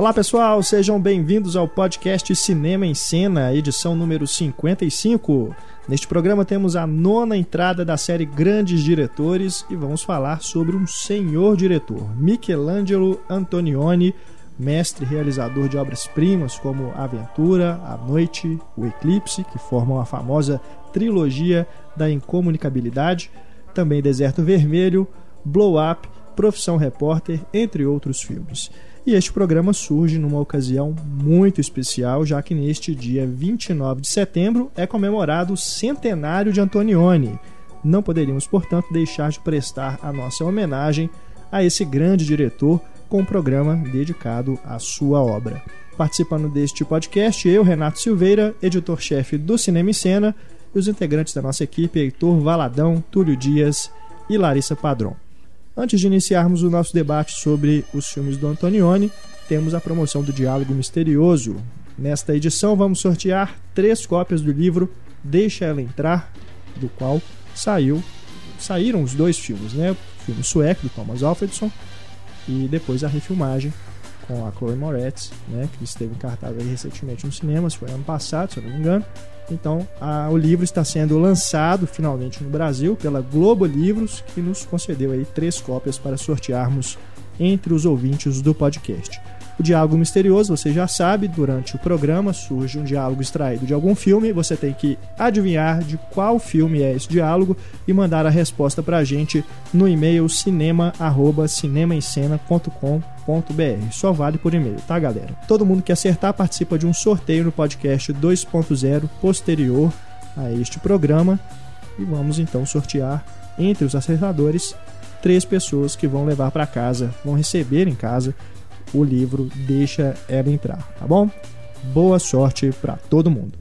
Olá pessoal, sejam bem-vindos ao podcast Cinema em Cena, edição número 55. Neste programa temos a nona entrada da série Grandes Diretores e vamos falar sobre um senhor diretor, Michelangelo Antonioni, mestre realizador de obras-primas como Aventura, A Noite, O Eclipse, que formam a famosa trilogia da incomunicabilidade, também Deserto Vermelho, Blow Up, Profissão Repórter, entre outros filmes. E este programa surge numa ocasião muito especial, já que neste dia 29 de setembro é comemorado o centenário de Antonioni. Não poderíamos, portanto, deixar de prestar a nossa homenagem a esse grande diretor com um programa dedicado à sua obra. Participando deste podcast, eu, Renato Silveira, editor-chefe do Cinema e Cena, e os integrantes da nossa equipe, Heitor Valadão, Túlio Dias e Larissa Padron. Antes de iniciarmos o nosso debate sobre os filmes do Antonioni, temos a promoção do Diálogo Misterioso. Nesta edição, vamos sortear três cópias do livro Deixa Ela Entrar, do qual saiu, saíram os dois filmes, né? O filme sueco, do Thomas Alfredson, e depois a refilmagem com a Chloe Moretz, né? Que esteve encartada recentemente no cinema, foi ano passado, se eu não me engano. Então, a, o livro está sendo lançado finalmente no Brasil pela Globo Livros, que nos concedeu aí três cópias para sortearmos entre os ouvintes do podcast. O diálogo misterioso, você já sabe, durante o programa surge um diálogo extraído de algum filme, você tem que adivinhar de qual filme é esse diálogo e mandar a resposta para a gente no e-mail cinema@cinemaencena.com.br. Só vale por e-mail, tá, galera? Todo mundo que acertar participa de um sorteio no podcast 2.0 posterior a este programa e vamos então sortear entre os acertadores três pessoas que vão levar para casa, vão receber em casa o livro Deixa Ela Entrar, tá bom? Boa sorte para todo mundo.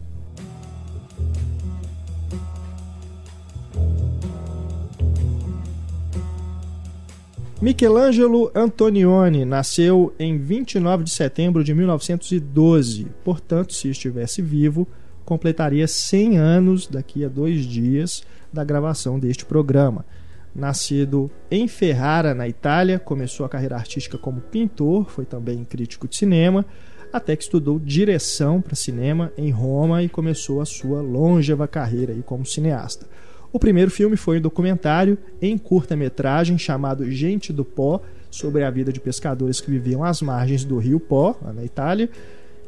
Michelangelo Antonioni nasceu em 29 de setembro de 1912. Portanto, se estivesse vivo, completaria 100 anos daqui a dois dias da gravação deste programa. Nascido em Ferrara, na Itália, começou a carreira artística como pintor, foi também crítico de cinema, até que estudou direção para cinema em Roma e começou a sua longeva carreira como cineasta. O primeiro filme foi um documentário em curta-metragem chamado Gente do Pó, sobre a vida de pescadores que viviam às margens do rio Pó, na Itália.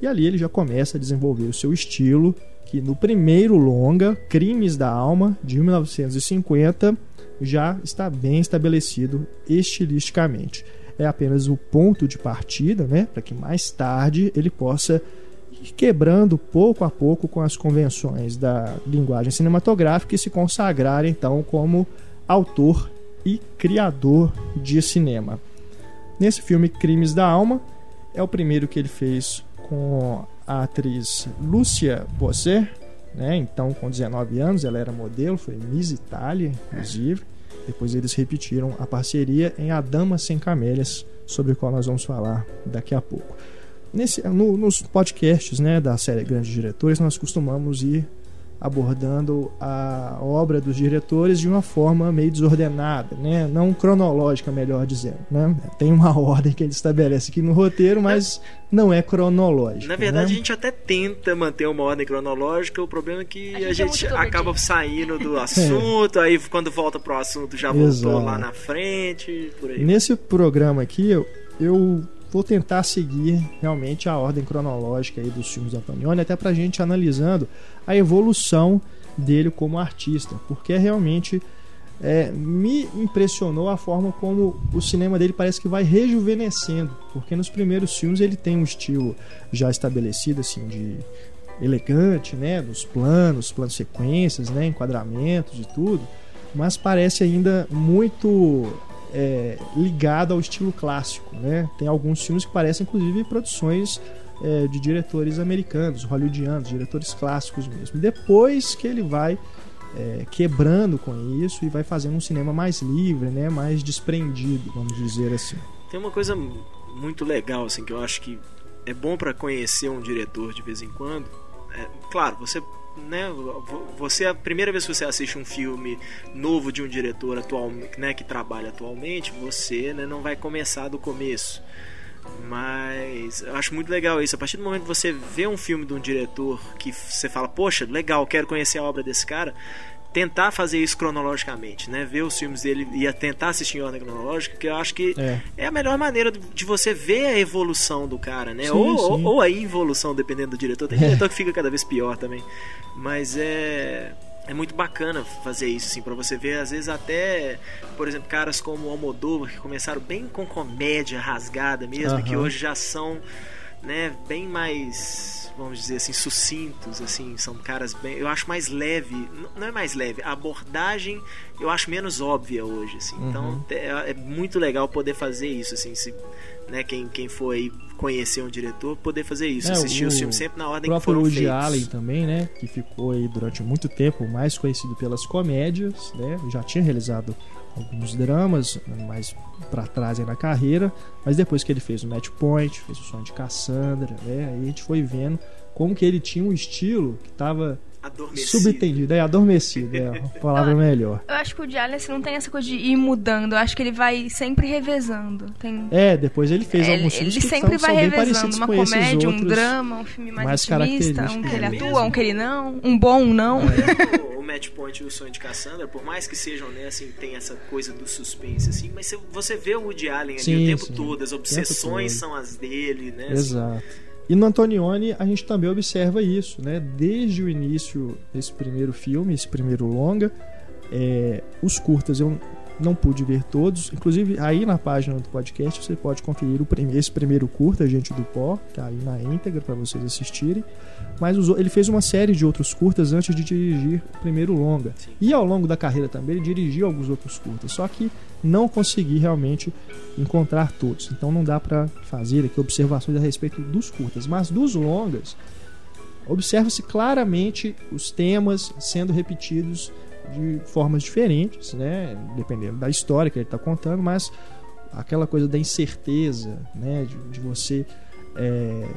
E ali ele já começa a desenvolver o seu estilo, que no primeiro longa, Crimes da Alma, de 1950, já está bem estabelecido estilisticamente. É apenas o ponto de partida, né, para que mais tarde ele possa ir quebrando pouco a pouco com as convenções da linguagem cinematográfica e se consagrar então como autor e criador de cinema. Nesse filme Crimes da Alma, é o primeiro que ele fez com a atriz Lúcia Bosser, né? Então, com 19 anos, ela era modelo, foi Miss Itália, inclusive. Depois eles repetiram a parceria em A Dama Sem Camélias, sobre o qual nós vamos falar daqui a pouco. Nesse, no, nos podcasts né, da série Grandes Diretores, nós costumamos ir abordando a obra dos diretores de uma forma meio desordenada, né? não cronológica, melhor dizendo. Né? Tem uma ordem que ele estabelece aqui no roteiro, mas não é cronológica. Na verdade, né? a gente até tenta manter uma ordem cronológica, o problema é que a gente, a gente é acaba saindo do assunto, é. aí quando volta pro assunto já voltou Exato. lá na frente, por aí. Nesse programa aqui, eu, eu vou tentar seguir realmente a ordem cronológica aí dos filmes do Antonioni, até pra gente analisando a evolução dele como artista, porque realmente é, me impressionou a forma como o cinema dele parece que vai rejuvenescendo, porque nos primeiros filmes ele tem um estilo já estabelecido assim de elegante, né, dos planos, planos sequências, né, enquadramentos e tudo, mas parece ainda muito é, ligado ao estilo clássico. Né? Tem alguns filmes que parecem, inclusive, produções é, de diretores americanos, hollywoodianos, diretores clássicos mesmo. Depois que ele vai é, quebrando com isso e vai fazendo um cinema mais livre, né? mais desprendido, vamos dizer assim. Tem uma coisa muito legal assim que eu acho que é bom para conhecer um diretor de vez em quando. É, claro, você né, você a primeira vez que você assiste um filme novo de um diretor atual, né, que trabalha atualmente, você né, não vai começar do começo. Mas eu acho muito legal isso. A partir do momento que você vê um filme de um diretor que você fala, poxa, legal, quero conhecer a obra desse cara, tentar fazer isso cronologicamente, né? Ver os filmes dele e tentar assistir em ordem cronológica, que eu acho que é, é a melhor maneira de você ver a evolução do cara, né? Sim, ou, sim. ou, a involução, dependendo do diretor. Tem diretor que fica cada vez pior também. Mas é é muito bacana fazer isso, assim, para você ver, às vezes até, por exemplo, caras como o Almodóvar, que começaram bem com comédia rasgada mesmo, uhum. que hoje já são, né, bem mais vamos dizer assim, sucintos, assim, são caras bem. Eu acho mais leve, não é mais leve, a abordagem eu acho menos óbvia hoje, assim. Uhum. Então é, é, muito legal poder fazer isso, assim, se, né, quem, quem for aí conhecer um diretor, poder fazer isso, é, assistir o, os filmes sempre na ordem que foram Woody feitos. Allen também, né, que ficou aí durante muito tempo mais conhecido pelas comédias, né, já tinha realizado alguns dramas mais para trás na carreira, mas depois que ele fez o Match Point, fez o Sonho de Cassandra, né, aí a gente foi vendo como que ele tinha um estilo que estava Subentendido, é adormecido, é a palavra melhor. Eu acho que o Diálice não tem essa coisa de ir mudando, eu acho que ele vai sempre revezando. Tem... É, depois ele fez é, alguns filmes ele que sempre são, vai são revezando, uma comédia, um drama, um filme mais, mais intimista, um que ele é atua, mesmo? um que ele não, um bom, um não. É. o Match Point e o Sonho de Cassandra, por mais que sejam, né, assim, tem essa coisa do suspense, assim, mas você vê o Woody Allen ali sim, o tempo sim. todo, as obsessões são as dele, né? Exato. Assim, e no Antonioni a gente também observa isso, né? Desde o início desse primeiro filme, esse primeiro longa, é, os curtas eu não pude ver todos. Inclusive, aí na página do podcast você pode conferir o primeiro, esse primeiro curta, Gente do Pó, tá aí na íntegra para vocês assistirem. Mas ele fez uma série de outros curtas antes de dirigir o primeiro longa. Sim. E ao longo da carreira também ele dirigiu alguns outros curtas. Só que não consegui realmente encontrar todos. Então não dá para fazer aqui observações a respeito dos curtas. Mas dos longas, observa-se claramente os temas sendo repetidos de formas diferentes, né? Dependendo da história que ele está contando, mas aquela coisa da incerteza, né? De, de você é,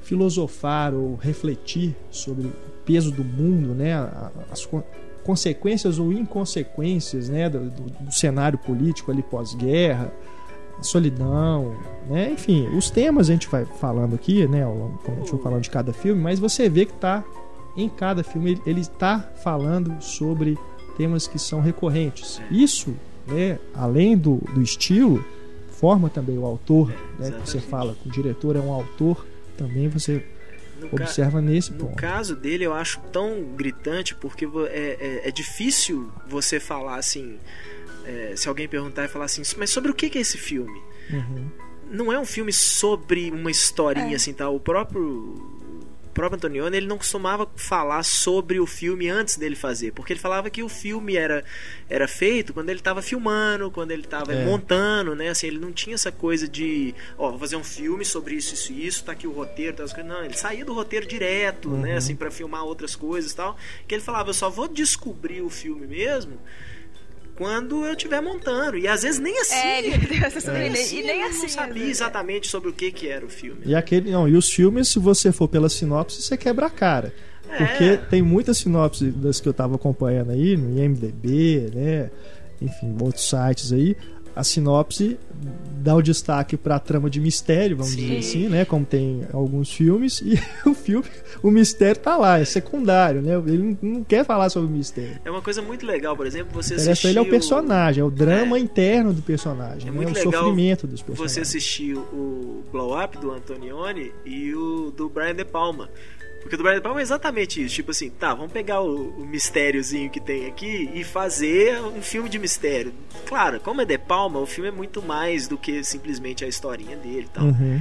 filosofar ou refletir sobre o peso do mundo, né? As consequências ou inconsequências, né? Do, do, do cenário político ali pós-guerra, solidão, né? Enfim, os temas a gente vai falando aqui, né? Como a gente vai falando de cada filme, mas você vê que tá em cada filme ele está falando sobre temas que são recorrentes. Isso, né, além do, do estilo, forma também o autor, né, que você fala que o diretor é um autor, também você no observa nesse no ponto. No caso dele, eu acho tão gritante porque é, é, é difícil você falar assim. É, se alguém perguntar e falar assim, mas sobre o que é esse filme? Uhum. Não é um filme sobre uma historinha é. assim, tá? O próprio próprio Antonioni ele não costumava falar sobre o filme antes dele fazer, porque ele falava que o filme era, era feito quando ele estava filmando, quando ele estava é. montando, né? Assim, ele não tinha essa coisa de, ó, vou fazer um filme sobre isso, isso e isso, tá aqui o roteiro, tá, não, ele saía do roteiro direto, né? uhum. né? Assim, para filmar outras coisas e tal, que ele falava, eu só vou descobrir o filme mesmo quando eu estiver montando. E às vezes nem assim. É, ele é. assim, e nem assim. não sabia exatamente sobre o que, que era o filme. E aquele. Não, e os filmes, se você for pela sinopse, você quebra a cara. É. Porque tem muitas sinopses das que eu estava acompanhando aí, no IMDB, né? Enfim, outros sites aí a sinopse dá o destaque para a trama de mistério, vamos Sim. dizer assim, né? Como tem alguns filmes, e o filme, o mistério tá lá, é secundário, né? Ele não quer falar sobre o mistério. É uma coisa muito legal, por exemplo, você assistiu... ele é o personagem, é o drama é. interno do personagem, é né? muito o legal sofrimento dos personagens. Você assistiu o Blow Up do Antonioni e o do Brian De Palma. Porque do Brian De Palma é exatamente isso. Tipo assim, tá, vamos pegar o, o mistériozinho que tem aqui e fazer um filme de mistério. Claro, como é De Palma, o filme é muito mais do que simplesmente a historinha dele e tal. Uhum.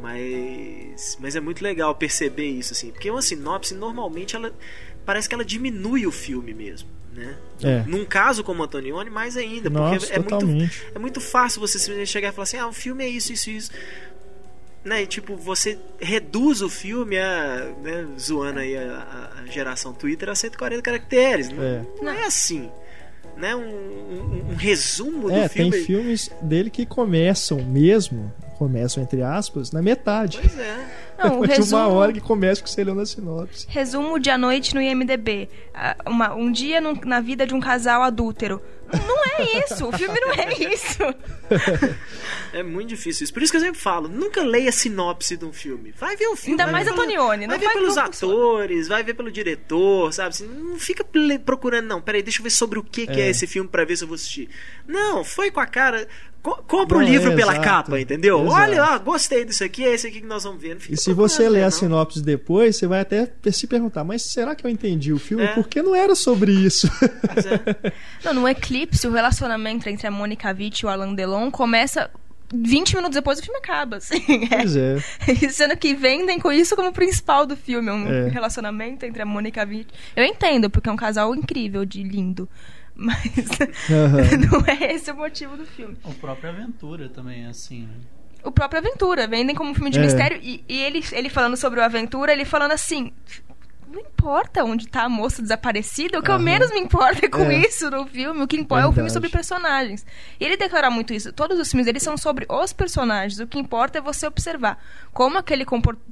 Mas, mas é muito legal perceber isso, assim. Porque uma sinopse, normalmente, ela parece que ela diminui o filme mesmo. Né? É. Num caso como Antonioni, mais ainda. Nossa, porque é muito, é muito fácil você chegar e falar assim: ah, o filme é isso, isso, isso né, tipo, você reduz o filme a, né, zoando aí a, a, geração Twitter a 140 caracteres. Não é, não é assim. Né, um, um, um resumo é, do filme. Tem filmes dele que começam mesmo começam, entre aspas, na metade. Pois é. Não, de resumo... uma hora que começa com você leu na sinopse. Resumo de a noite no IMDB. Uma, um dia no, na vida de um casal adúltero. Não é isso, o filme não é isso. É muito difícil isso. Por isso que eu sempre falo, nunca leia a sinopse de um filme. Vai ver o filme. Ainda mais a Tonione. Vai, vai ver pelos atores, vai ver pelo diretor, sabe? Assim, não fica procurando, não. Peraí, deixa eu ver sobre o que é, que é esse filme para ver se eu vou assistir. Não, foi com a cara... Compra o um livro é, pela exato, capa, entendeu? Exato. Olha, ó, gostei disso aqui, é esse aqui que nós vamos ver. E se você ler a sinopse depois, você vai até se perguntar, mas será que eu entendi o filme? É. Porque não era sobre isso. É. não, no Eclipse, o relacionamento entre a Mônica Witt e o Alain Delon começa 20 minutos depois o filme acaba, assim. Pois é. Sendo que vendem com isso como principal do filme, um é. relacionamento entre a Mônica Witt. Eu entendo, porque é um casal incrível, de lindo. Mas uhum. não é esse o motivo do filme. O próprio Aventura também é assim, né? O próprio Aventura, vendem como um filme de é. mistério. E, e, ele, ele falando sobre o Aventura, ele falando assim: não importa onde tá a moça desaparecida, o que uhum. eu menos me importa é com é. isso no filme. O que importa é o filme sobre personagens. E ele declara muito isso. Todos os filmes eles são sobre os personagens. O que importa é você observar como aquele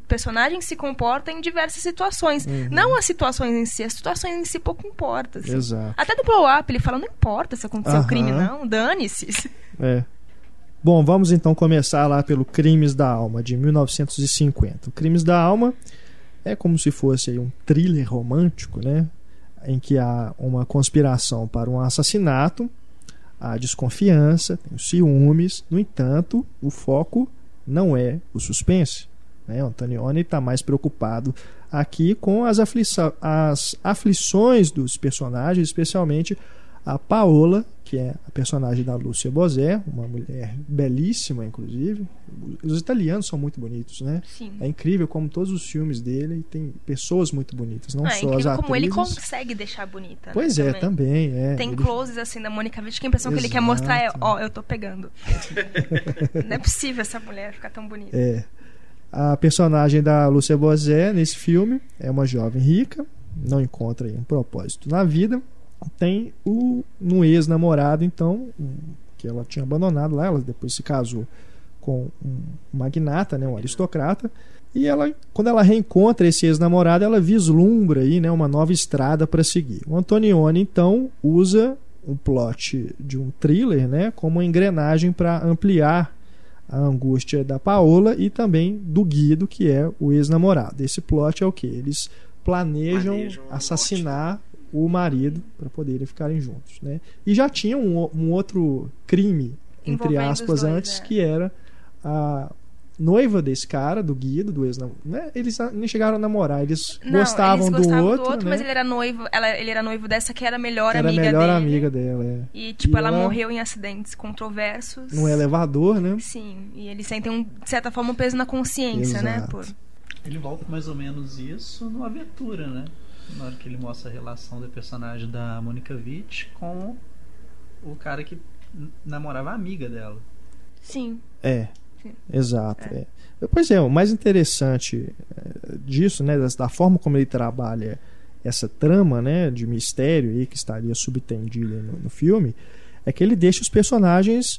personagem se comporta em diversas situações. Uhum. Não as situações em si, as situações em si pouco importam. Assim. Exato. Até do blow up, ele fala, não importa se aconteceu uhum. crime, não, dane-se. É. Bom, vamos então começar lá pelo Crimes da Alma, de 1950. O Crimes da Alma é como se fosse um thriller romântico, né? Em que há uma conspiração para um assassinato, há desconfiança, tem ciúmes. No entanto, o foco não é o suspense. Né? O Antonioni está mais preocupado aqui com as, as aflições dos personagens, especialmente a Paola, que é a personagem da Lúcia Bosé, uma mulher belíssima, inclusive. Os italianos são muito bonitos, né? Sim. É incrível como todos os filmes dele tem pessoas muito bonitas, não ah, só as atrizes. como ele consegue deixar bonita. Pois né, é, também. também é. Tem ele... closes assim da Mônica Witt que a impressão Exato. que ele quer mostrar é, ó, oh, eu tô pegando. não é possível essa mulher ficar tão bonita. É. A personagem da Lúcia Bosé nesse filme é uma jovem rica, não encontra um propósito na vida tem o um ex-namorado, então, que ela tinha abandonado lá, ela depois se casou com um magnata, né, um aristocrata, e ela, quando ela reencontra esse ex-namorado, ela vislumbra aí, né, uma nova estrada para seguir. O Antonioni então usa um plot de um thriller, né, como uma engrenagem para ampliar a angústia da Paola e também do Guido, que é o ex-namorado. Esse plot é o que eles planejam, planejam assassinar o marido para poderem ficarem juntos, né? E já tinha um, um outro crime entre aspas dois, antes é. que era a noiva desse cara, do Guido, do ex né? Eles nem chegaram a namorar, eles Não, gostavam, eles gostavam do outro, do outro né? mas ele era noivo, ela, ele era noivo dessa que era melhor era amiga melhor dele. amiga dela, é. E tipo, e ela, ela, morreu em acidentes controversos. No elevador, né? Sim, e eles sentem um, de certa forma um peso na consciência, né, Exato. né, por Ele volta mais ou menos isso no Aventura, né? Na hora que ele mostra a relação do personagem da Monica Witt com o cara que namorava a amiga dela. Sim. É. Sim. Exato. É. É. Pois é, o mais interessante eh, disso, né, da forma como ele trabalha essa trama, né, de mistério aí que estaria subtendida no, no filme, é que ele deixa os personagens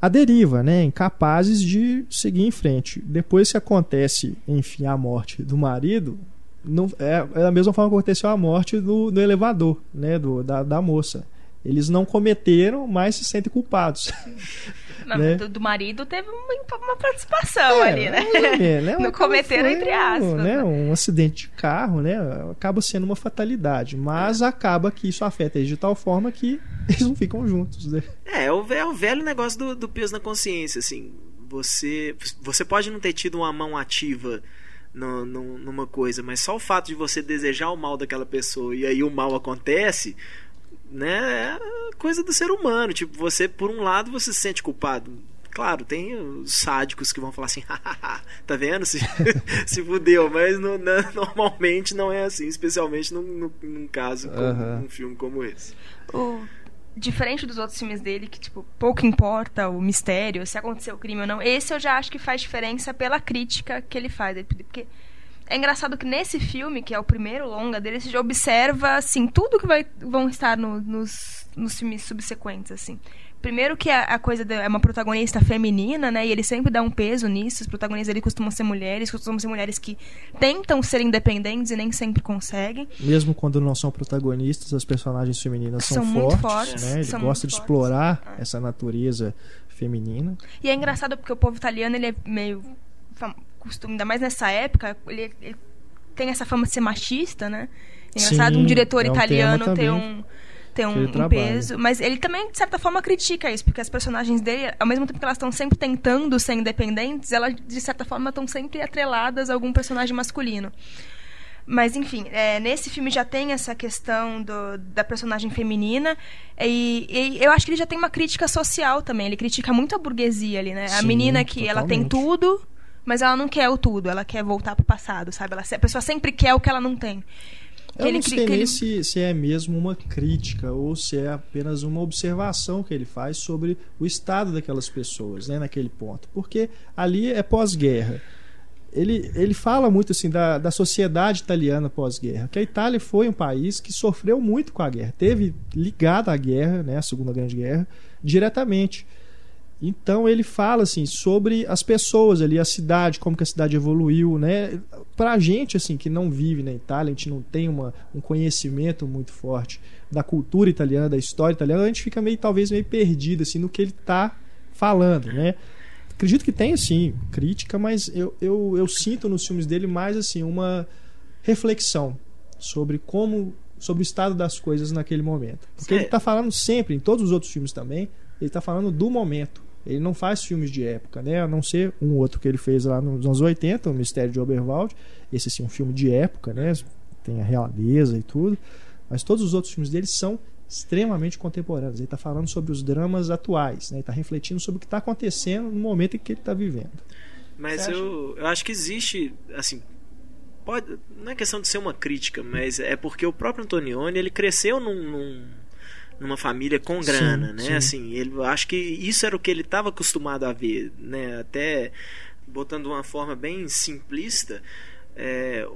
à deriva, né, incapazes de seguir em frente. Depois que acontece, enfim, a morte do marido, não, é, é da mesma forma que aconteceu a morte do, do elevador, né, do, da, da moça. Eles não cometeram, mas se sentem culpados. Mas né? do, do, marido teve uma, uma participação é, ali, né? É, né? Não cometeram, entre aspas. Né? né? Um acidente de carro, né? Acaba sendo uma fatalidade. Mas é. acaba que isso afeta eles de tal forma que eles não ficam juntos, né? É, é o, é o velho negócio do, do peso na consciência, assim. Você, você pode não ter tido uma mão ativa no, no, numa coisa, mas só o fato de você desejar o mal daquela pessoa e aí o mal acontece, né, é coisa do ser humano. Tipo, você, por um lado, você se sente culpado. Claro, tem os sádicos que vão falar assim, tá vendo? Se, se fudeu, mas no, na, normalmente não é assim, especialmente num, num, num caso como uhum. um filme como esse. Oh diferente dos outros filmes dele, que, tipo, pouco importa o mistério, se aconteceu o crime ou não, esse eu já acho que faz diferença pela crítica que ele faz. Porque é engraçado que nesse filme, que é o primeiro longa dele, você já observa, assim, tudo que vai, vão estar no, nos, nos filmes subsequentes, assim. Primeiro que a, a coisa de, é uma protagonista feminina, né? E ele sempre dá um peso nisso. Os protagonistas ali costumam ser mulheres, costumam ser mulheres que tentam ser independentes e nem sempre conseguem. Mesmo quando não são protagonistas, as personagens femininas são, São fortes, muito fortes, né? Ele gosta de fortes. explorar É. essa natureza feminina. E é engraçado porque o povo italiano, ele é meio. Costume, ainda mais nessa época, ele, ele tem essa fama de ser machista, né? É engraçado Sim, um diretor é um italiano ter um. Ter um, um peso, mas ele também, de certa forma, critica isso, porque as personagens dele, ao mesmo tempo que elas estão sempre tentando ser independentes, elas, de certa forma, estão sempre atreladas a algum personagem masculino. Mas, enfim, é, nesse filme já tem essa questão do- da personagem feminina. E, e eu acho que ele já tem uma crítica social também. Ele critica muito a burguesia ali, né? a Sim, menina que ela tem totalmente. tudo, mas ela não quer o tudo. Ela quer voltar pro passado, sabe? Ela, a pessoa sempre quer o que ela não tem. Eu ele não sei nem ele- se, se é mesmo uma crítica ou se é apenas uma observação que ele faz sobre o estado daquelas pessoas, né, naquele ponto. Porque ali é pós-guerra. Ele, ele fala muito assim da, da sociedade italiana pós-guerra, que a Itália foi um país que sofreu muito com a guerra, teve ligado à guerra, né, a Segunda Grande Guerra, diretamente. Então ele fala assim sobre as pessoas ali, a cidade, como que a cidade evoluiu, né? Pra gente assim que não vive na Itália, a gente não tem uma, um conhecimento muito forte da cultura italiana, da história italiana, a gente fica meio talvez meio perdido assim no que ele tá falando, né? Acredito que tem sim crítica, mas eu, eu, eu sinto nos filmes dele mais assim uma reflexão sobre como sobre o estado das coisas naquele momento. Porque Cê- ele tá falando sempre em todos os outros filmes também, ele tá falando do momento. Ele não faz filmes de época, né? A não ser um outro que ele fez lá nos anos 80, o Mistério de Oberwald. Esse sim, é um filme de época, né? Tem a realeza e tudo. Mas todos os outros filmes dele são extremamente contemporâneos. Ele está falando sobre os dramas atuais, né? Ele está refletindo sobre o que está acontecendo no momento em que ele está vivendo. Mas eu, eu acho que existe, assim, pode, não é questão de ser uma crítica, mas é porque o próprio Antonioni, ele cresceu num, num- numa família com Sim, grana, né? sim. Assim, ele acho que isso era o que ele estava acostumado a ver, né? Até botando uma forma bem simplista, é,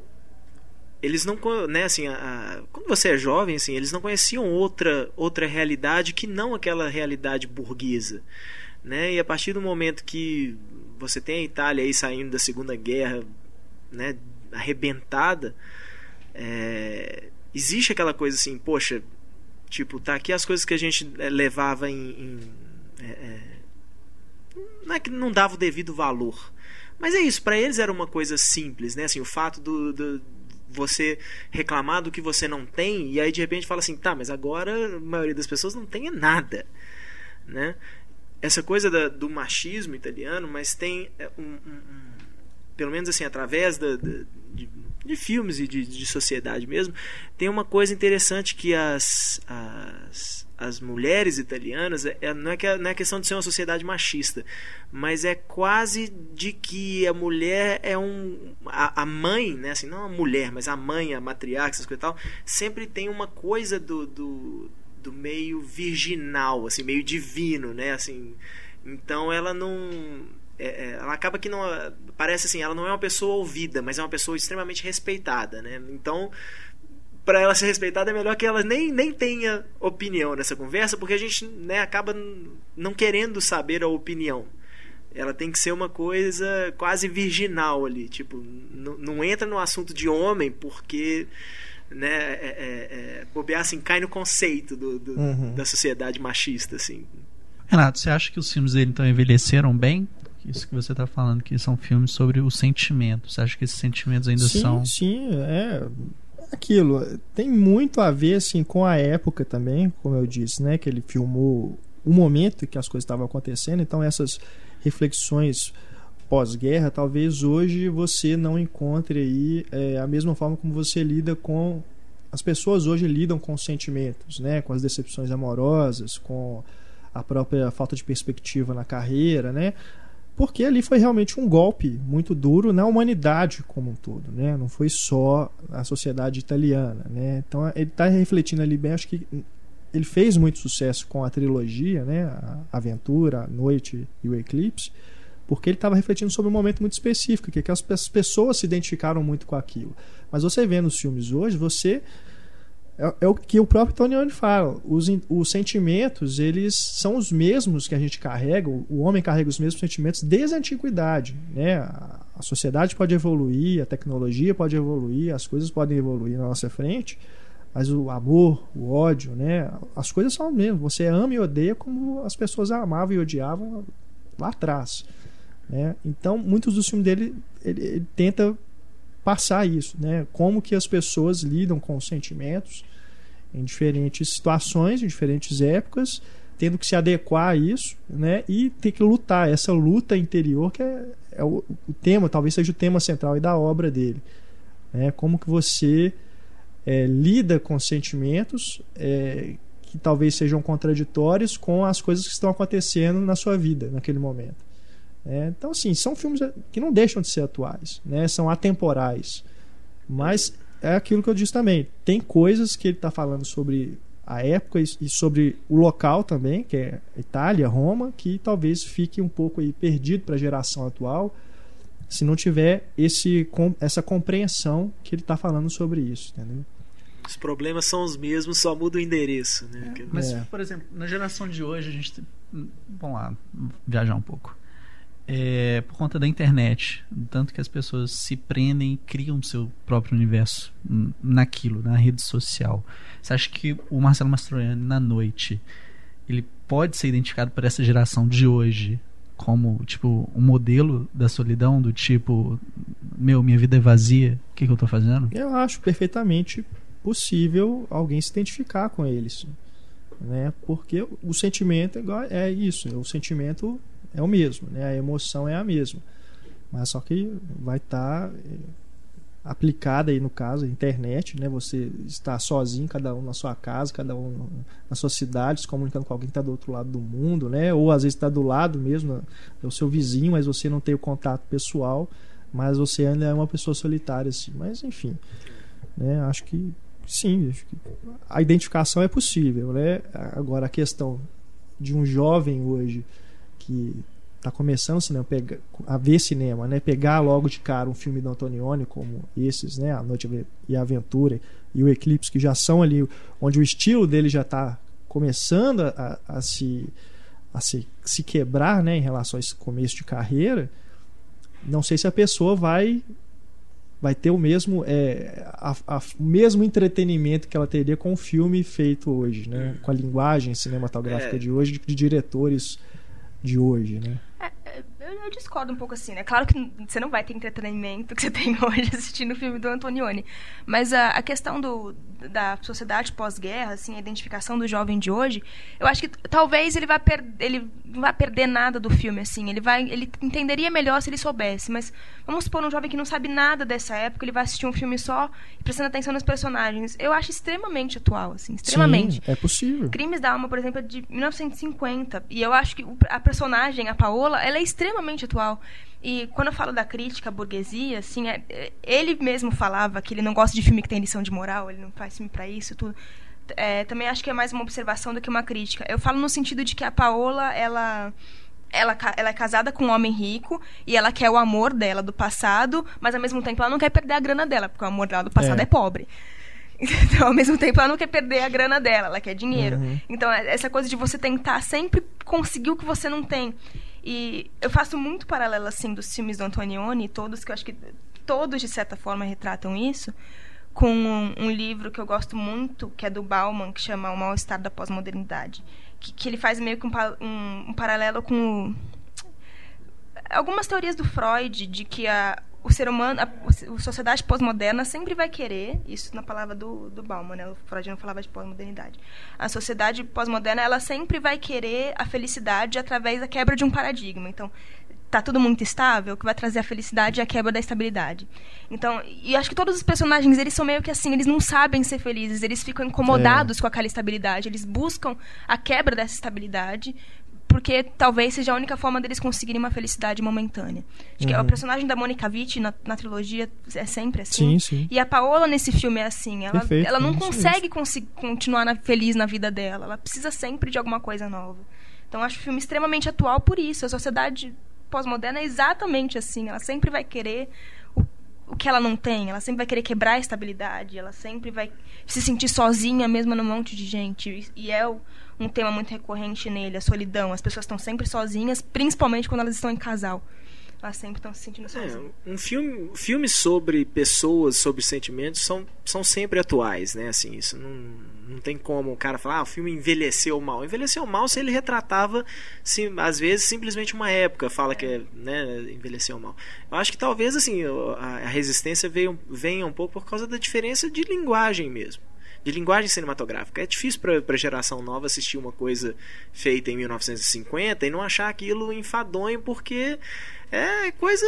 eles não, né, assim, a- a- quando você é jovem, assim, eles não conheciam outra outra realidade que não aquela realidade burguesa, né? E a partir do momento que você tem a Itália aí saindo da Segunda Guerra, né, arrebentada, é, existe aquela coisa assim, poxa, tipo, tá aqui as coisas que a gente é, levava em, em é, é, não é que não dava o devido valor, mas é isso, para eles era uma coisa simples, né? Assim, o fato do, do você reclamar do que você não tem e aí de repente fala assim, tá, mas agora a maioria das pessoas não tem nada, né? Essa coisa da- do machismo italiano, mas tem é, um, um- um- pelo menos assim através da, da- de, de filmes e de, de sociedade mesmo, tem uma coisa interessante que as as, as mulheres italianas é, é- não, é que, não é questão de ser uma sociedade machista, mas é quase de que a mulher é um a, a mãe, né, assim, não a mulher, mas a mãe, a matriarca, essas coisas e tal, sempre tem uma coisa do, do, do meio virginal, assim, meio divino, né, assim, então ela não é, é, ela acaba que não parece assim ela não é uma pessoa ouvida mas é uma pessoa extremamente respeitada né então para ela ser respeitada é melhor que ela nem, nem tenha opinião nessa conversa porque a gente né, acaba não querendo saber a opinião ela tem que ser uma coisa quase virginal ali tipo não entra no assunto de homem porque né é, é, é, bobear assim cai no conceito do, do- Uhum. da sociedade machista assim Renato, você acha que os filmes dele então envelheceram bem? Isso que você está falando, que são filmes sobre o sentimento. Você acha que esses sentimentos ainda sim, são. sim, é aquilo. Tem muito a ver assim com a época também, como eu disse, né? Que ele filmou o momento que as coisas estavam acontecendo. Então essas reflexões pós-guerra, talvez hoje você não encontre aí é, a mesma forma como você lida com as pessoas hoje lidam com os sentimentos, né? Com as decepções amorosas, com a própria falta de perspectiva na carreira, né? Porque ali foi realmente um golpe muito duro na humanidade como um todo, né? Não foi só a sociedade italiana, né? Então ele está refletindo ali bem, acho que ele fez muito sucesso com a trilogia, né? A Aventura, a Noite e o Eclipse, porque ele estava refletindo sobre um momento muito específico, que, que as pe- as pessoas se identificaram muito com aquilo. Mas você vê nos filmes hoje, você é, é, o que o próprio Tony fala. Os, os sentimentos, eles são os mesmos que a gente carrega, o homem carrega os mesmos sentimentos desde a antiguidade. Né? A, a sociedade pode evoluir, a tecnologia pode evoluir, as coisas podem evoluir na nossa frente, mas o amor, o ódio, né? as coisas são as mesmas. Você ama e odeia como as pessoas amavam e odiavam lá atrás. Né? Então, muitos dos filmes dele, ele, ele tenta passar isso, né? Como que as pessoas lidam com os sentimentos em diferentes situações, em diferentes épocas, tendo que se adequar a isso, né? E ter que lutar essa luta interior que é, é o, o, tema, talvez seja o tema central da obra dele, né? Como que você é, lida com sentimentos é, que talvez sejam contraditórios com as coisas que estão acontecendo na sua vida naquele momento. É, então, assim, são filmes que não deixam de ser atuais, né? são atemporais. Mas é aquilo que eu disse também: tem coisas que ele está falando sobre a época e sobre o local também, que é Itália, Roma, que talvez fique um pouco aí perdido para a geração atual se não tiver esse, essa compreensão que ele está falando sobre isso, entendeu? Os problemas são os mesmos, só muda o endereço, né? É, mas, é. por exemplo, na geração de hoje a gente, vamos lá, viajar um pouco é, por conta da internet. Tanto que as pessoas se prendem e criam seu próprio universo naquilo, na rede social. Você acha que o Marcelo Mastroianni, na noite, ele pode ser identificado por essa geração de hoje como, tipo, um modelo da solidão, do tipo, meu, minha vida é vazia, o que, que eu estou fazendo? Eu acho perfeitamente possível alguém se identificar com eles. Né? Porque o sentimento é, é isso, o sentimento é o mesmo, né? A emoção é a mesma. Mas só que vai estar tá eh, aplicada aí no caso, a internet, né? Você está sozinho, cada um na sua casa, cada um na sua cidade, se comunicando com alguém que está do outro lado do mundo, né? Ou às vezes está do lado mesmo, é o seu vizinho, mas você não tem o contato pessoal, mas você ainda é uma pessoa solitária, assim. Mas enfim, né? Acho que sim, acho que a identificação é possível, né? Agora a questão de um jovem hoje que está começando cinema, pega, a ver cinema, né? Pegar logo de cara um filme do Antonioni como esses, né? A Noite e a Aventura e o Eclipse, que já são ali onde o estilo dele já está começando a, a, se a se, se quebrar, né? Em relação a esse começo de carreira, não sei se a pessoa vai vai ter o mesmo é, a, a, o mesmo entretenimento que ela teria com o filme feito hoje, né? Com a linguagem cinematográfica é. de hoje de, de diretores de hoje, né? É, é, eu, eu, discordo um pouco assim, né? Claro que você não vai ter entretenimento que você tem hoje assistindo o filme do Antonioni. Mas a, a questão do, da sociedade pós-guerra, assim, a identificação do jovem de hoje, eu acho que talvez ele, vá per ele não vai perder nada do filme, assim. Ele, vai, ele entenderia melhor se ele soubesse. Mas vamos supor um jovem que não sabe nada dessa época, ele vai assistir um filme só e prestando atenção nos personagens. Eu acho extremamente atual, assim, extremamente. Sim, é possível. Crimes da Alma, por exemplo, é de 1950. E eu acho que a personagem, a Paola, ela é extremamente atual. E quando eu falo da crítica à burguesia, assim, é, é, ele mesmo falava que ele não gosta de filme que tem lição de moral, ele não faz filme para isso, tudo. É, também acho que é mais uma observação do que uma crítica. Eu falo no sentido de que a Paola, ela ela, ela é casada com um homem rico e ela quer o amor dela do passado, mas ao mesmo tempo ela não quer perder a grana dela, porque o amor dela do passado é, é pobre. Então, ao mesmo tempo, ela não quer perder a grana dela, ela quer dinheiro. Uhum. Então, é, essa coisa de você tentar sempre conseguir o que você não tem. E eu faço muito paralelo, assim, dos filmes do Antonioni, todos que eu acho que todos, de certa forma, retratam isso, com um, um livro que eu gosto muito, que é do Bauman, que chama O Mal-Estar da Pós-Modernidade. Que, que, ele faz meio que um, um, um paralelo com o, algumas teorias do Freud, de que a, o ser humano, a, a sociedade pós-moderna sempre vai querer, isso na palavra do, do Bauman, né? o Freud não falava de pós-modernidade. A sociedade pós-moderna, ela sempre vai querer a felicidade através da quebra de um paradigma. Então, tá tudo muito estável, o que vai trazer a felicidade é a quebra da estabilidade. Então, e acho que todos os personagens, eles são meio que assim, eles não sabem ser felizes, eles ficam incomodados é. com aquela estabilidade, eles buscam a quebra dessa estabilidade porque talvez seja a única forma deles conseguirem uma felicidade momentânea. Acho uhum. que o personagem da Monica Vitti na, na, trilogia é sempre assim. Sim, sim. E a Paola nesse filme é assim. Ela, Perfeito, ela não consegue continuar na, feliz na vida dela. Ela precisa sempre de alguma coisa nova. Então acho o filme extremamente atual por isso. A sociedade pós-moderna é exatamente assim. Ela sempre vai querer o, o que ela não tem. Ela sempre vai querer quebrar a estabilidade. Ela sempre vai se sentir sozinha, mesmo num monte de gente. E é um tema muito recorrente nele, a solidão. As pessoas estão sempre sozinhas, principalmente quando elas estão em casal elas sempre estão se sentindo sozinhas. É, um filme, filmes sobre pessoas, sobre sentimentos são, são sempre atuais, né? Assim, isso não, não tem como o cara falar, ah, o filme envelheceu mal. Envelheceu mal se ele retratava, sim, às vezes, simplesmente uma época, fala que é, né, envelheceu mal. Eu acho que talvez assim a, a resistência veio, venha um pouco por causa da diferença de linguagem mesmo de linguagem cinematográfica. É difícil para a geração nova assistir uma coisa feita em 1950 e não achar aquilo enfadonho, porque é coisa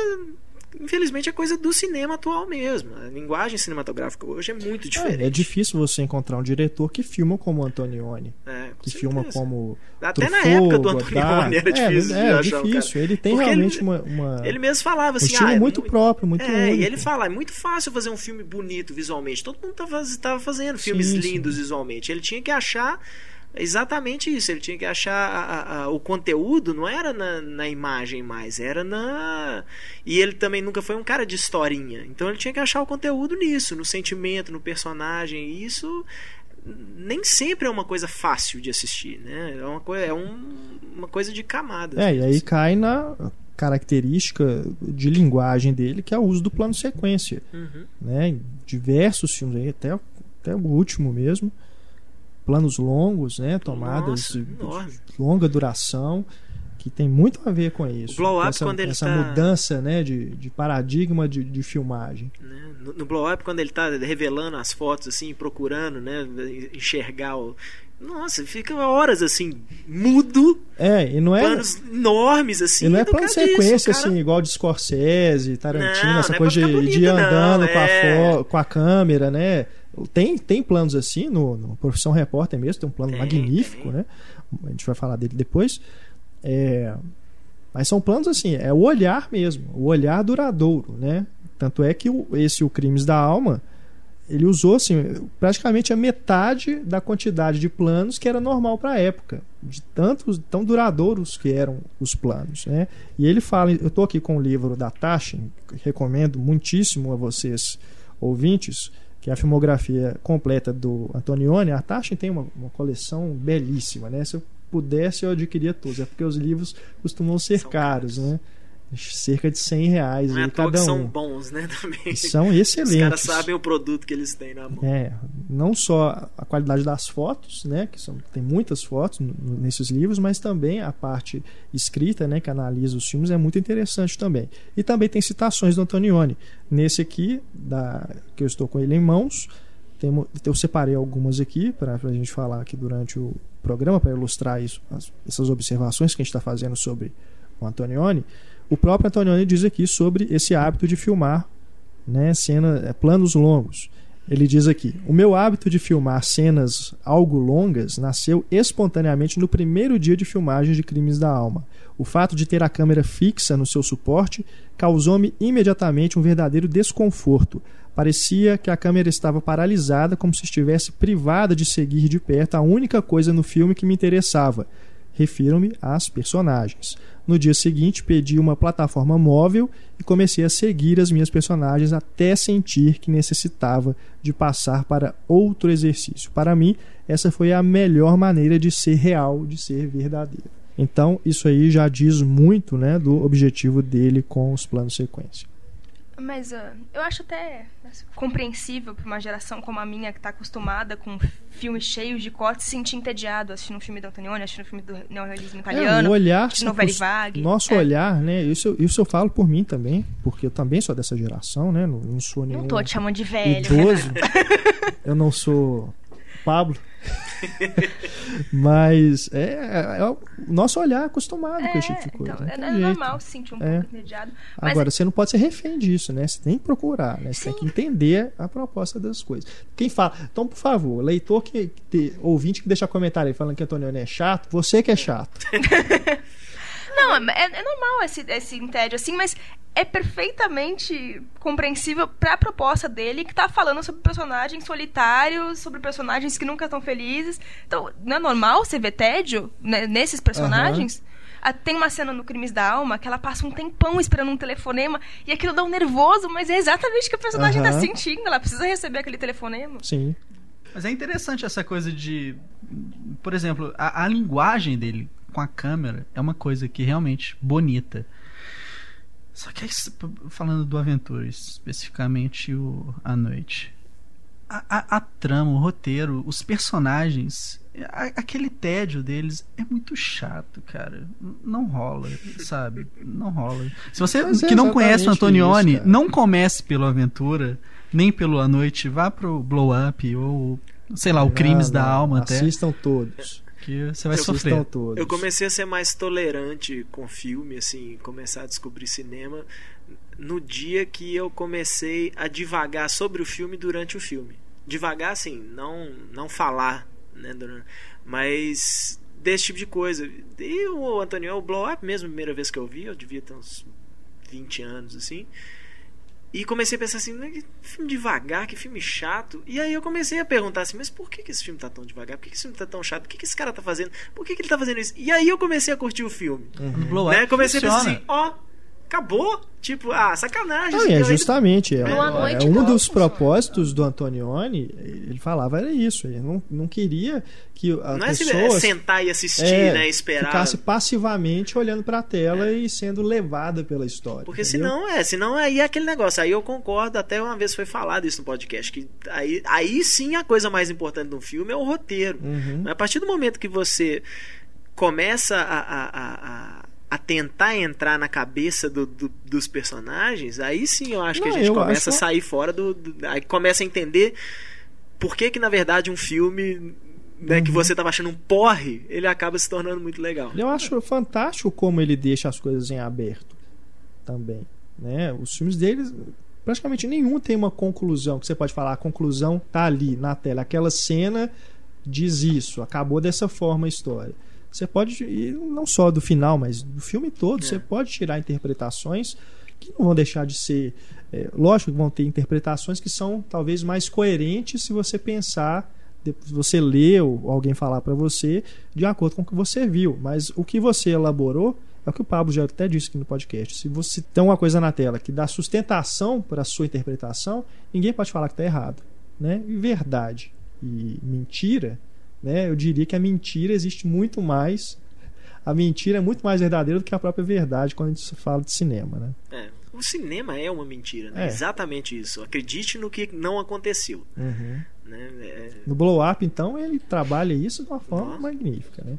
infelizmente é coisa do cinema atual mesmo. A linguagem cinematográfica hoje é muito diferente. É, é difícil você encontrar um diretor que filma como Antonioni. É, que certeza. filma como. Até Truffaut, na época do Antonioni era difícil. É, é difícil. Ele tem Porque realmente ele, uma, uma, Ele mesmo falava assim. Um estilo ah, muito não, próprio, muito. É, único. e ele fala: é muito fácil fazer um filme bonito visualmente. Todo mundo estava fazendo filmes sim, lindos sim. visualmente. Ele tinha que achar exatamente isso. Ele tinha que achar a, a, o conteúdo, não era na, na, imagem mais, era na. E ele também nunca foi um cara de historinha. Então ele tinha que achar o conteúdo nisso, no sentimento, no personagem. E isso nem sempre é uma coisa fácil de assistir, né? É uma, coisa, é um, uma coisa de camadas. É, e aí cai na característica de linguagem dele, que é o uso do plano sequência. Uhum. Né? Em diversos filmes aí, até, até o último mesmo planos longos, né? Tomadas Nossa, de longa duração, que tem muito a ver com isso. O blow up, essa, quando ele essa tá... mudança né, de, de paradigma de, de filmagem. Né? No, no, blow up, quando ele está revelando as fotos, assim, procurando né, enxergar o. Nossa, fica horas assim, mudo. É, e não é. Planos enormes, assim. E não é plano sequência, cara... assim, igual de Scorsese, Tarantino, não, essa não é coisa é de, de ir andando não, com, é... a com a câmera, né? Tem, tem planos assim no, no Profissão Repórter mesmo, tem um plano tem, magnífico, tem. né? A gente vai falar dele depois. É, mas são planos assim, é o olhar mesmo, o olhar duradouro, né? Tanto é que o, esse O Crimes da Alma, ele usou assim, praticamente a metade da quantidade de planos que era normal para a época, de tantos tão duradouros que eram os planos, né? E ele fala, eu estou aqui com o livro da Taschen, recomendo muitíssimo a vocês ouvintes, que é a filmografia completa do Antonioni, a Taschen tem uma, uma, coleção belíssima, né? Se eu pudesse, eu adquiria todos. É porque os livros costumam ser caros, né? Cerca de 100 reais Não é cada um. são bons, né? Também. São excelentes. Os caras sabem o produto que eles têm na mão. É, não só a qualidade das fotos, né? Que são, tem muitas fotos nesses livros, mas também a parte escrita, né? Que analisa os filmes é muito interessante também. E também tem citações do Antonioni. Nesse aqui, da, que eu estou com ele em mãos, tem, eu separei algumas aqui para a gente falar aqui durante o programa, para ilustrar isso, as, essas observações que a gente está fazendo sobre o Antonioni. O próprio Antonioni diz aqui sobre esse hábito de filmar né, cena, é, planos longos. Ele diz aqui: O meu hábito de filmar cenas algo longas nasceu espontaneamente no primeiro dia de filmagem de Crimes da Alma. O fato de ter a câmera fixa no seu suporte causou-me imediatamente um verdadeiro desconforto. Parecia que a câmera estava paralisada, como se estivesse privada de seguir de perto a única coisa no filme que me interessava. Refiro-me às personagens. No dia seguinte, pedi uma plataforma móvel e comecei a seguir as minhas personagens até sentir que necessitava de passar para outro exercício. Para mim, essa foi a melhor maneira de ser real, de ser verdadeiro. Então, isso aí já diz muito né, do objetivo dele com os planos sequência. Mas uh, eu acho até assim, compreensível para uma geração como a minha, que está acostumada com filmes cheios de cortes, se sentir entediado assistindo um filme do Antonioni, assistindo um filme do neorrealismo italiano, é, o olhar, de Novelli Vague. Nosso é. olhar, né? Isso, isso eu falo por mim também, porque eu também sou dessa geração, né? Não, não sou nenhum Não tô te chamando de velho. Idoso. eu não sou Pablo. Mas é, é, é, o nosso olhar acostumado é, com esse tipo de coisa. Então, é, é normal se sentir um é. pouco entediado. Agora, você não pode ser refém disso, né? Você tem que procurar, né? Você Sim. tem que entender a proposta das coisas. Quem fala, então, por favor, leitor que, que ouvinte que deixa comentário aí falando que Antônio é chato, você que é chato. Não, é, é normal esse, esse entédio, assim, mas é perfeitamente compreensível para a proposta dele, que está falando sobre personagens solitários, sobre personagens que nunca estão felizes. Então, não é normal você ver tédio né, nesses personagens? Uhum. tem uma cena no Crimes da Alma que ela passa um tempão esperando um telefonema e aquilo dá um nervoso, mas é exatamente o que a personagem Aham. tá sentindo. Ela precisa receber aquele telefonema. Sim. Mas é interessante essa coisa de. Por exemplo, a, a linguagem dele com a câmera é uma coisa que realmente bonita. Só que aí, falando do Aventura, especificamente o A Noite. A, a, a trama, o roteiro, os personagens, a- aquele tédio deles é muito chato, cara. Não rola, sabe? Não rola. Se você Mas é que não conhece o Antonioni, isso, não comece pelo Aventura, nem pelo A Noite, vá pro Blow Up ou sei lá, o Crimes da Alma até, Assistam todos. Que você vai Assistam sofrer. todos. Eu comecei a ser mais tolerante com filme, assim, começar a descobrir cinema no dia que eu comecei a divagar sobre o filme durante o filme. Devagar, assim, não, não falar, né, durante- mas desse tipo de coisa. E o Antônio, o Blow Up mesmo, a primeira vez que eu vi, eu devia ter uns 20 anos, assim. E comecei a pensar assim, "Né, que filme devagar, que filme chato. E aí eu comecei a perguntar assim, mas por que, que esse filme tá tão devagar? Por que, que esse filme tá tão chato? Por que, que esse cara tá fazendo? Por que, que ele tá fazendo isso? E aí eu comecei a curtir o filme. Blow né? Comecei funciona. a pensar assim, ó, acabou? Tipo, ah, sacanagem. Não, é justamente, é, Boa é noite, um dos propósitos do Antonioni, ele falava era isso, ele não, não queria que a Não é se- pessoa é sentar e assistir, é, né? Esperar. ficasse passivamente olhando pra tela e sendo levada pela história. Porque entendeu? senão é, senão aí é aquele negócio. Aí eu concordo, até uma vez foi falado isso no podcast, que aí, aí sim a coisa mais importante de um filme é o roteiro. Uhum. A partir do momento que você começa a, a, a, a- a tentar entrar na cabeça do- do- dos personagens, aí sim eu acho que Não, a gente começa acho- a sair fora do, do- Aí começa a entender por que, que na verdade, um filme né, Uhum. que você tava achando um porre, ele acaba se tornando muito legal. Eu acho fantástico como ele deixa as coisas em aberto também. Né? Os filmes deles, praticamente nenhum tem uma conclusão, que você pode falar, a conclusão tá ali na tela. Aquela cena diz isso, acabou dessa forma a história. Você pode, e não só do final, mas do filme todo, É. você pode tirar interpretações que não vão deixar de ser. é, lógico que vão ter interpretações que são talvez mais coerentes se você pensar, depois você ler ou alguém falar para você de acordo com o que você viu. Mas o que você elaborou é o que o Pablo já até disse aqui no podcast. Se você tem uma coisa na tela que dá sustentação para a sua interpretação, ninguém pode falar que está errado. Né? E verdade e mentira, né? eu diria que a mentira existe muito mais. A mentira é muito mais verdadeira do que a própria verdade quando a gente fala de cinema. Né? É, o cinema é uma mentira, né? É. Exatamente isso. Acredite no que não aconteceu. Uhum. Né? É, No Blow Up, então, ele trabalha isso de uma forma Nossa. magnífica, né?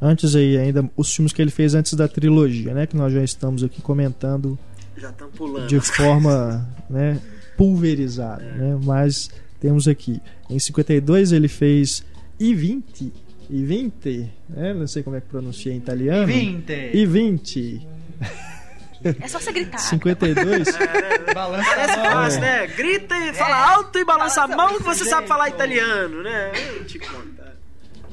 Antes aí, ainda, os filmes que ele fez antes da trilogia, né? Que nós já estamos aqui comentando já pulando. de forma né, pulverizada, né? Mas temos aqui, em 52 ele fez I-20, I-20, né? Não sei como é que pronuncia em italiano. Vinte. I-20, É só você gritar. 52. Balança Parece a mão. fácil, né? Grita e fala alto e balança a mão que você sabe falar italiano, né? Eu te contar.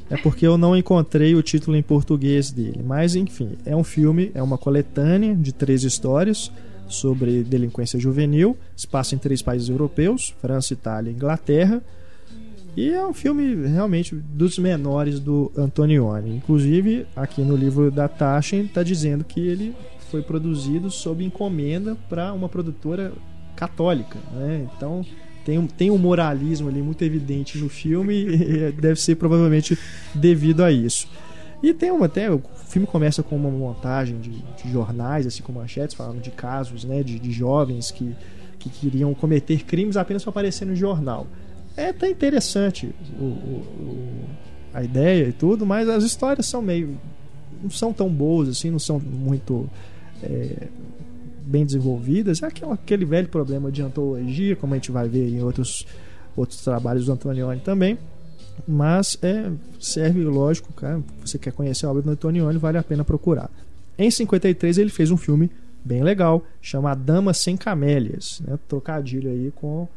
É porque eu não encontrei o título em português dele. Mas, enfim, é um filme, é uma coletânea de três histórias sobre delinquência juvenil. Se passa em três países europeus: França, Itália e Inglaterra. E é um filme realmente dos menores do Antonioni. Inclusive, aqui no livro da Taschen está dizendo que ele foi produzido sob encomenda para uma produtora católica. Né? Então tem um, tem um moralismo ali muito evidente no filme e deve ser provavelmente devido a isso. E tem uma até o filme começa com uma montagem de, de jornais assim com manchetes falando de casos, né, de, de jovens que que queriam cometer crimes apenas para aparecer no jornal. É até interessante o, o- o- a ideia e tudo, mas as histórias são meio não são tão boas assim, não são muito é, bem desenvolvidas. É aquele velho problema de antologia, como a gente vai ver em outros, outros trabalhos do Antonioni também. Mas é, serve, lógico, cara, você quer conhecer a obra do Antonioni, vale a pena procurar. Em 53 ele fez um filme bem legal, chama A Dama Sem Camélias, né? trocadilho aí com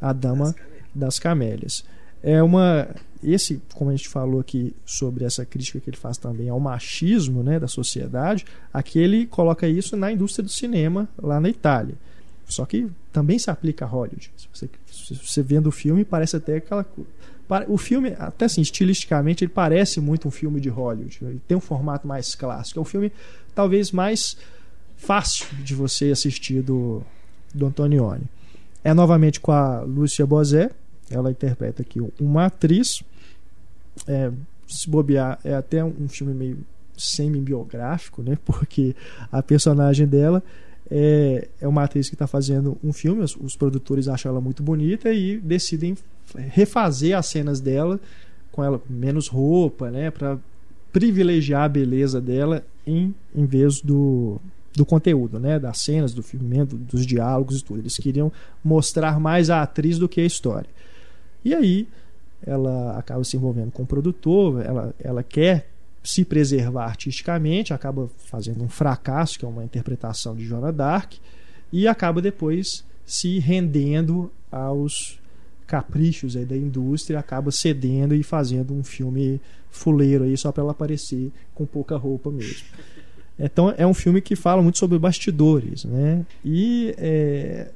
A Dama das Camélias. É uma esse, como a gente falou aqui sobre essa crítica que ele faz também ao machismo, né, da sociedade, aqui ele coloca isso na indústria do cinema lá na Itália. Só que também se aplica a Hollywood. Se você, se você vendo o filme, parece até aquela. O filme, até assim, estilisticamente, ele parece muito um filme de Hollywood. Ele tem um formato mais clássico. É um filme talvez mais fácil de você assistir do, do Antonioni. É novamente com a Lúcia Bozé. Ela interpreta aqui uma atriz. É, se bobear, é até um filme meio semi-biográfico, né? Porque a personagem dela é, é uma atriz que está fazendo um filme, os, os, produtores acham ela muito bonita e decidem refazer as cenas dela com ela menos roupa, né? Para privilegiar a beleza dela em, em vez do, do conteúdo, né? Das cenas, do filme, dos diálogos e tudo. Eles queriam mostrar mais a atriz do que a história. E aí ela acaba se envolvendo com o produtor, ela, ela quer se preservar artisticamente, acaba fazendo um fracasso, que é uma interpretação de Joana Dark, e acaba depois se rendendo aos caprichos da indústria, acaba cedendo e fazendo um filme fuleiro aí só para ela aparecer com pouca roupa mesmo. Então é um filme que fala muito sobre bastidores, né? E é,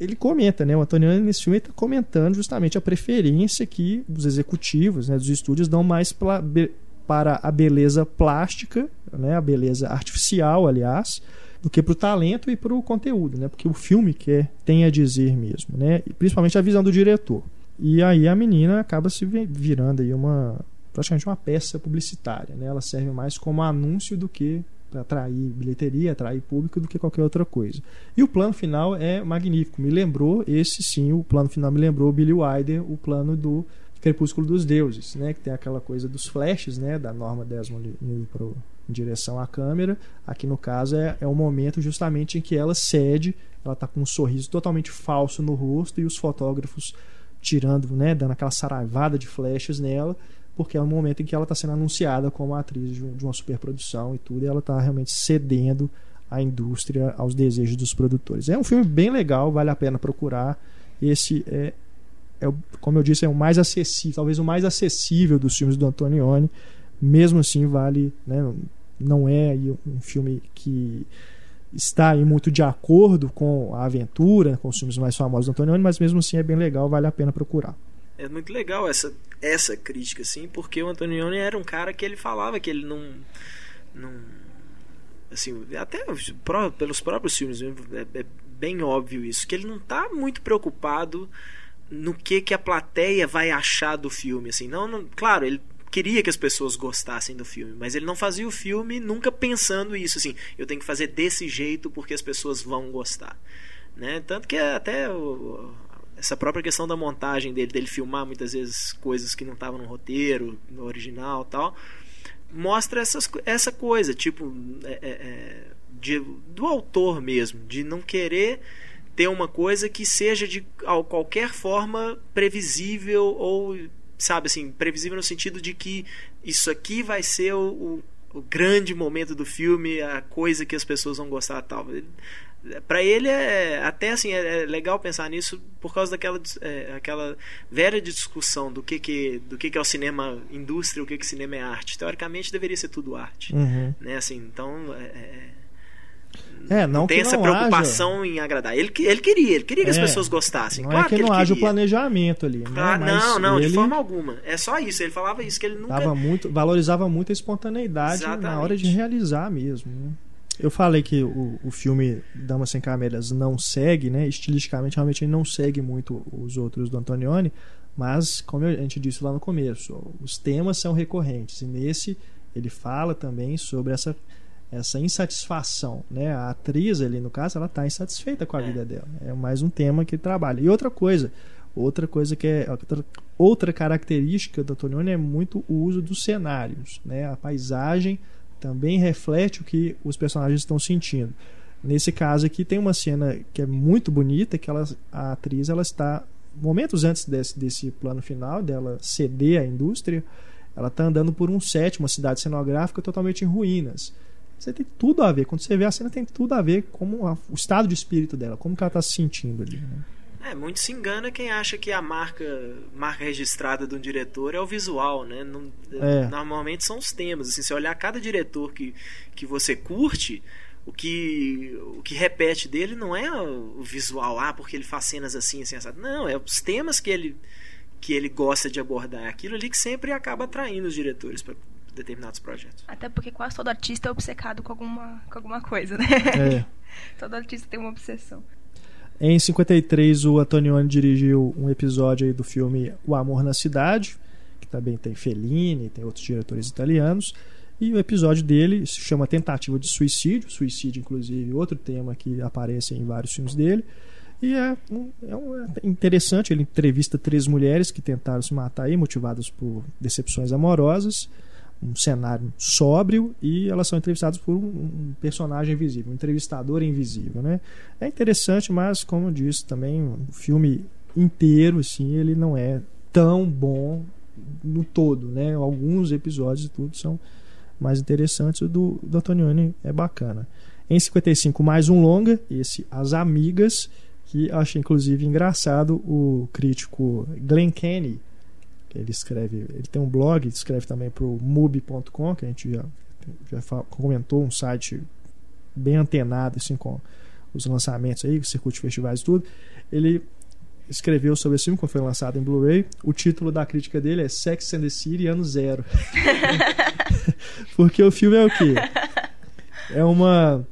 ele comenta, né? O Antoniano nesse filme está comentando justamente a preferência que os executivos, né, dos estúdios dão mais para a beleza plástica, né, a beleza artificial, aliás, do que para o talento e para o conteúdo, né, porque o filme quer tem a dizer mesmo, né, e principalmente a visão do diretor. E aí a menina acaba se virando aí uma praticamente uma peça publicitária, né, ela serve mais como anúncio do que atrair bilheteria, atrair público do que qualquer outra coisa. E o plano final é magnífico. Me lembrou, esse sim, o plano final me lembrou Billy Wilder, o plano do Crepúsculo dos Deuses, né, que tem aquela coisa dos flashes, né, da Norma Desmond indo pro, em direção à câmera. Aqui no caso é, é o momento justamente em que ela cede, ela está com um sorriso totalmente falso no rosto e os fotógrafos tirando, né, dando aquela saraivada de flashes nela, porque é o momento em que ela está sendo anunciada como atriz de, de uma superprodução e tudo, e ela está realmente cedendo à indústria, aos desejos dos produtores. É um filme bem legal, vale a pena procurar. Esse é é, como eu disse, é o mais acessível, talvez o mais acessível dos filmes do Antonioni. Mesmo assim, vale, né, não é um filme que está aí muito de acordo com a aventura, com os filmes mais famosos do Antonioni, mas mesmo assim é bem legal, vale a pena procurar. É muito legal essa, essa crítica, assim, porque o Antonioni era um cara que ele falava que ele não. não assim, até pelos próprios filmes, é, é bem óbvio isso, que ele não está muito preocupado no que que a plateia vai achar do filme, assim. Não, não, claro, ele queria que as pessoas gostassem do filme, mas ele não fazia o filme nunca pensando isso, assim, eu tenho que fazer desse jeito porque as pessoas vão gostar, né? Tanto que até o, essa própria questão da montagem dele, dele filmar muitas vezes coisas que não estavam no roteiro, no original, tal, mostra essas, essa coisa, tipo, é, é, é de, do autor mesmo, de não querer ter uma coisa que seja de qualquer forma previsível ou sabe assim previsível no sentido de que isso aqui vai ser o, o, o grande momento do filme a coisa que as pessoas vão gostar tal para ele é até assim é, é, legal pensar nisso por causa daquela é, aquela velha discussão do que que do que que é o cinema indústria o que que cinema é arte teoricamente deveria ser tudo arte uhum. né assim então é, é é, não, não tem essa não preocupação haja... em agradar. Ele, ele queria, ele queria que é, as pessoas gostassem. Não claro é que, que não haja o planejamento ali. Né? Claro, não, não, ele... de forma alguma. É só isso. Ele falava isso, que ele nunca. Muito, valorizava muito a espontaneidade Exatamente. na hora de realizar mesmo. Né? Eu falei que o, o filme Damas Sem Camélias não segue, né? Estilisticamente, realmente ele não segue muito os outros do Antonioni, mas, como a gente disse lá no começo, os temas são recorrentes. E nesse ele fala também sobre essa essa insatisfação, né? A atriz ali no caso, ela está insatisfeita com a é. vida dela. É mais um tema que trabalha. E outra coisa, outra coisa que é outra característica do Antonioni é muito o uso dos cenários, né? A paisagem também reflete o que os personagens estão sentindo. Nesse caso aqui tem uma cena que é muito bonita, que ela, a atriz ela está momentos antes desse, desse plano final dela ceder à indústria, ela está andando por um set, uma cidade cenográfica totalmente em ruínas você tem tudo a ver. Quando você vê a cena, tem tudo a ver com o estado de espírito dela, como que ela está se sentindo ali. Né? É, muito se engana quem acha que a marca, marca registrada de um diretor é o visual, né? Não, é. Normalmente são os temas. Assim, se olhar cada diretor que, que você curte, o que o que repete dele não é o visual ah porque ele faz cenas assim assim assado. não é os temas que ele que ele gosta de abordar aquilo ali que sempre acaba atraindo os diretores para determinados projetos até porque quase todo artista é obcecado com alguma com alguma coisa né É. todo artista tem uma obsessão Em 53, o Antonioni dirigiu um episódio aí do filme O Amor na Cidade, que também tem Fellini, tem outros diretores italianos. E o episódio dele se chama Tentativa de Suicídio. Suicídio, inclusive, outro tema que aparece em vários filmes dele. E é, um, é, um, é interessante, ele entrevista três mulheres que tentaram se matar aí, motivadas por decepções amorosas. Um cenário sóbrio e elas são entrevistadas por um, um personagem invisível, um entrevistador invisível, né? É interessante, mas como eu disse também, o filme inteiro, assim, ele não é tão bom no todo, né? Alguns episódios e tudo são mais interessantes. O do, do Antonioni é bacana. Em 55, mais um longa, esse As Amigas, que achei inclusive engraçado o crítico Glenn Kenny. Ele escreve, ele tem um blog, escreve também para o mubi.com, que a gente já, já comentou, um site bem antenado assim, com os lançamentos aí, circuito de festivais e tudo. Ele escreveu sobre esse filme quando foi lançado em Blu-ray. O título da crítica dele é Sex and the City Ano Zero. Porque o filme é o quê? É uma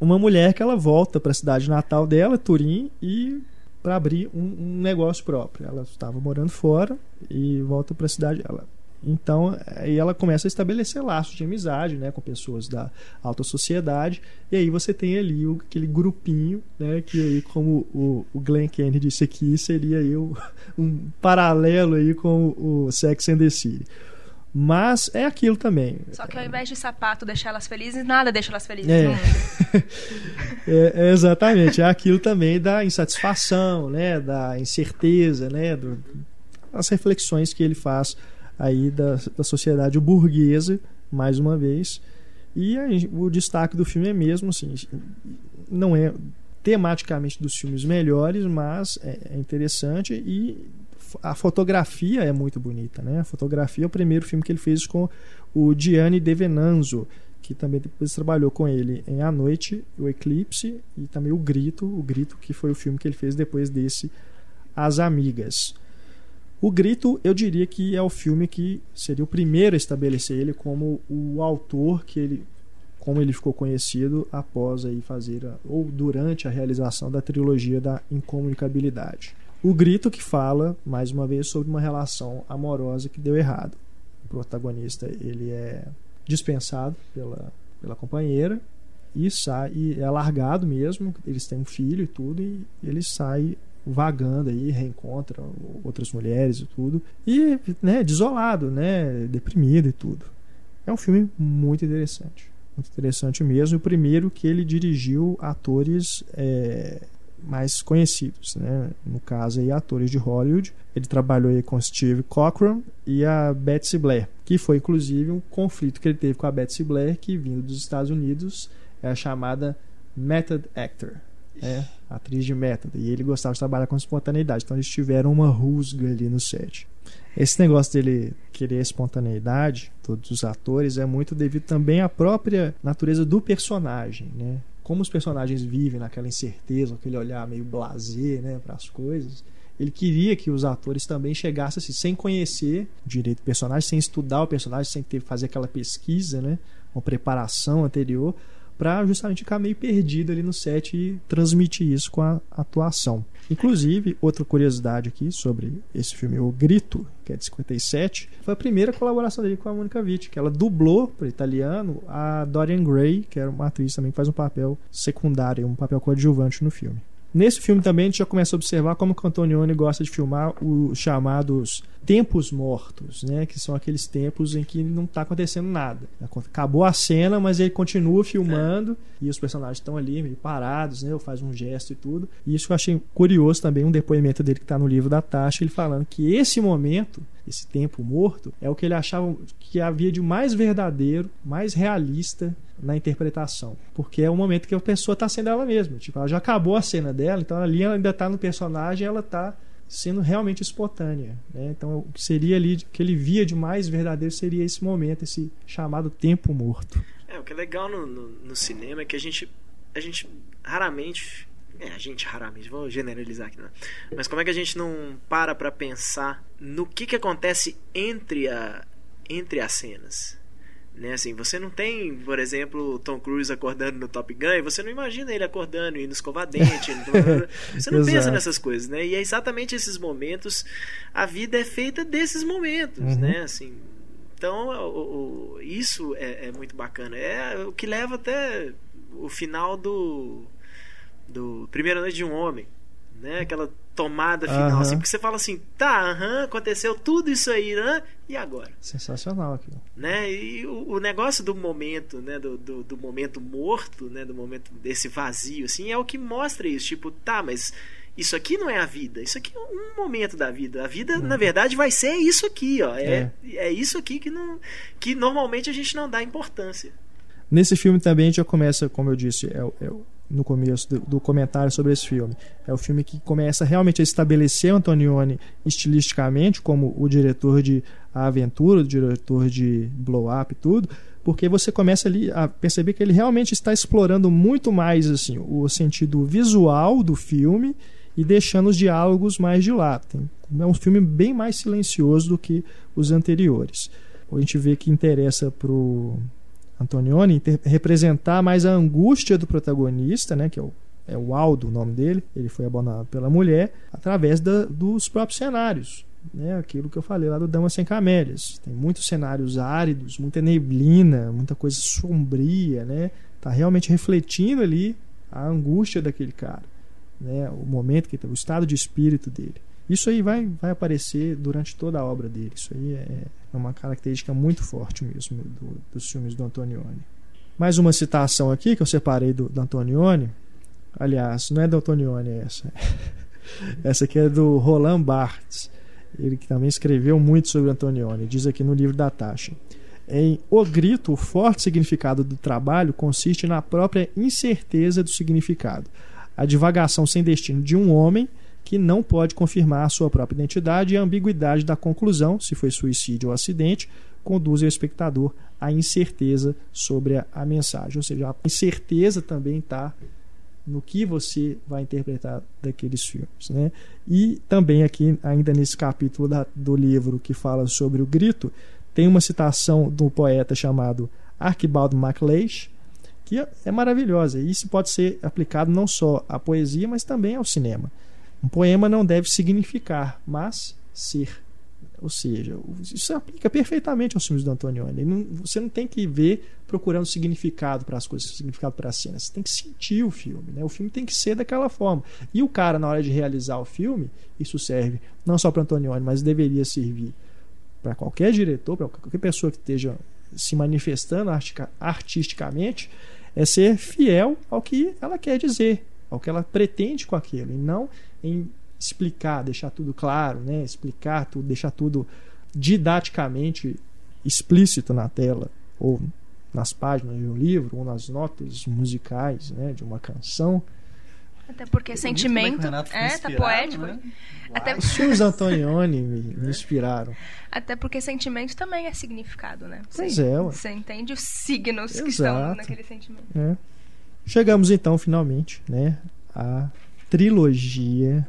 uma mulher que ela volta para a cidade natal dela, Turim, e para abrir um, um, negócio próprio. Ela estava morando fora e volta para a cidade dela. Então, aí ela começa a estabelecer laços de amizade, né, com pessoas da alta sociedade. E aí você tem ali o, aquele grupinho, né, que aí como o, o Glenn Kennedy disse aqui, seria aí o, um paralelo aí com o Sex and the City. Mas é aquilo também. Só que ao invés de sapato deixar elas felizes, nada deixa elas felizes. É. é, é exatamente. É aquilo também da insatisfação, né? Da incerteza, né? Do, as reflexões que ele faz aí da, da sociedade burguesa, mais uma vez. E aí, o destaque do filme é mesmo, assim, não é tematicamente dos filmes melhores, mas é, é interessante e a fotografia é muito bonita, né? A fotografia é o primeiro filme que ele fez com o Gianni De Venanzo, que também depois trabalhou com ele em A Noite, O Eclipse e também O Grito, O Grito que foi o filme que ele fez depois desse As Amigas. O Grito, eu diria que é o filme que seria o primeiro a estabelecer ele como o autor que ele como ele ficou conhecido após aí fazer ou durante a realização da trilogia da incomunicabilidade. O grito que fala, mais uma vez, sobre uma relação amorosa que deu errado. O protagonista ele é dispensado pela, pela companheira e sai e é largado mesmo. Eles têm um filho e tudo e ele sai vagando aí, reencontra outras mulheres e tudo e né, desolado, né, deprimido e tudo. É um filme muito interessante, muito interessante mesmo. O primeiro que ele dirigiu atores é, mais conhecidos, né? No caso aí, atores de Hollywood. Ele trabalhou aí com Steve Cochran e a Betsy Blair, que foi inclusive um conflito que ele teve com a Betsy Blair, que vindo dos Estados Unidos é a chamada method actor, é atriz de método. E ele gostava de trabalhar com espontaneidade, então eles tiveram uma rusga ali no set. Esse negócio dele querer espontaneidade, todos os atores, é muito devido também à própria natureza do personagem, né? Como os personagens vivem naquela incerteza, aquele olhar meio blasé né, para as coisas, ele queria que os atores também chegassem assim, sem conhecer direito do personagem, sem estudar o personagem, sem ter fazer aquela pesquisa, né, uma preparação anterior, para justamente ficar meio perdido ali no set e transmitir isso com a atuação. Inclusive, outra curiosidade aqui sobre esse filme, O Grito, que é de 57, foi a primeira colaboração dele com a Monica Vitti, que ela dublou para italiano a Dorian Gray, que era uma atriz também que faz um papel secundário, um papel coadjuvante no filme. Nesse filme também a gente já começa a observar como o Antonioni gosta de filmar os chamados tempos mortos, né? Que são aqueles tempos em que não está acontecendo nada. Acabou a cena, mas ele continua filmando é. e os personagens estão ali meio parados, né? Ou faz um gesto e tudo. E isso eu achei curioso também, um depoimento dele que está no livro da Tasha, ele falando que esse momento esse tempo morto, é o que ele achava que havia de mais verdadeiro, mais realista na interpretação. Porque é o momento que a pessoa está sendo ela mesma. Tipo, ela já acabou a cena dela, então ali ela ainda está no personagem, ela está sendo realmente espontânea. Né? Então, o que seria ali, que ele via de mais verdadeiro seria esse momento, esse chamado tempo morto. É, o que é legal no, no, no cinema é que a gente, a gente raramente. É, a gente raramente, vou generalizar aqui, né? Mas como é que a gente não para pra pensar no que, que acontece entre, a, entre as cenas? Né, assim, você não tem, por exemplo, Tom Cruise acordando no Top Gun e você não imagina ele acordando, indo escovar dente. você não pensa nessas coisas, né? E é exatamente esses momentos. A vida é feita desses momentos, uhum. né? Assim, então, o, o, isso é, é, muito bacana. É o que leva até o final do, do Primeira Noite de um Homem né? Aquela tomada final, uhum. assim, porque você fala assim, tá, aham, aconteceu tudo isso aí, né? E agora? Sensacional aquilo. Né? E o, o negócio do momento, né? Do, do, do, momento morto, né? Do momento desse vazio, assim, é o que mostra isso. Tipo, tá, mas isso aqui não é a vida, isso aqui é um momento da vida. A vida, uhum. na verdade, vai ser isso aqui, ó. É, é. é isso aqui que, não, que normalmente a gente não dá importância. Nesse filme também já começa, como eu disse, é, é no começo do, do, comentário sobre esse filme. É o filme que começa realmente a estabelecer Antonioni estilisticamente como o diretor de Aventura, o diretor de Blow Up e tudo, porque você começa ali a perceber que ele realmente está explorando muito mais assim o sentido visual do filme e deixando os diálogos mais de lado. É um filme bem mais silencioso do que os anteriores. A gente vê que interessa pro Antonioni representar mais a angústia do protagonista, né, que é o, é o Aldo, o nome dele, ele foi abandonado pela mulher, através da, dos próprios cenários. Né, aquilo que eu falei lá do Dama Sem Camélias. Tem muitos cenários áridos, muita neblina, muita coisa sombria. Né, tá realmente refletindo ali a angústia daquele cara. Né, o momento que tá, o estado de espírito dele. Isso aí vai, vai aparecer durante toda a obra dele. Isso aí é, é uma característica muito forte mesmo do, dos filmes do Antonioni. Mais uma citação aqui que eu separei do, do Antonioni. Aliás, não é do Antonioni essa. essa aqui é do Roland Barthes. Ele que também escreveu muito sobre Antonioni. Diz aqui no livro da Tasha. Em O Grito, o forte significado do trabalho consiste na própria incerteza do significado. A divagação sem destino de um homem que não pode confirmar sua própria identidade e a ambiguidade da conclusão, se foi suicídio ou acidente, conduzem o espectador à incerteza sobre a, a mensagem. Ou seja, a incerteza também está no que você vai interpretar daqueles filmes. Né? E também aqui, ainda nesse capítulo da, do livro que fala sobre o grito, tem uma citação do poeta chamado Archibald MacLeish, que é maravilhosa. E isso pode ser aplicado não só à poesia, mas também ao cinema. Um poema não deve significar, mas ser. Ou seja, isso aplica perfeitamente aos filmes do Antonioni. Não, você não tem que ver procurando significado para as coisas, significado para as cenas. Você tem que sentir o filme. Né? O filme tem que ser daquela forma. E o cara, na hora de realizar o filme, isso serve não só para Antonioni, mas deveria servir para qualquer diretor, para qualquer pessoa que esteja se manifestando artisticamente, é ser fiel ao que ela quer dizer, ao que ela pretende com aquilo, e não em explicar, deixar tudo claro, né? explicar tudo, deixar tudo didaticamente explícito na tela ou nas páginas de um livro ou nas notas musicais né, de uma canção. Até porque é sentimento é, tá poético. Né? Até... Os filmes Antonioni me, me, inspiraram. Até porque sentimento também é significado, né? Pois você, é. Você entende os signos Exato. que estão naquele sentimento. É. Chegamos então finalmente, né, a trilogia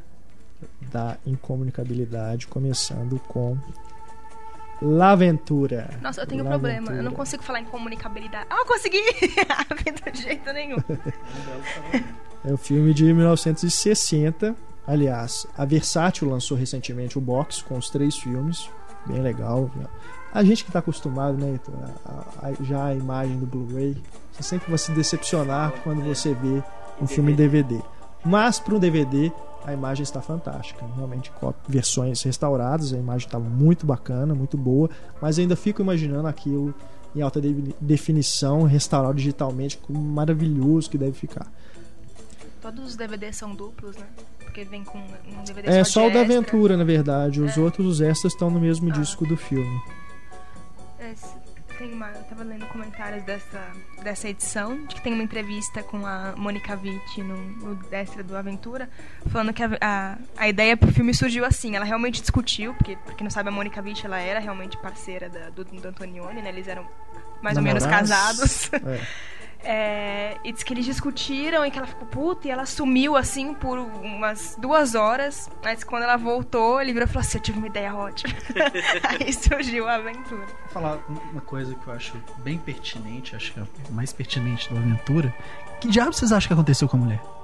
da incomunicabilidade, começando com Laventura. Nossa, eu tenho um problema. Eu não consigo falar em comunicabilidade. Ah, consegui! de jeito nenhum. é o filme de 1960. Aliás, a Versátil lançou recentemente o box com os três filmes. Bem legal. A gente que está acostumado, né, a, a, já a imagem do Blu-ray, você sempre vai se decepcionar quando você vê um filme em DVD. Mas para um DVD a imagem está fantástica. Realmente, versões restauradas, a imagem está muito bacana, muito boa, mas ainda fico imaginando aquilo em alta definição, restaurado digitalmente, como maravilhoso que deve ficar. Todos os DVDs são duplos, né? Porque vem com um DVD É só, só o da aventura, na verdade. Os é. outros, os extras, estão no mesmo ah. disco do filme. É, tem uma, eu tava lendo comentários dessa, dessa edição, de que tem uma entrevista com a Mônica Witt no, no Extra do Aventura, falando que a, a, a ideia pro filme surgiu assim, ela realmente discutiu, porque, pra quem não sabe, a Mônica Witt, ela era realmente parceira da, do, do Antonioni, né, eles eram mais ou menos casados. É. É, e diz que eles discutiram e que ela ficou puta e ela sumiu assim por umas duas horas. Mas quando ela voltou, ele virou e falou assim: Eu tive uma ideia ótima. Aí surgiu a aventura. Vou falar uma coisa que eu acho bem pertinente, acho que é mais pertinente da aventura. Que diabo vocês acham que aconteceu com a mulher?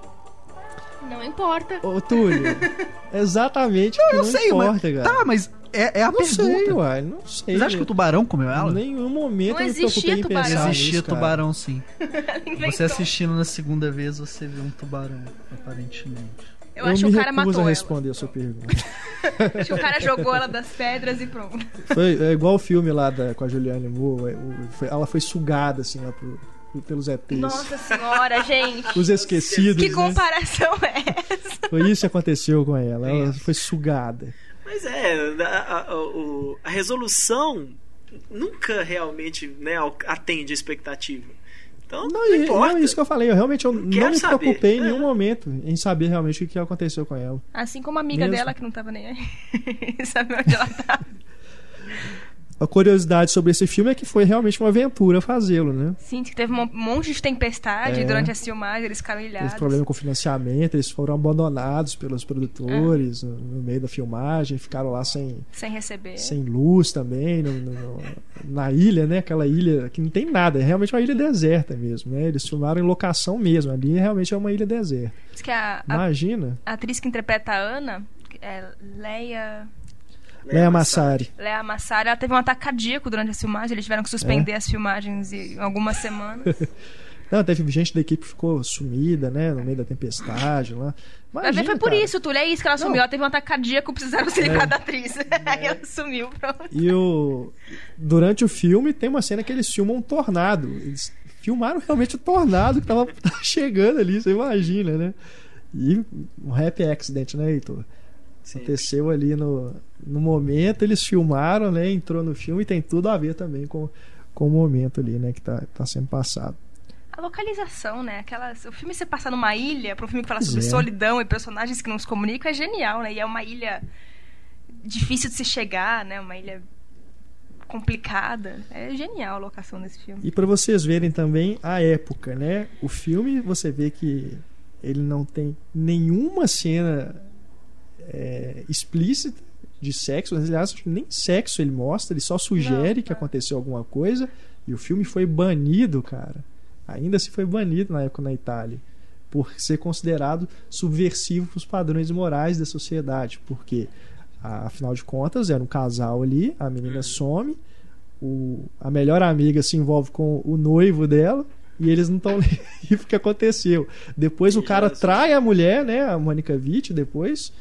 Não importa. Ô, Túlio, exatamente o que não importa, mas, cara. Tá, mas é, é a não pergunta. sei, uai, não sei. Vocês acham que o tubarão comeu ela? Em nenhum momento Não eu me preocupei em tubarão. pensar Existia nisso, tubarão, sim. Você assistindo na segunda vez, você viu um tubarão, aparentemente. Eu, acho que o cara matou a ela. responder a sua pergunta. Acho que o cara jogou ela das pedras e pronto. Foi, é igual o filme lá da, com a Juliane Moore. ela foi sugada, assim, lá pro- pelos ETs. Nossa senhora, gente. Os esquecidos, Que né? comparação é essa? Foi isso que aconteceu com ela. Ela Isso. foi sugada. Mas é, a, a- a resolução nunca realmente né, atende a expectativa. Então, não, Não, importa. não, isso que eu falei. Eu realmente eu não, me saber. preocupei em nenhum É. momento em saber realmente o que aconteceu com ela. Assim como a amiga Mesmo. dela que não tava nem aí. Sabe onde ela tá? A curiosidade sobre esse filme é que foi realmente uma aventura fazê-lo, né? Sim, que teve um monte de tempestade É. durante a filmagem, eles ficaram ilhados. Teve problema com financiamento, eles foram abandonados pelos produtores É. no, no meio da filmagem, ficaram lá sem, Sem receber. sem luz também, no- no- na ilha, né? Aquela ilha que não tem nada, é realmente uma ilha deserta mesmo, né? Eles filmaram em locação mesmo, ali realmente é uma ilha deserta. A, a- Imagina, a atriz que interpreta a Ana, é Leia. Leia Massari. Leia Massari, ela teve um ataque cardíaco durante a filmagem, eles tiveram que suspender as filmagens em algumas semanas. Não, teve gente da equipe que ficou sumida, né? No meio da tempestade lá. Imagina, foi por cara. isso, Túlio, é isso que ela Não. sumiu. Ela teve um ataque cardíaco, precisaram se livrar É. da atriz. Aí ela sumiu, pronto. E o... durante o filme tem uma cena que eles filmam um tornado. Eles filmaram realmente o tornado que tava chegando ali, você imagina, né? E um happy accident, né, Heitor? Sim. Aconteceu ali no, no momento, eles filmaram, né? Entrou no filme e tem tudo a ver também com, com o momento ali, né? Que tá, tá sendo passado. A localização, né? Aquelas, o filme se passar numa ilha, para um filme que fala sobre é. solidão e personagens que não se comunicam, é genial, né? E é uma ilha difícil de se chegar, né? Uma ilha complicada. É genial a locação desse filme. E para vocês verem também a época, né? O filme você vê que ele não tem nenhuma cena é, explícita de sexo, aliás, acho que nem sexo ele mostra, ele só sugere Não, que não. aconteceu alguma coisa e o filme foi banido, cara. Ainda se foi banido na época na Itália por ser considerado subversivo para os padrões morais da sociedade, porque afinal de contas era um casal ali, a menina some, o, a melhor amiga se envolve com o noivo dela e eles não estão nem o que aconteceu. Depois o cara trai a mulher, né, a Mônica Witt, depois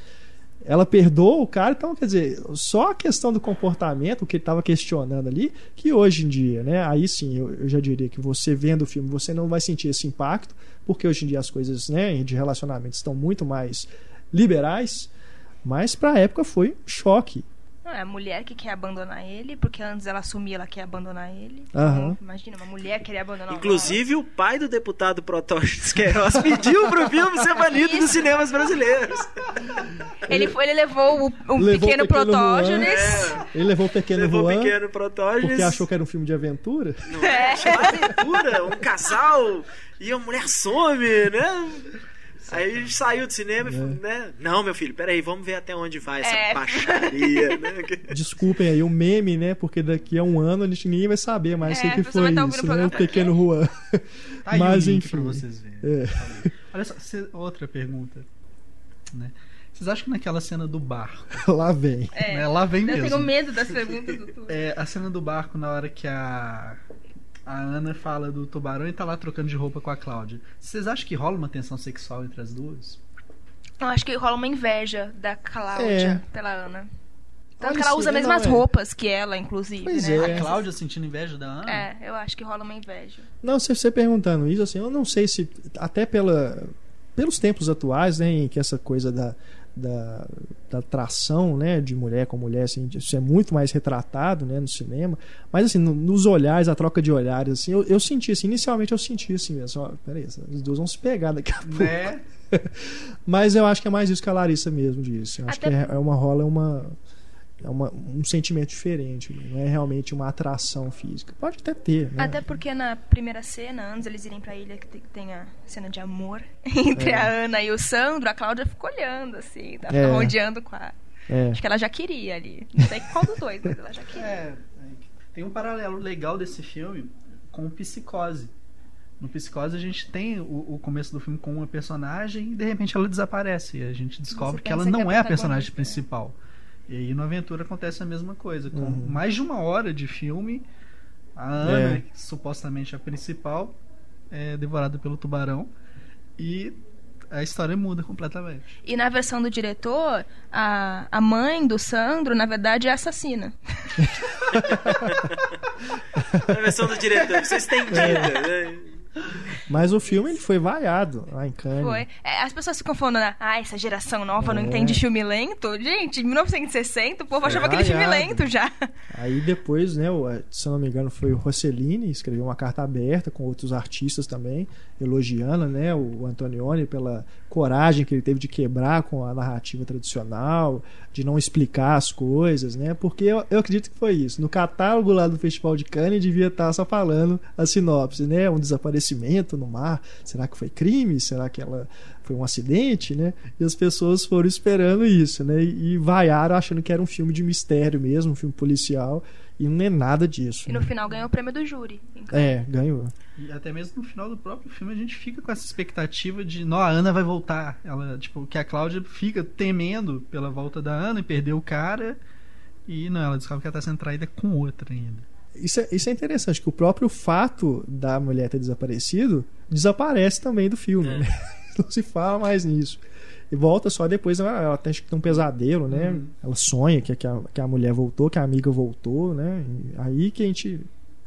ela perdoa o cara, então quer dizer, só a questão do comportamento, o que ele estava questionando ali, que hoje em dia, né, aí sim, eu, eu já diria que você vendo o filme, você não vai sentir esse impacto, porque hoje em dia as coisas, né, de relacionamento estão muito mais liberais, mas para a época foi um choque. Não, é a mulher que quer abandonar ele, porque antes ela assumia, ela quer abandonar ele. Então, imagina, uma mulher querer abandonar Inclusive, o pai do deputado Protógenes Queiroz pediu pro filme ser banido dos cinemas brasileiros. Ele, foi, ele levou o, o Levou pequeno, pequeno protógenes. É, Ele levou o pequeno levou o Juan, pequeno Protógenes. porque achou que era um filme de aventura. Não é, uma aventura, um casal e a mulher some, né? Aí saiu do cinema e falou, né? Não, meu filho, peraí, vamos ver até onde vai essa É. baixaria, né? Desculpem aí o meme, né? Porque daqui a um ano a gente ninguém vai saber mais É, o que a pessoa foi tá isso, né? O pequeno Juan. Tá aí Mas enfim. pra vocês verem. É. Olha só, cê- outra pergunta. Né? Vocês acham que naquela cena do barco, Lá vem. É. né, lá vem Eu mesmo. tenho medo das perguntas do. É, a cena do barco na hora que a a Ana fala do tubarão e tá lá trocando de roupa com a Cláudia. Vocês acham que rola uma tensão sexual entre as duas? Eu acho que rola uma inveja da Cláudia É. pela Ana. Tanto Olha que ela usa as mesmas é. roupas que ela, inclusive. Pois né? É. A Cláudia sentindo inveja da Ana? É, eu acho que rola uma inveja. Não, se você perguntando isso, assim, eu não sei se. Até pela, pelos tempos atuais, né? Em que essa coisa da. Da da atração, né, de mulher com mulher, assim, isso é muito mais retratado, né, no cinema. Mas assim, no, nos olhares, a troca de olhares, assim, eu, eu senti assim, inicialmente eu senti assim, mesmo, ó, peraí, os dois vão se pegar daqui a pouco. Né? Mas eu acho que é mais isso que a Larissa mesmo disse. Eu acho Até- que é, é uma rola, é uma é uma, um sentimento diferente, não é realmente uma atração física. Pode até ter, né? Até porque na primeira cena, antes eles irem pra ilha, que te- tem a cena de amor entre a Ana e o Sandro, a Cláudia fica olhando, assim, tá É. rodeando com a. É. Acho que ela já queria ali. Não sei qual dos dois, mas ela já queria. É, tem um paralelo legal desse filme com o Psicose. No Psicose a gente tem o, o começo do filme com uma personagem e de repente ela desaparece. E a gente descobre que ela que não é é a personagem protagonista. principal. E aí no Aventura acontece a mesma coisa. Com Uhum. mais de uma hora de filme, a Ana, É. que supostamente a principal, é devorada pelo tubarão. E a história muda completamente. E na versão do diretor, a, a mãe do Sandro, na verdade, é assassina. Na versão do diretor, isso é estendida, né? Mas o filme ele foi vaiado lá em Cannes. Foi. É, as pessoas ficam falando, né, ah, essa geração nova não É. entende filme lento. Gente, em 1960 o povo achava aquele filme lento já. Aí depois, né, o- se eu não me engano, foi o Rossellini, escreveu uma carta aberta com outros artistas também, elogiando, né, o Antonioni pela coragem que ele teve de quebrar com a narrativa tradicional, de não explicar as coisas, né? Porque eu, eu acredito que foi isso. No catálogo lá do Festival de Cannes devia estar só falando a sinopse, né? Um desaparecimento no mar. Será que foi crime? Será que ela foi um acidente, né? E as pessoas foram esperando isso, né? E, e vaiaram achando que era um filme de mistério mesmo, um filme policial, e não é nada disso. E no né? final ganhou o prêmio do júri. É, ganhou. E até mesmo no final do próprio filme a gente fica com essa expectativa de, não, a Ana vai voltar. Ela, tipo, que a Cláudia fica temendo pela volta da Ana e perder o cara. E não, ela descobre que ela tá sendo traída com outra ainda. Isso é, isso é interessante, que o próprio fato da mulher ter desaparecido desaparece também do filme. É. né? Não se fala mais nisso. E volta só depois, ela, tem, acho que tem um pesadelo, né? Uhum. Ela sonha que, que, a, que a mulher voltou, que a amiga voltou, né? E aí que a gente.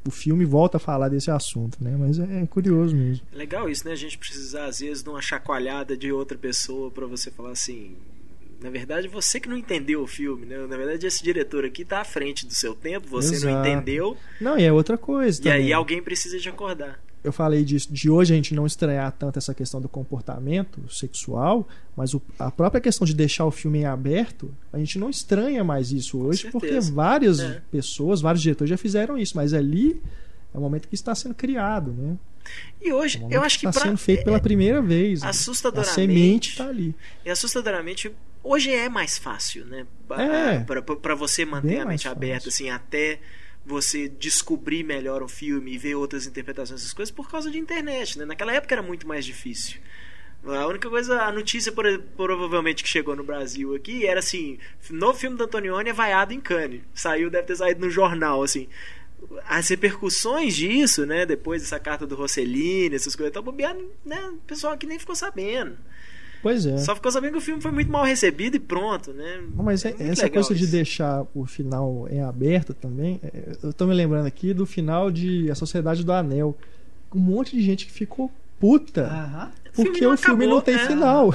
O filme volta a falar desse assunto, né? Mas é, é curioso mesmo. É legal isso, né? A gente precisar, às vezes, de uma chacoalhada de outra pessoa pra você falar assim. Na verdade, você que não entendeu o filme, né? Na verdade, esse diretor aqui tá à frente do seu tempo, você não Exato. entendeu, Não, e é outra coisa. e aí também. alguém precisa te acordar. eu falei disso, de hoje a gente não estranhar tanto essa questão do comportamento sexual, mas o- a própria questão de deixar o filme em aberto, a gente não estranha mais isso hoje, porque várias É. pessoas, vários diretores já fizeram isso, mas ali é o momento que está sendo criado, né? E hoje, É eu acho que está pra, sendo feito pela primeira vez. né? A assustadoramente, semente está ali. E assustadoramente, hoje é mais fácil, né? É. Pra- pra você manter a mente aberta, assim, até você descobrir melhor o filme e ver outras interpretações dessas coisas por causa de internet, né? Naquela época era muito mais difícil. A única coisa, a notícia provavelmente que chegou no Brasil aqui era assim: novo filme do Antonioni é vaiado em Cannes. Saiu, deve ter saído no jornal, assim. As repercussões disso, né? Depois dessa carta do Rossellini, essas coisas, tá bobeando, né? O pessoal aqui nem ficou sabendo. Pois é. Só ficou sabendo que o filme foi muito mal recebido e pronto, né? Não, Mas é- muito essa coisa de isso. deixar o final em aberto também, é, eu tô me lembrando aqui do final de A Sociedade do Anel. Um monte de gente que ficou puta Aham. porque não o filme acabou, não tem é. final.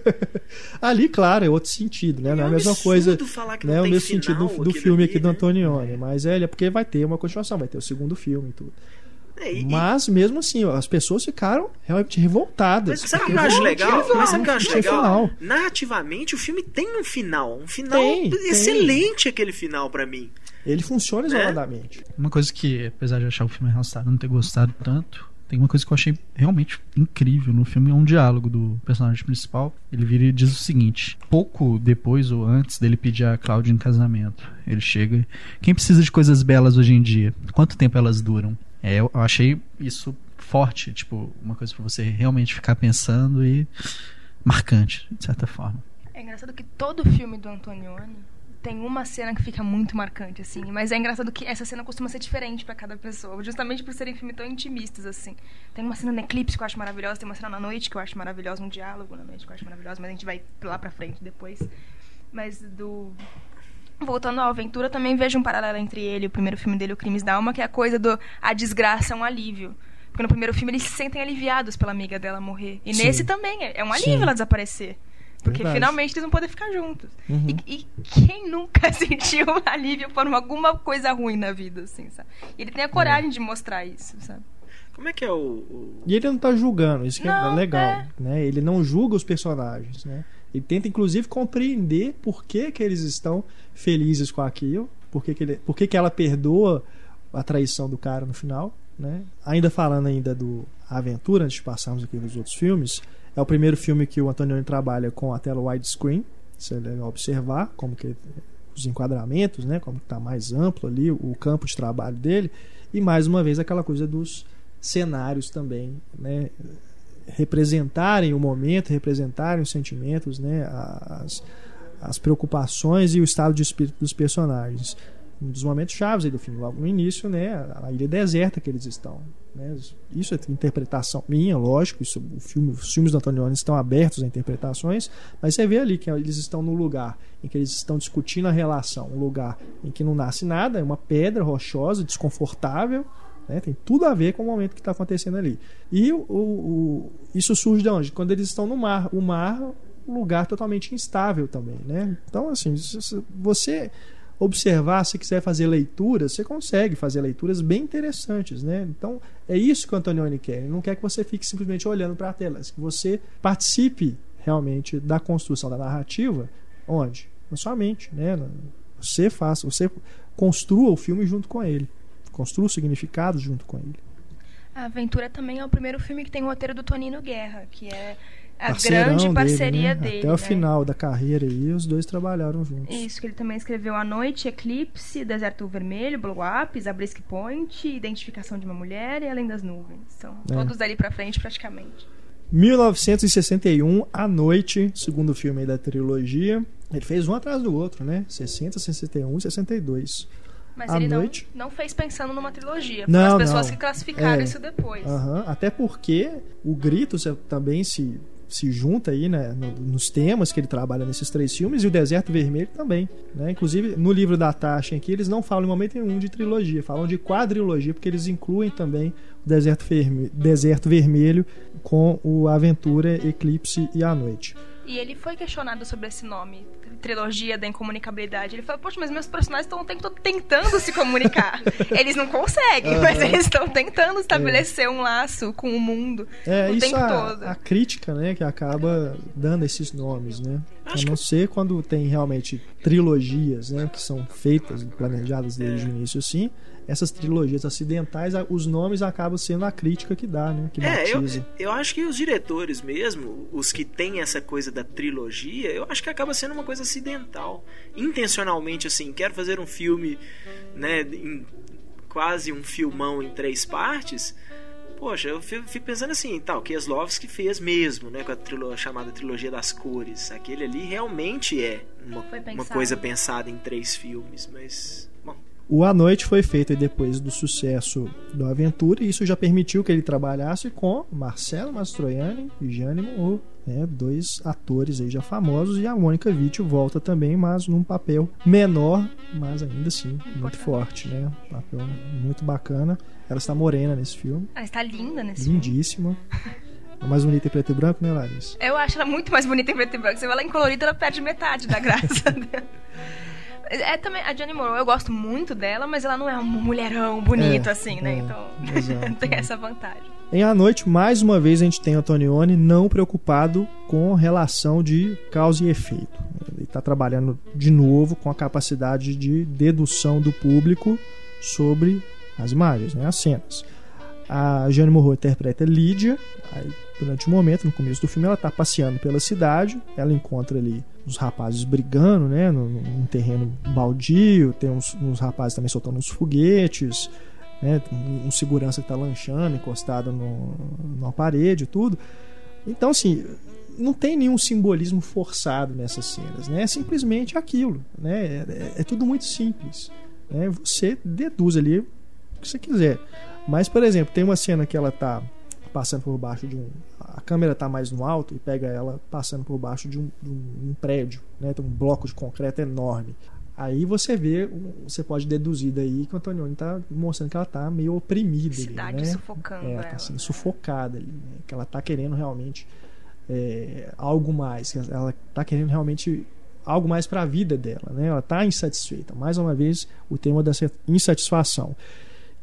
Ali, claro, é outro sentido, né? Não é a mesma coisa. falar que Não não é o mesmo sentido do, do filme ali, aqui do né? Antonioni, mas é, é porque vai ter uma continuação, vai ter o segundo filme e tudo. É, e- Mas mesmo assim, ó, as pessoas ficaram realmente revoltadas. Mas sabe o que eu acho não legal? Mas sabe o que eu acho legal? final. Narrativamente, o filme tem um final. Um final Tem, tem. excelente aquele final pra mim. Ele funciona Né? isoladamente. Uma coisa que, apesar de achar o filme arrastado, não ter gostado tanto, tem uma coisa que eu achei realmente incrível no filme, é um diálogo do personagem principal. Ele vira e diz o seguinte: pouco depois ou antes dele pedir a Cláudia em casamento, ele chega. e, Quem precisa de coisas belas hoje em dia? Quanto tempo elas duram? É, eu achei isso forte, tipo, uma coisa pra você realmente ficar pensando e marcante, de certa forma. É engraçado que todo filme do Antonioni tem uma cena que fica muito marcante, assim. Mas é engraçado que essa cena costuma ser diferente pra cada pessoa, justamente por serem filmes tão intimistas, assim. Tem uma cena no Eclipse que eu acho maravilhosa, tem uma cena na noite que eu acho maravilhosa, um diálogo na noite que eu acho maravilhosa, mas a gente vai lá pra frente depois. Mas do. Voltando à aventura, também vejo um paralelo entre ele e o primeiro filme dele, O Crimes da Alma, que é a coisa do a desgraça é um alívio. Porque no primeiro filme eles se sentem aliviados pela amiga dela morrer. E Sim. nesse também, é é um alívio Sim. ela desaparecer. Porque Verdade. finalmente eles vão poder ficar juntos. Uhum. E, e quem nunca sentiu alívio por alguma coisa ruim na vida, assim, sabe? E ele tem a coragem de mostrar isso, sabe? Como é que é o. o- E ele não tá julgando, isso que é Não, legal. é. Né? Ele não julga os personagens. Né? Ele tenta, inclusive, compreender por que, que eles estão felizes com aquilo, por que, que, ele, por que, que ela perdoa a traição do cara no final. Né? Ainda falando ainda do Aventura, antes de passarmos aqui nos outros filmes, é o primeiro filme que o Antonioni trabalha com a tela widescreen. Isso é legal observar, como que os enquadramentos, né? como está mais amplo ali o campo de trabalho dele. E mais uma vez aquela coisa dos cenários também, né? Representarem o momento, representarem os sentimentos, né? as, as preocupações e o estado de espírito dos personagens. Um dos momentos chaves do filme, logo no início, né? a ilha deserta que eles estão. Né? Isso é interpretação minha, lógico. Isso, o filme, os filmes do Antonioni estão abertos a interpretações, mas você vê ali que eles estão no lugar em que eles estão discutindo a relação, um lugar em que não nasce nada, é uma pedra rochosa, desconfortável, né? Tem tudo a ver com o momento que está acontecendo ali. E o, o- isso surge de onde? Quando eles estão no mar. O mar um lugar totalmente instável também. Né? Então, assim, você observar, se quiser fazer leituras, você consegue fazer leituras bem interessantes. Né? Então, é isso que o Antonioni quer. Ele não quer que você fique simplesmente olhando para a tela, que você participe realmente da construção da narrativa. Onde? Na sua mente. Né? Você faça, você construa o filme junto com ele. Construa os significados junto com ele. A Aventura também é o primeiro filme que tem o roteiro do Tonino Guerra, que é a Parceirão grande dele, parceria né? dele. Até o né? final da carreira aí, os dois trabalharam juntos. Isso, que ele também escreveu A Noite, Eclipse, Deserto Vermelho, Blow Up, Zabriskie Point, Identificação de uma Mulher e Além das Nuvens. São É. todos dali pra frente, praticamente. 1961, A Noite, segundo filme aí da trilogia. Ele fez um atrás do outro, né? 60, 61 e 62. Mas À ele não, noite? não fez pensando numa trilogia. Não, as pessoas não. que classificaram É. isso depois. Aham, Até porque o Grito também se, se junta aí, né? no- nos temas que ele trabalha nesses três filmes e o Deserto Vermelho também. Né? Inclusive, no livro da Tasha aqui, eles não falam em momento nenhum de trilogia, falam de quadrilogia, porque eles incluem também o Deserto, Verme- Deserto Vermelho com o Aventura, Eclipse e A Noite. E ele foi questionado sobre esse nome, trilogia da incomunicabilidade. Ele falou, poxa, mas meus personagens estão tentando se comunicar. eles não conseguem, mas Aham. eles estão tentando estabelecer um laço com o mundo É, o isso tempo a, todo. a crítica, né, que acaba dando esses nomes, né? A Acho não ser quando tem realmente trilogias, né, que são feitas, planejadas desde o início, assim. Essas trilogias acidentais, a- os nomes acabam sendo a crítica que dá, né, que É, eu, eu acho que os diretores mesmo, os que têm essa coisa da trilogia, eu acho que acaba sendo uma coisa acidental. Intencionalmente, assim, quero fazer um filme, né, em quase um filmão em três partes. Poxa, eu fi- fico pensando assim, tal, que Kieslowski fez mesmo, né, com a trilo- chamada trilogia das cores. Aquele ali realmente é uma, uma coisa pensada em três filmes, mas bom, O A Noite foi feito depois do sucesso do Aventura e isso já permitiu que ele trabalhasse com Marcelo Mastroianni e Jane Monroe, né, dois atores aí já famosos e a Mônica Vitti volta também, mas num papel menor, mas ainda assim muito forte, né? Um papel muito bacana. Ela está morena nesse filme, Ela está linda nesse filme. lindíssima. É mais bonita em preto e branco, né, Larissa? Eu acho ela muito mais bonita em preto e branco. Vê ela em colorido, ela perde metade da graça dela. É também a Johnny Morrow, eu gosto muito dela, mas ela não é um mulherão bonito É, assim, né? é, então exato, tem é. essa vantagem. Em A Noite, mais uma vez, a gente tem Antonioni não preocupado com relação de causa e efeito. Ele está trabalhando de novo com a capacidade de dedução do público sobre as imagens, né, as cenas. A Jane Morrow interpreta Lídia. Aí, durante um momento, no começo do filme, ela está passeando pela cidade. Ela encontra ali os rapazes brigando, né, num, terreno baldio. Tem uns, uns rapazes também soltando uns foguetes né? Um, um segurança que está lanchando, encostado no, numa parede e tudo. Então, assim, não tem nenhum simbolismo forçado nessas cenas, né? É simplesmente aquilo, né? É, é- é tudo muito simples. Né? Você deduz ali que você quiser. Mas, por exemplo, tem uma cena que ela tá passando por baixo de um. A câmera tá mais no alto e pega ela passando por baixo de um, de um- um prédio, né? Tem um bloco de concreto enorme. Aí você vê, você pode deduzir daí que o Antonioni tá mostrando que ela tá meio oprimida ali, Cidade né? sufocando É, ela. tá sendo sufocada ali, né? Que ela tá querendo realmente é, algo mais, ela está querendo realmente algo mais para a vida dela, né? Ela está insatisfeita. Mais uma vez, o tema dessa insatisfação.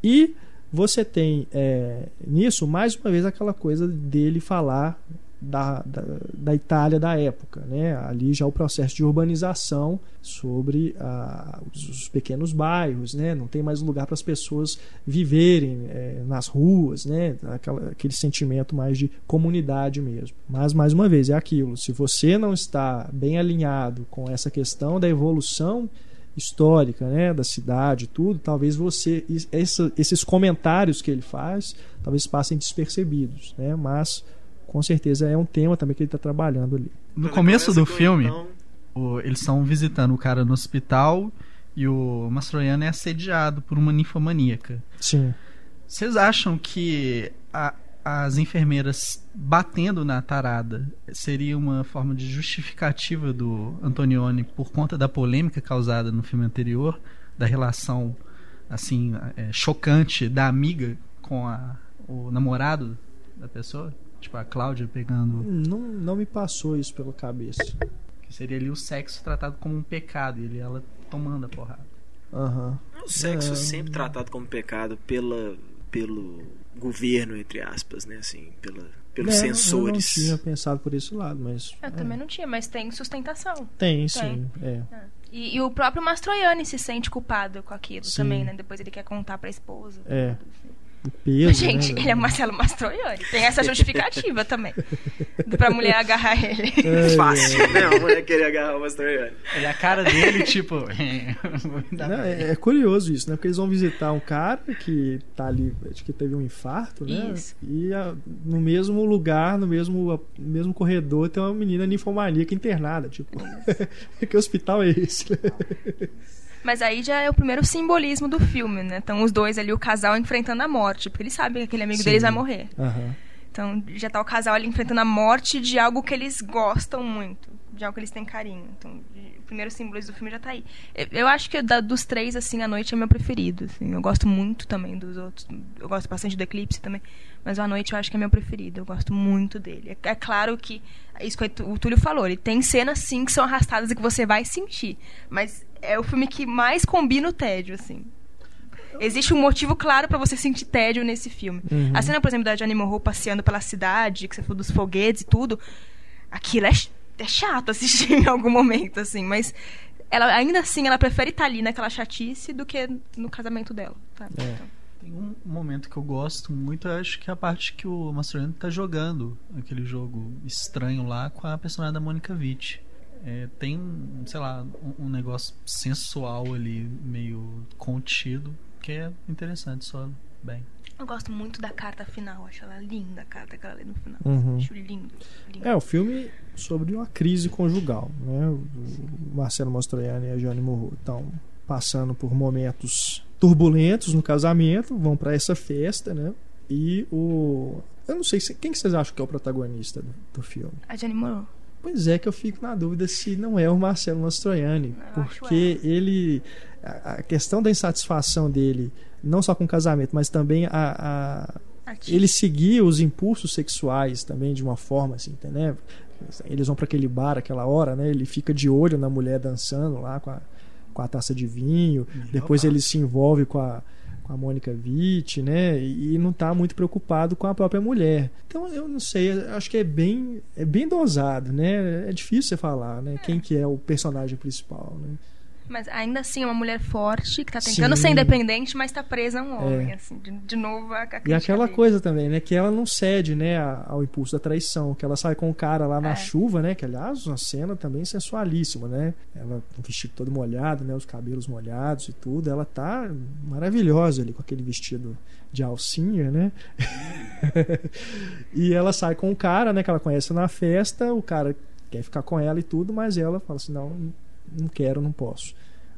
E você tem é, nisso, mais uma vez, aquela coisa dele falar da, da, da, Itália da época. Né? Ali já o processo de urbanização sobre ah, os, os, pequenos bairros, né? não tem mais lugar para as pessoas viverem é, nas ruas, né? Aquela, aquele sentimento mais de comunidade mesmo. Mas, mais uma vez, é aquilo: se você não está bem alinhado com essa questão da evolução histórica né, da cidade tudo, talvez você essa, esses comentários que ele faz talvez passem despercebidos, né? Mas com certeza é um tema também que ele está trabalhando ali. No começo do filme, então... o, eles estão visitando o cara no hospital e o Mastroianni é assediado por uma ninfomaníaca. Sim. Vocês acham que a, as enfermeiras batendo na tarada seria uma forma de justificativa do Antonioni por conta da polêmica causada no filme anterior, da relação assim é, chocante da amiga com a, o namorado da pessoa? Tipo, a Cláudia pegando. Não, não me passou isso pela cabeça. Que seria ali o sexo tratado como um pecado e ele, ela tomando a porrada. Uhum. O sexo é... sempre tratado como pecado pela, pelo governo, entre aspas, né? Assim, pela, pelos é, censores. Eu não tinha pensado por esse lado, mas. Eu é. também não tinha, mas tem sustentação. Tem, tem. sim. É. é. E, e, o próprio Mastroianni se sente culpado com aquilo sim. também, né? Depois ele quer contar pra esposa. É. Tudo, assim. Peso, Gente, né? ele é Marcelo Mastroianni. Tem essa justificativa também. Pra mulher agarrar ele. É, Fácil, né? A mulher querer agarrar o Mastroianni. Ele, a cara dele, tipo. Não, é, é, curioso isso, né? Porque eles vão visitar um cara que tá ali, acho que teve um infarto, né? Isso. E a, no mesmo lugar, no mesmo, a, mesmo corredor, tem uma menina ninfomaníaca internada. Tipo, que hospital é esse? Mas aí já é o primeiro simbolismo do filme, né? Então os dois ali, o casal enfrentando a morte, porque eles sabem que aquele amigo Sim. deles vai morrer. Uhum. Então já tá o casal ali enfrentando a morte de algo que eles gostam muito, de algo que eles têm carinho. Então o primeiro simbolismo do filme já tá aí. Eu, acho que da, dos três, assim, a noite é meu preferido. Assim. Eu gosto muito também dos outros. Eu gosto bastante do Eclipse também. Mas a noite eu acho que é meu preferido. Eu gosto muito dele. É, é claro que, isso que o Túlio falou, ele tem cenas sim que são arrastadas e que você vai sentir. Mas é o filme que mais combina o tédio, assim. Existe um motivo claro para você sentir tédio nesse filme. Uhum. A cena, por exemplo, da Johnny Morrow passeando pela cidade, que você falou dos foguetes e tudo, aquilo é, é chato assistir em algum momento, assim, mas ela ainda assim ela prefere estar ali naquela chatice do que no casamento dela. Tá? É. Então. Tem um momento que eu gosto muito, eu acho que é a parte que o Mastroianni tá jogando aquele jogo estranho lá com a personagem da Mônica Witt é, tem, sei lá, um, um, negócio sensual ali, meio contido, que é interessante, só bem. Eu gosto muito da carta final, acho ela linda a carta que ela lê no final. Uhum. Acho lindo, lindo, É, o filme sobre uma crise conjugal, né? O Marcelo Mastroianni e a Johnny Morro estão passando por momentos turbulentos no casamento, vão para essa festa, né? E o eu não sei se, quem que vocês acham que é o protagonista do, do filme? A Johnny Morrow. Pois é que eu fico na dúvida se não é o Marcelo Mastroianni, porque ele a, questão da insatisfação dele, não só com o casamento, mas também a, a ele seguir os impulsos sexuais também de uma forma assim, né? Eles vão para aquele bar aquela hora, né? Ele fica de olho na mulher dançando lá com a, com a taça de vinho, depois ele se envolve com a com a Mônica Witt, né? E não está muito preocupado com a própria mulher. Então eu não sei, acho que é bem é bem dosado, né? É difícil você falar, né? É. Quem que é o personagem principal, né? Mas ainda assim é uma mulher forte que está tentando Sim. ser independente, mas está presa a um homem. É. Assim, de, de, novo, a, a E aquela dele. coisa também, né? Que ela não cede né, ao impulso da traição. Que ela sai com o cara lá na é. chuva, né? Que aliás, uma cena também sensualíssima, né? Ela com o vestido todo molhado, né? Os cabelos molhados e tudo. Ela tá maravilhosa ali com aquele vestido de alcinha, né? e ela sai com o cara, né? Que ela conhece na festa. O cara quer ficar com ela e tudo, mas ela fala assim: não não quero, não posso.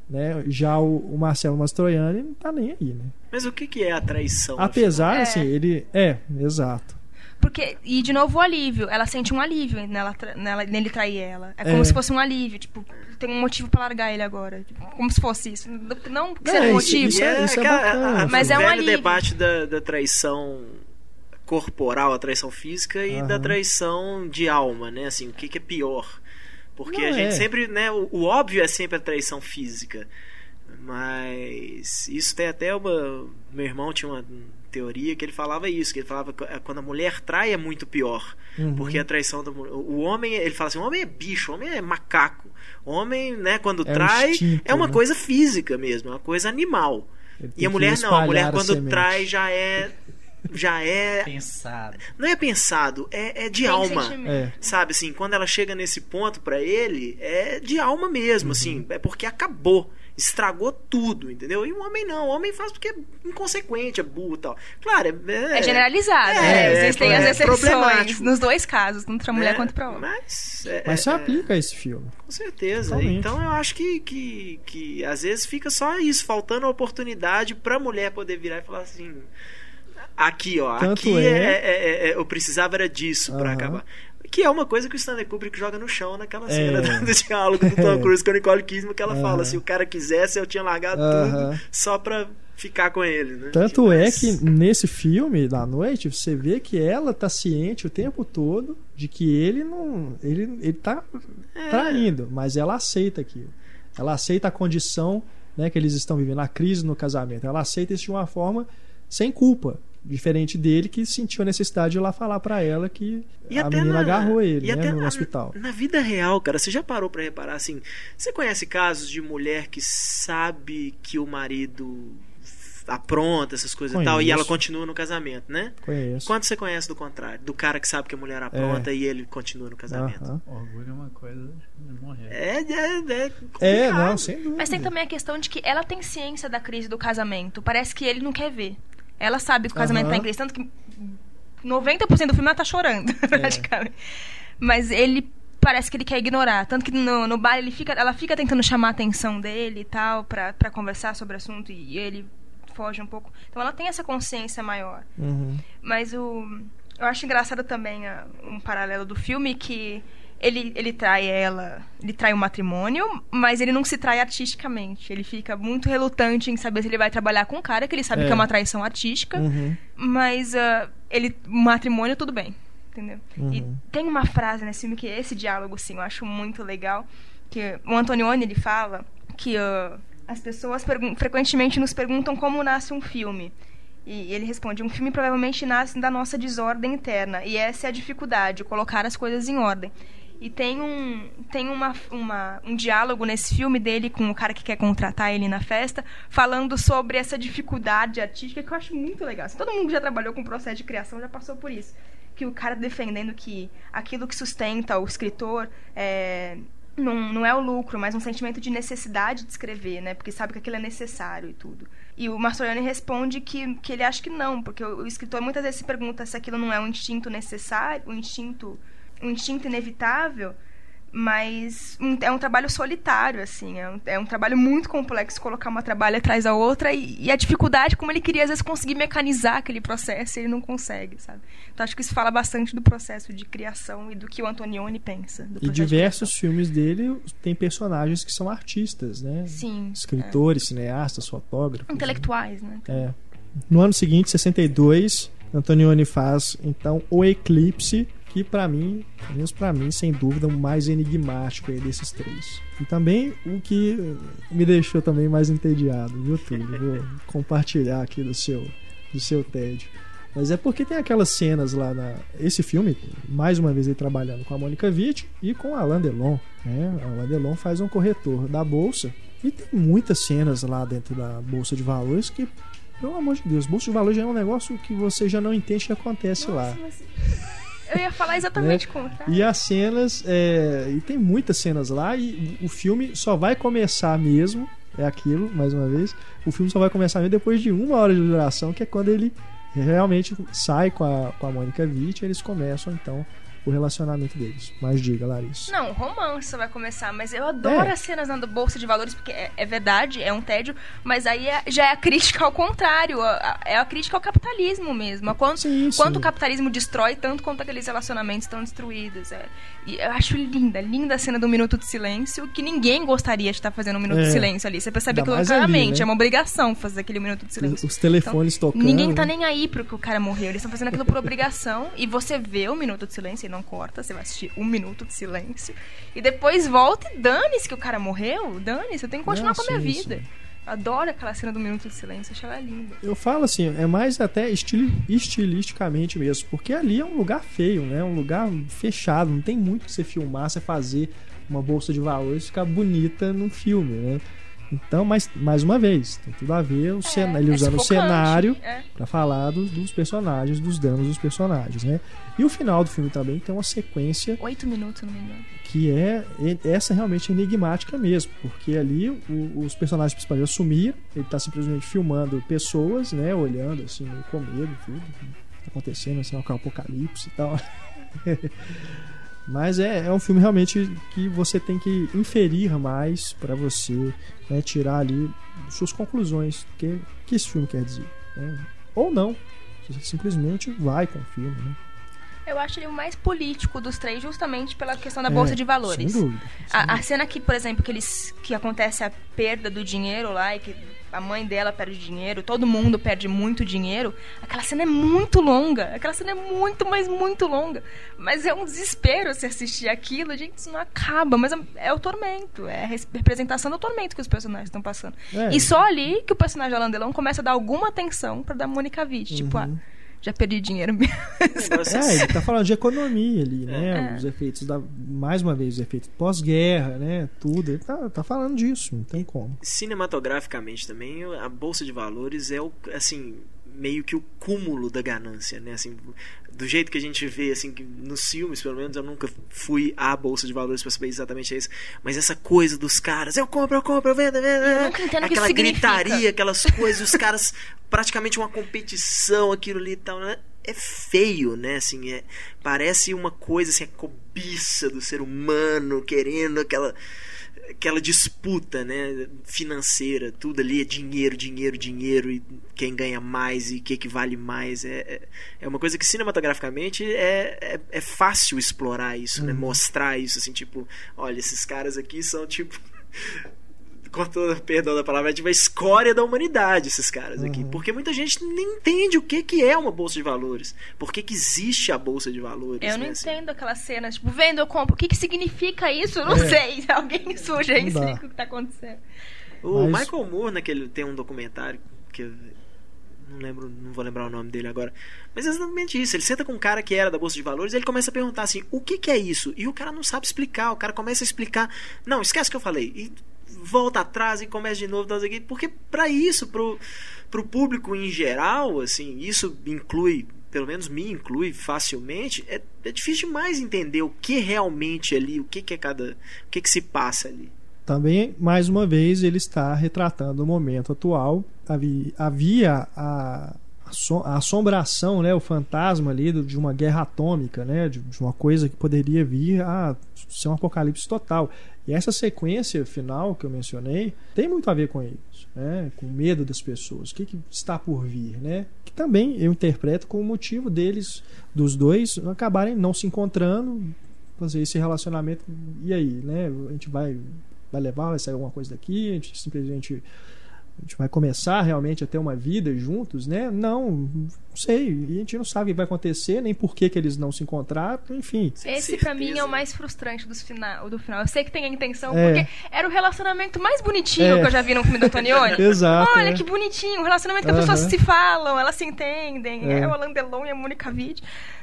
Né? Já o, o Marcelo Mastroianni não tá nem aí, né? Mas o que, que é a traição? Apesar, é. assim, ele. É, exato. Porque, e de novo o alívio. Ela sente um alívio nela, nela, nele trair ela. É como é. se fosse um alívio. Tipo, tem um motivo para largar ele agora. Tipo, como se fosse isso. Não que seja um motivo. Isso, é, isso é, é bacana, a, a, mas é um alívio. debate da, da traição corporal, a traição física e Aham. da traição de alma, né? Assim, o que, que é pior? Porque Não, a gente é. sempre, né? O, o óbvio é sempre a traição física. Mas isso tem até uma. Meu irmão tinha uma teoria que ele falava isso, que ele falava que eh, quando a mulher trai é muito pior. Uhum. Porque a traição do o homem, ele fala assim, o homem é bicho, o homem é macaco. O homem, né, quando É um trai, instinto, é uma né? coisa física mesmo, é uma coisa animal. E a mulher não, a mulher a quando semente. trai já é já é Pensado. não é pensado, é, é de Tem alma. É. Sabe assim, quando ela chega nesse ponto pra ele, é de alma mesmo, Uhum. assim, é porque acabou, estragou tudo, entendeu? E o homem não, o homem faz porque é inconsequente, é burro e tal. Claro, é, É generalizado, É, né? é, Existem é as exceções problemático. nos dois casos, tanto pra mulher né? quanto pra homem. Mas, é, Mas se é, aplica a esse filme. Com certeza. Totalmente. Então eu acho que, que, que às vezes fica só isso, faltando a oportunidade pra mulher poder virar e falar assim. Aqui, ó, Tanto aqui é- é... é- é- eu precisava era disso pra Aham. acabar. Que é uma coisa que o Stanley Kubrick joga no chão naquela É. cena do, do diálogo do Tom É. Cruise com a Nicole Kidman, que ela Aham. fala: se o cara quisesse, eu tinha largado Aham. tudo só pra ficar com ele. Né? Tanto é Mas- que nesse filme, da noite, você vê que ela tá ciente o tempo todo de que ele não. Ele, ele tá É. traindo, mas ela aceita aquilo. Ela aceita a condição né, que eles estão vivendo, a crise no casamento. Ela aceita isso de uma forma sem culpa. Diferente dele que sentiu a necessidade de ir lá falar pra ela que E a menina na- agarrou ele e né, até no na, hospital. Na vida real, cara, você já parou pra reparar assim? Você conhece casos de mulher que sabe que o marido apronta essas coisas e tal e Conheço. ela continua no casamento, né? Conheço. Quanto você conhece do contrário? Do cara que sabe que a mulher apronta e ele continua no casamento. Aham. Orgulho é uma coisa de morrer. É, é, é, É, não, sem dúvida. Mas tem também a questão de que ela tem ciência da crise do casamento. Parece que ele não quer ver. Ela sabe que o casamento Aham. tá em crise, tanto que 90% do filme ela tá chorando, É. praticamente. Mas ele parece que ele quer ignorar. Tanto que no, no bar ele fica, ela fica tentando chamar a atenção dele e tal, pra, pra conversar sobre o assunto, e ele foge um pouco. Então ela tem essa consciência maior. Uhum. Mas o. Eu acho engraçado também ah, um paralelo do filme que ele, ele trai ela, ele trai o matrimônio, mas ele não se trai artisticamente. Ele fica muito relutante em saber se ele vai trabalhar com um cara, que ele sabe É. que é uma traição artística, Uhum. mas ah, ele matrimônio tudo bem, entendeu? E Uhum. tem uma frase nesse filme que é esse diálogo, assim, eu acho muito legal, que o Antonioni, ele fala que ah, as pessoas frequentemente nos perguntam como nasce um filme. E ele responde: um filme provavelmente nasce da nossa desordem interna. E essa é a dificuldade, colocar as coisas em ordem. E tem um, tem uma, uma, um diálogo nesse filme dele com o cara que quer contratar ele na festa, falando sobre essa dificuldade artística que eu acho muito legal. Assim, todo mundo já trabalhou com processo de criação já passou por isso. Que o cara defendendo que aquilo que sustenta o escritor é, não, não é o lucro, mas um sentimento de necessidade de escrever, né? Porque sabe que aquilo é necessário e tudo. E o Mastroianni responde que, que ele acha que não, porque o, o escritor muitas vezes se pergunta se aquilo não é um instinto necessário, um instinto, um instinto inevitável, mas um- é um trabalho solitário, assim, é um, é um trabalho muito complexo colocar uma trabalho atrás da outra e, e a dificuldade como ele queria às vezes conseguir mecanizar aquele processo e ele não consegue, sabe? Então acho que isso fala bastante do processo de criação e do que o Antonioni pensa. E processo de diversos filmes dele tem personagens que são artistas, né? Sim, Escritores, cineastas, fotógrafos. né? intelectuais, né? É. No ano seguinte, 62, Antonioni faz então O Eclipse, que pra mim, pelo menos pra mim, sem dúvida, o mais enigmático aí desses três. E também o que me deixou também mais entediado, viu, Túlio? Vou compartilhar aqui do seu, do seu tédio. Mas é porque tem aquelas cenas lá na. Esse filme, mais uma vez ele trabalhando com a Mônica Witt e com a Alain Delon. Né? A Alain Delon faz um corretor da bolsa. E tem muitas cenas lá dentro da bolsa de valores que, pelo amor de Deus, bolsa de valores já é um negócio que você já não entende o que acontece lá. Nossa, mas Eu ia falar exatamente o contrário. E as cenas, é, e tem muitas cenas lá, e o filme só vai começar mesmo, é aquilo, mais uma vez, o filme só vai começar mesmo depois de uma hora de duração, que é quando ele realmente sai com a, com a Mônica Witt, e eles começam então o relacionamento deles. Mas diga, Larissa. Não, romance vai começar, mas eu adoro É. as cenas na bolsa de valores, porque é, é verdade, é um tédio, mas aí é- já é a crítica ao contrário, a- a- é a crítica ao capitalismo mesmo. A quanto, Sim, quanto sim. o capitalismo destrói, tanto quanto aqueles relacionamentos estão destruídos. é. E eu acho linda, linda a cena do Minuto de Silêncio, que ninguém gostaria de estar fazendo um Minuto É. de Silêncio ali. Você percebe Ainda ali, claramente, né? é uma obrigação fazer aquele Minuto de Silêncio. Os telefones Então, tocando. Ninguém tá nem aí pro que o cara morreu. Eles estão fazendo aquilo por obrigação. E você vê o minuto de silêncio e não corta. Você vai assistir um minuto de silêncio. E depois volta e dane-se que o cara morreu. Dane-se, eu tenho que continuar com a minha sim, vida. Adoro aquela cena do minuto de silêncio, acho ela linda. Eu falo assim, é mais até estili- estilisticamente mesmo, porque ali é um lugar feio, né? Um lugar fechado, não tem muito que você filmar, você fazer uma bolsa de valores ficar bonita num filme, né? Então, mas mais uma vez, tem tudo a ver o cena, ele é usando o cenário é. Pra falar dos, dos personagens, dos danos dos personagens, né? E o final do filme também tem uma sequência Oito minutos, não me engano. que é essa realmente é enigmática mesmo, porque ali o- os personagens principais sumiram, ele tá simplesmente filmando pessoas, né, olhando assim, com medo, tudo que tá acontecendo, assim, o apocalipse e tal. Mas é, é um filme realmente que você tem que inferir mais pra você né, tirar ali suas conclusões, o que, que esse filme quer dizer. né? Ou não, você simplesmente vai com o filme. Né? Eu acho ele o mais político dos três, justamente pela questão da É, bolsa de valores. Sem dúvida. sem A, a cena que, por exemplo, que eles que acontece a perda do dinheiro lá e que a mãe dela perde dinheiro, todo mundo perde muito dinheiro, aquela cena é muito longa. Aquela cena é muito, mas muito longa. Mas é um desespero se assistir aquilo, gente, isso não acaba, mas é, é o tormento, é a res- representação do tormento que os personagens estão passando. É. E só ali que o personagem Alain Delon começa a dar alguma atenção pra dar Mônica Witt, tipo, Uhum. ah, já perdi dinheiro mesmo. Negócio É, ele tá falando de economia ali, né? É. Os efeitos da. Mais uma vez, os efeitos pós-guerra, né? Tudo. Ele tá, tá falando disso, não tem como. cinematograficamente também a bolsa de valores é o assim meio que o cúmulo da ganância né? Assim do jeito que a gente vê assim nos filmes pelo menos eu nunca fui à bolsa de valores para saber exatamente isso mas essa coisa dos caras eu compro eu compro eu vendo, eu vendo. aquela gritaria aquelas coisas os caras praticamente uma competição aquilo ali e tal né? é feio né? Assim é, parece uma coisa assim a cobiça do ser humano querendo aquela aquela disputa, né, financeira, tudo ali é dinheiro, dinheiro, dinheiro e quem ganha mais e o que, que vale mais é, é, é uma coisa que cinematograficamente é, é, é fácil explorar isso, né, mostrar isso assim, tipo, olha, esses caras aqui são tipo com todo perdão da palavra, é tipo a escória da humanidade, esses caras aqui. Uhum. Porque muita gente nem entende o que, que é uma bolsa de valores. Por que, que existe a bolsa de valores. Eu não né, assim. entendo aquelas cenas, tipo, vendo, eu compro. O que, que significa isso? Eu não É. sei. Alguém surge aí Não explica o que tá acontecendo. O Mas- Michael Moore, naquele, tem um documentário que eu não lembro, não vou lembrar o nome dele agora. Mas é exatamente isso. Ele senta com um cara que era da Bolsa de Valores e ele começa a perguntar assim: o que, que é isso? E o cara não sabe explicar. O cara começa a explicar. Não, esquece o que eu falei. E volta atrás e começa de novo. Porque para isso, pro, pro público em geral, assim, isso inclui. Pelo menos me inclui facilmente. É, é difícil demais entender o que realmente ali, o que, que é cada. O que, que se passa ali. Também, mais uma vez, ele está retratando o momento atual. Havia, havia a, a assombração, né, o fantasma ali de uma guerra atômica, né, de uma coisa que poderia vir a ser um apocalipse total. E essa sequência final que eu mencionei tem muito a ver com isso, né, com o medo das pessoas. O que, que está por vir, né? Que também eu interpreto como motivo deles, dos dois, acabarem não se encontrando, fazer esse relacionamento. E aí, né? A gente vai vai levar, vai sair alguma coisa daqui, a gente simplesmente a gente vai começar realmente a ter uma vida juntos, né? Não, não sei, e a gente não sabe o que vai acontecer, nem por que, que eles não se encontraram, enfim. Esse pra mim é o mais frustrante dos final, do final. Eu sei que tem a intenção, É. porque era o relacionamento mais bonitinho É. que eu já vi no filme do Antonioni. Exato. Olha é. que bonitinho, um relacionamento que as pessoas se falam, elas se entendem. É. É, o Alain Delon e a Mônica Witt.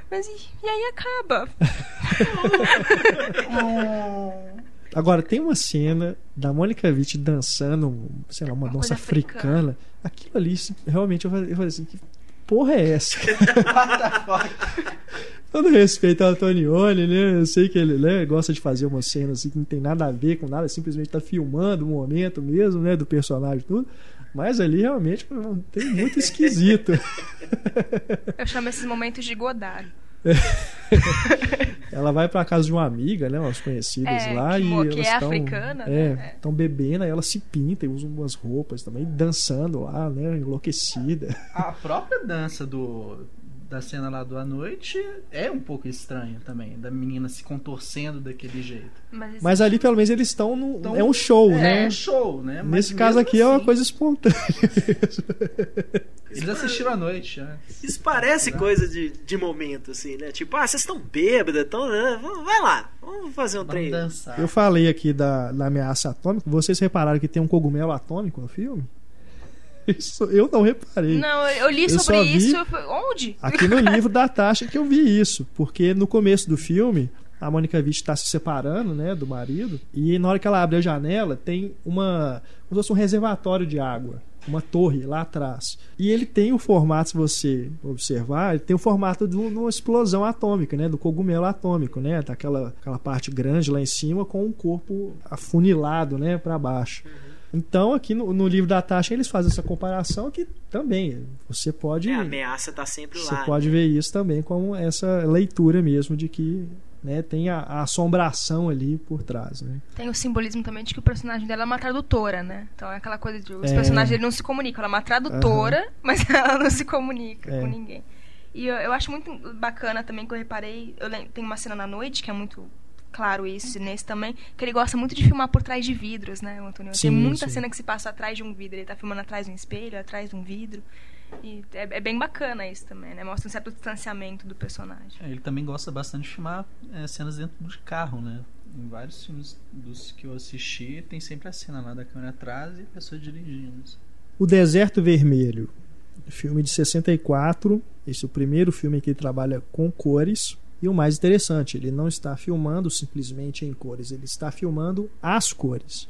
Mas e, e aí acaba. Agora, tem uma cena da Mônica Witt dançando, sei lá, uma, Uma dança africana. africana. Aquilo ali, realmente, eu falei, eu falei assim, que porra é essa? Todo respeito ao Antonioni, né? Eu sei que ele né, gosta de fazer uma cena assim que não tem nada a ver com nada, simplesmente tá filmando o momento mesmo, né? Do personagem e tudo. Mas ali realmente tem muito esquisito. Eu chamo esses momentos de Godard. ela vai pra casa de uma amiga, né? Umas conhecidas É, lá que e mo- elas que é tão, africana, É, né? estão bebendo, aí ela se pinta e usa umas roupas também, dançando lá, né? Enlouquecida. A própria dança do da cena lá do à noite é um pouco estranha também, da menina se contorcendo daquele jeito. Mas, Mas ali, pelo menos, eles estão. Então, é um show, é, né? um show, né? Mas Nesse caso aqui é uma assim, coisa espontânea. Eles assistiram à noite, né? Isso parece coisa de, de momento, assim, né? Tipo, ah, vocês estão bêbadas, então, né? Vamos- vai lá, vamos fazer um Vamos trem. dançar. Eu falei aqui da, da ameaça atômica. Vocês repararam que tem um cogumelo atômico no filme? Isso eu não reparei. Não, eu li Eu sobre isso. Onde? Aqui no livro da Tasha que eu vi isso, porque no começo do filme a Mônica Witt está se separando, né, do marido, e na hora que ela abre a janela tem uma, como se fosse um reservatório de água, uma torre lá atrás. E ele tem o formato, se você observar, ele tem o formato de um- uma explosão atômica, né, do cogumelo atômico, né, daquela aquela parte grande lá em cima com um corpo afunilado, né, para baixo. Então, aqui no, no livro da Tasha, eles fazem essa comparação que também você pode É, a ameaça tá sempre você lá. pode né? ver isso também como essa leitura mesmo de que né, tem a, a assombração ali por trás. Né? Tem o simbolismo também de que o personagem dela é uma tradutora, né? Então é aquela coisa de os É. personagens dele não se comunicam. Ela é uma tradutora, mas ela não se comunica É. com ninguém. E eu, eu acho muito bacana também que eu reparei. Eu lem- tem uma cena na noite que é muito claro isso, e nesse também, que ele gosta muito de filmar por trás de vidros, né, Antônio? Sim, tem muita sim. cena que se passa atrás de um vidro. Ele tá filmando atrás de um espelho, atrás de um vidro. E é, é bem bacana isso também, né? Mostra um certo distanciamento do personagem. É, Ele também gosta bastante de filmar é, cenas dentro de carro, né? Em vários filmes dos que eu assisti, tem sempre a cena lá da câmera atrás e a pessoa dirigindo. O Deserto Vermelho, filme de 64. Esse é o primeiro filme que ele trabalha com cores. E o mais interessante, ele não está filmando simplesmente em cores, ele está filmando as cores.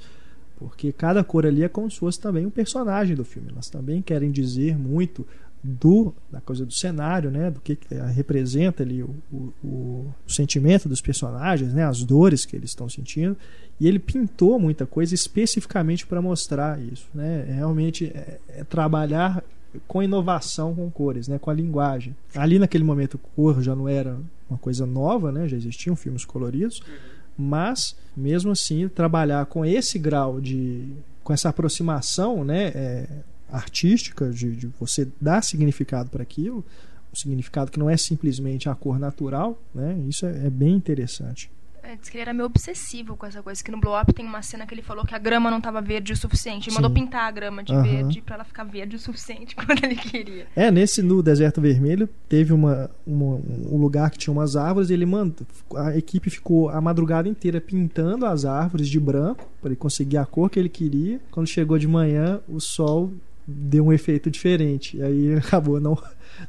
Porque cada cor ali é como se fosse também um personagem do filme. Elas também querem dizer muito do da coisa do cenário, né, do que, que representa ali o, o, o sentimento dos personagens, né, as dores que eles estão sentindo. E ele pintou muita coisa especificamente para mostrar isso, né? É Realmente é, é trabalhar com inovação com cores, né, com a linguagem. Ali naquele momento cor já não era uma coisa nova, né? Já existiam filmes coloridos, mas mesmo assim trabalhar com esse grau de com essa aproximação, né, é, artística de, de você dar significado para aquilo, um significado que não é simplesmente a cor natural, né? Isso é, é bem interessante. É, diz que ele era meio obsessivo com essa coisa. Que no Blow Up tem uma cena que ele falou que a grama não estava verde o suficiente. Ele Sim. mandou pintar a grama de Aham. verde pra ela ficar verde o suficiente quando ele queria. É, nesse no Deserto Vermelho teve uma, uma- um lugar que tinha umas árvores, ele mandou, a equipe ficou a madrugada inteira pintando as árvores de branco para ele conseguir a cor que ele queria. Quando chegou de manhã, o sol deu um efeito diferente, e aí acabou não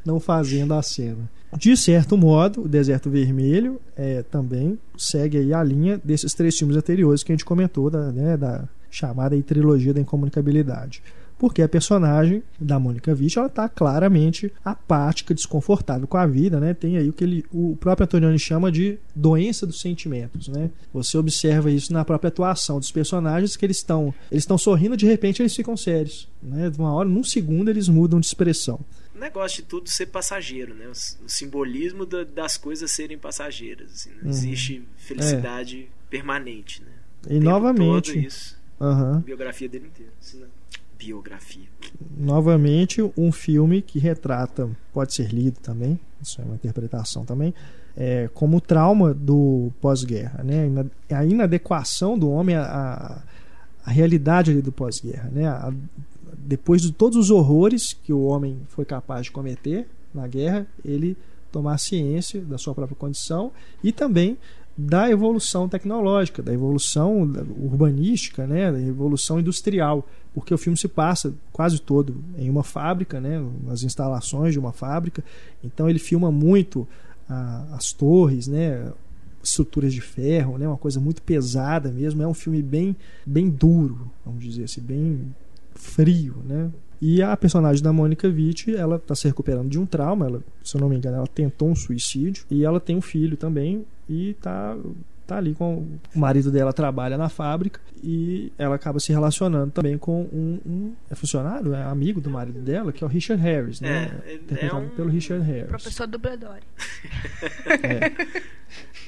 não fazendo a cena. De certo modo, o Deserto Vermelho é, também segue aí a linha desses três filmes anteriores que a gente comentou da, né, da chamada aí trilogia da incomunicabilidade porque a personagem da Mônica Witt ela está claramente apática, desconfortável com a vida, né? Tem aí o que ele, o próprio Antonioni chama de doença dos sentimentos, né? Você observa isso na própria atuação dos personagens que eles estão eles estão sorrindo de repente eles ficam sérios, né? De uma hora, num segundo eles mudam de expressão. Negócio de tudo ser passageiro, né? O, o simbolismo da- das coisas serem passageiras. assim, não Uhum. existe felicidade permanente, né? E tempo novamente, todo isso. A biografia dele inteira. assim, né? Biografia. novamente um filme que retrata, pode ser lido também, isso é uma interpretação também, é, como o trauma do pós-guerra, né? A ina- A inadequação do homem à, à- realidade ali do pós-guerra, né? A- depois de todos os horrores que o homem foi capaz de cometer na guerra, ele tomar ciência da sua própria condição e também da evolução tecnológica, da evolução urbanística, né, da evolução industrial, porque o filme se passa quase todo em uma fábrica, né, nas instalações de uma fábrica. Então ele filma muito ah, as torres, né, estruturas de ferro, né, uma coisa muito pesada mesmo. É um filme bem, bem duro, vamos dizer assim, bem frio, né. E a personagem da Mônica Witt, ela está se recuperando de um trauma, ela, se eu não me engano, ela tentou um suicídio e ela tem um filho também e está tá ali com o marido dela trabalha na fábrica e ela acaba se relacionando também com um, um é funcionário, é amigo do marido dela, que é o Richard Harris, né? É, ele Interpretado é um- pelo Richard Harris. Professor dublador. É.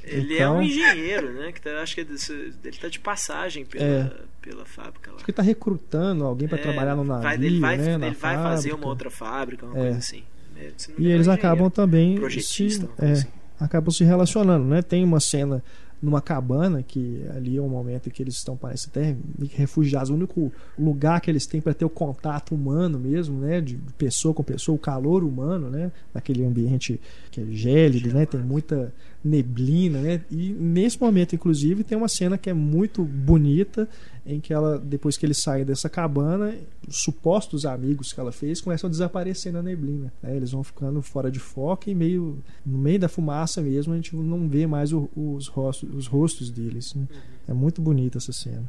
Ele Então- é um engenheiro, né? Que tá, acho que é desse- ele tá de passagem pela, É. pela fábrica lá. Acho que ele tá recrutando alguém para É, trabalhar no navio, vai, ele vai, né? ele vai fazer uma outra fábrica, uma É. coisa assim. É, se E eles é acabam também se, projetista, é, coisa assim. acabam se relacionando, né? Tem uma cena numa cabana que ali é um momento em que eles estão parece até refugiados, o único lugar que eles têm para ter o contato humano mesmo, né, de pessoa com pessoa, o calor humano, né, naquele ambiente que é gélido, né, tem muita neblina, né? E nesse momento inclusive tem uma cena que é muito bonita em que ela depois que eles saem dessa cabana, os supostos amigos que ela fez começam a desaparecer na neblina, né? Eles vão ficando fora de foco e meio no meio da fumaça mesmo, a gente não vê mais o- os rostos, os rostos deles. né? É muito bonita essa cena.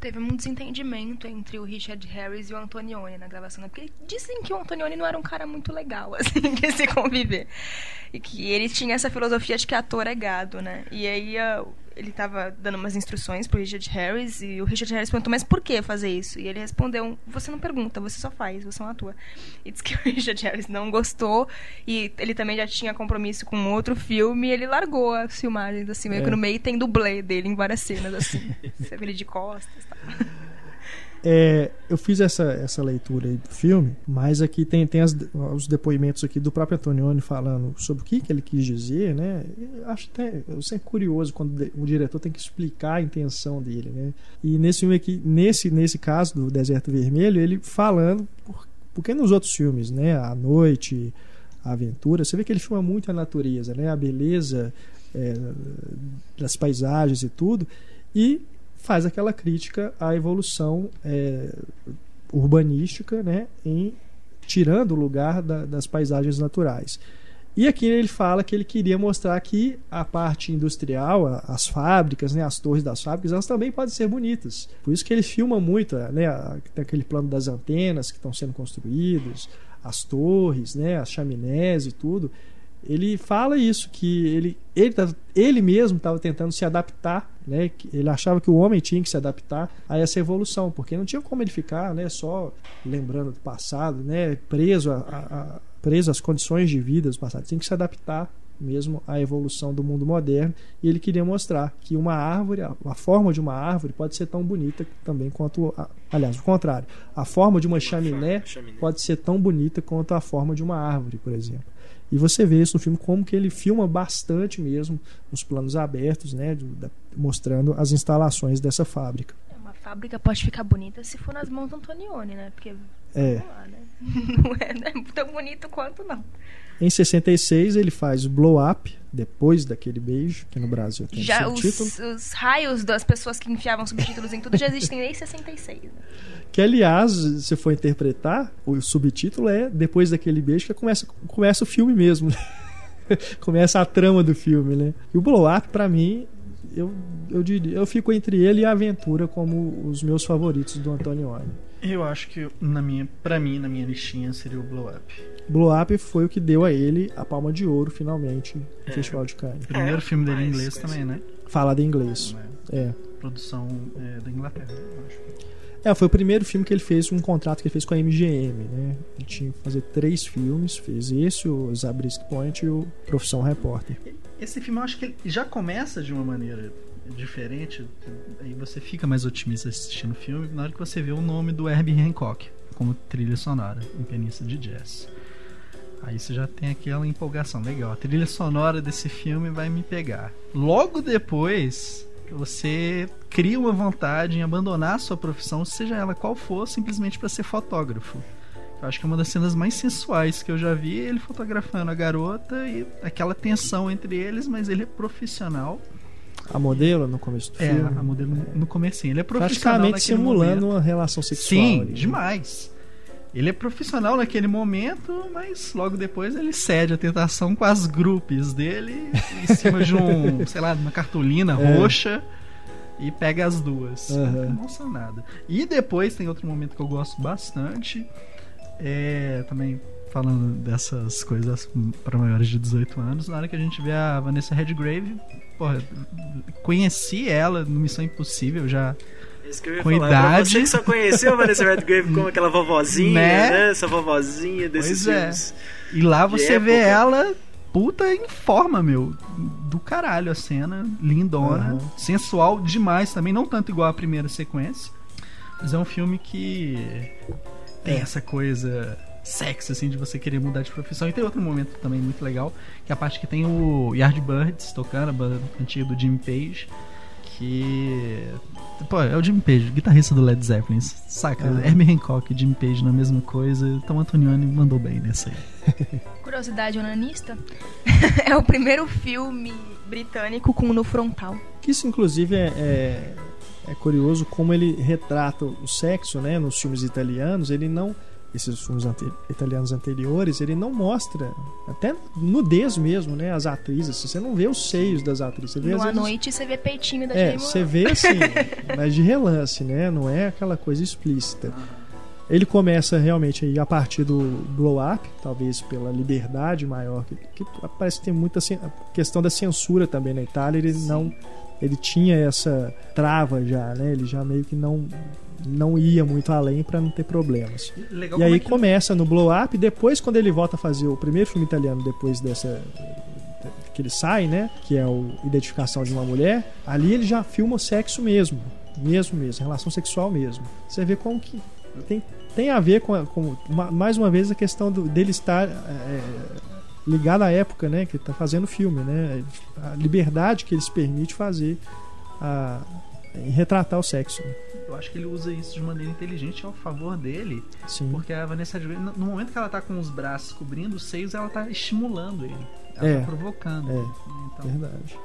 Teve um desentendimento entre o Richard Harris e o Antonioni na gravação, né? Porque dizem que o Antonioni não era um cara muito legal, assim, de se conviver. E que ele tinha essa filosofia de que ator é gado, né? E aí ele tava dando umas instruções pro Richard Harris e o Richard Harris perguntou, mas por que fazer isso? E ele respondeu, você não pergunta, você só faz, você não atua. E disse que o Richard Harris não gostou e ele também já tinha compromisso com outro filme e ele largou as filmagens, assim, meio É. que no meio tem dublê dele em várias cenas, assim. Você vê ele de costas e tal. É, eu fiz essa, essa leitura do filme, mas aqui tem, tem as- os depoimentos aqui do próprio Antonioni falando sobre o que, que ele quis dizer, né? Eu acho até eu sempre curioso quando o diretor tem que explicar a intenção dele, né? E nesse filme aqui, nesse, nesse caso do Deserto Vermelho, ele falando por, porque nos outros filmes, né? A Noite, a Aventura, você vê que ele filma muito a natureza, né? A beleza é, das paisagens e tudo, e faz aquela crítica à evolução é, urbanística, né, em tirando o lugar da- das paisagens naturais. E aqui ele fala que ele queria mostrar que a parte industrial, as fábricas, né, as torres das fábricas, elas também podem ser bonitas. Por isso que ele filma muito, né, aquele plano das antenas que estão sendo construídos, as torres, né, as chaminés e tudo. Ele fala isso que ele ele, tá- ele mesmo estava tentando se adaptar, né? Ele achava que o homem tinha que se adaptar a essa evolução, porque não tinha como ele ficar, né? Só lembrando do passado, né? Preso a, a- preso às condições de vida do passado, tinha que se adaptar mesmo à evolução do mundo moderno. E ele queria mostrar que uma árvore, a, forma de uma árvore pode ser tão bonita também quanto, a, aliás, o contrário, a forma de uma chaminé. pode ser tão bonita quanto a forma de uma árvore, por exemplo. E você vê isso no filme como que ele filma bastante mesmo nos planos abertos, né, da- mostrando as instalações dessa fábrica. Uma fábrica pode ficar bonita se for nas mãos do Antonioni, né? Porque, É. vamos lá, né? Não é né? tão bonito quanto não. Em 66 ele faz o Blow Up, depois daquele beijo, que no Brasil tem Já subtítulo. os, os raios das pessoas que enfiavam subtítulos em tudo já existem desde 66. Né? Que aliás, se for interpretar, o subtítulo é depois daquele beijo que começa, começa o filme mesmo. né? começa a trama do filme, né? E o Blow Up, pra mim, eu, eu diria, eu fico entre ele e a Aventura como os meus favoritos do Antonioni. Eu acho que na minha, para mim, na minha listinha seria o Blow Up. Blow Up foi o que deu a ele a palma de ouro finalmente no É. Festival de Cannes. Primeiro É, filme dele em inglês conhecido. também, né? Falado em inglês. É. Produção é, da Inglaterra, eu acho. É, foi o primeiro filme que ele fez, um contrato que ele fez com a MGM, né? Ele tinha que fazer três filmes, fez esse, o Zabriskie Point e o Profissão Repórter. Esse filme eu acho que ele já começa de uma maneira diferente. Aí você fica mais otimista assistindo o filme na hora que você vê o nome do Herbie Hancock como trilha sonora em pianista de jazz. Aí você já tem aquela empolgação. Legal, a trilha sonora desse filme vai me pegar. Logo depois, você cria uma vontade em abandonar a sua profissão, seja ela qual for, simplesmente para ser fotógrafo. Eu acho que é uma das cenas mais sensuais que eu já vi, ele fotografando a garota e aquela tensão entre eles, mas ele é profissional. A modelo no começo do É, filme. a modelo no- no comecinho. Ele é profissional praticamente simulando momento. uma relação sexual. Sim, ali, né? Ele é profissional naquele momento, mas logo depois ele cede a tentação com as grupos dele em cima de um, sei lá, uma cartolina É. roxa e pega as duas. Não emocionada. E depois tem outro momento que eu gosto bastante. É, também falando dessas coisas para maiores de 18 anos, na hora que a gente vê a Vanessa Redgrave, porra, conheci ela no Missão Impossível já Isso que eu ia Com falar. idade. Pra você que só conheceu a Vanessa Redgrave como aquela vovozinha, Né? né? Essa vovozinha desses Pois é. filmes. E lá você vê ela puta em forma, meu. Do caralho a cena, lindona, Aham. sensual demais também, não tanto igual a primeira sequência, mas é um filme que tem É. essa coisa sexy assim de você querer mudar de profissão. E tem outro momento também muito legal, que é a parte que tem o Yardbirds tocando a banda antiga do Jimmy Page, que Pô, é o Jimmy Page, guitarrista do Led Zeppelin, saca? Aham. Herbie Hancock e Jimmy Page na mesma coisa, então Antonioni mandou bem nessa aí. Curiosidade onanista. é o primeiro filme britânico com no frontal. Que isso, inclusive, é, é, é curioso como ele retrata o sexo, né? Nos filmes italianos, ele não. Esses filmes ante- italianos anteriores, ele não mostra até nudez mesmo, né? As atrizes. Você não vê os seios das atrizes. Você vê, Numa vezes, noite você vê peitinho da É, você vê assim, mas de relance, né? Não é aquela coisa explícita. Ele começa realmente aí a partir do blow up, talvez pela liberdade maior, que, que parece que tem muita questão da censura também na Itália, ele não ele tinha essa trava já, né? Ele já meio que não não ia muito além para não ter problemas. Legal E aí é que- começa no blow up, depois quando ele volta a fazer o primeiro filme italiano depois dessa que ele sai, né, que é o Identificação de uma Mulher, ali ele já filma o sexo mesmo, mesmo mesmo, relação sexual mesmo. Você vê como que tem, tem a ver com, com ma- mais uma vez a questão do- dele estar é, ligado à época, né, que está fazendo o filme, né, a liberdade que ele se permite fazer a, em retratar o sexo. Eu acho que ele usa isso de maneira inteligente ao favor dele, Sim. porque a Vanessa no- momento que ela tá com os braços cobrindo os seios, ela tá estimulando ele. Ela É. tá provocando. É. ele. Então, Verdade.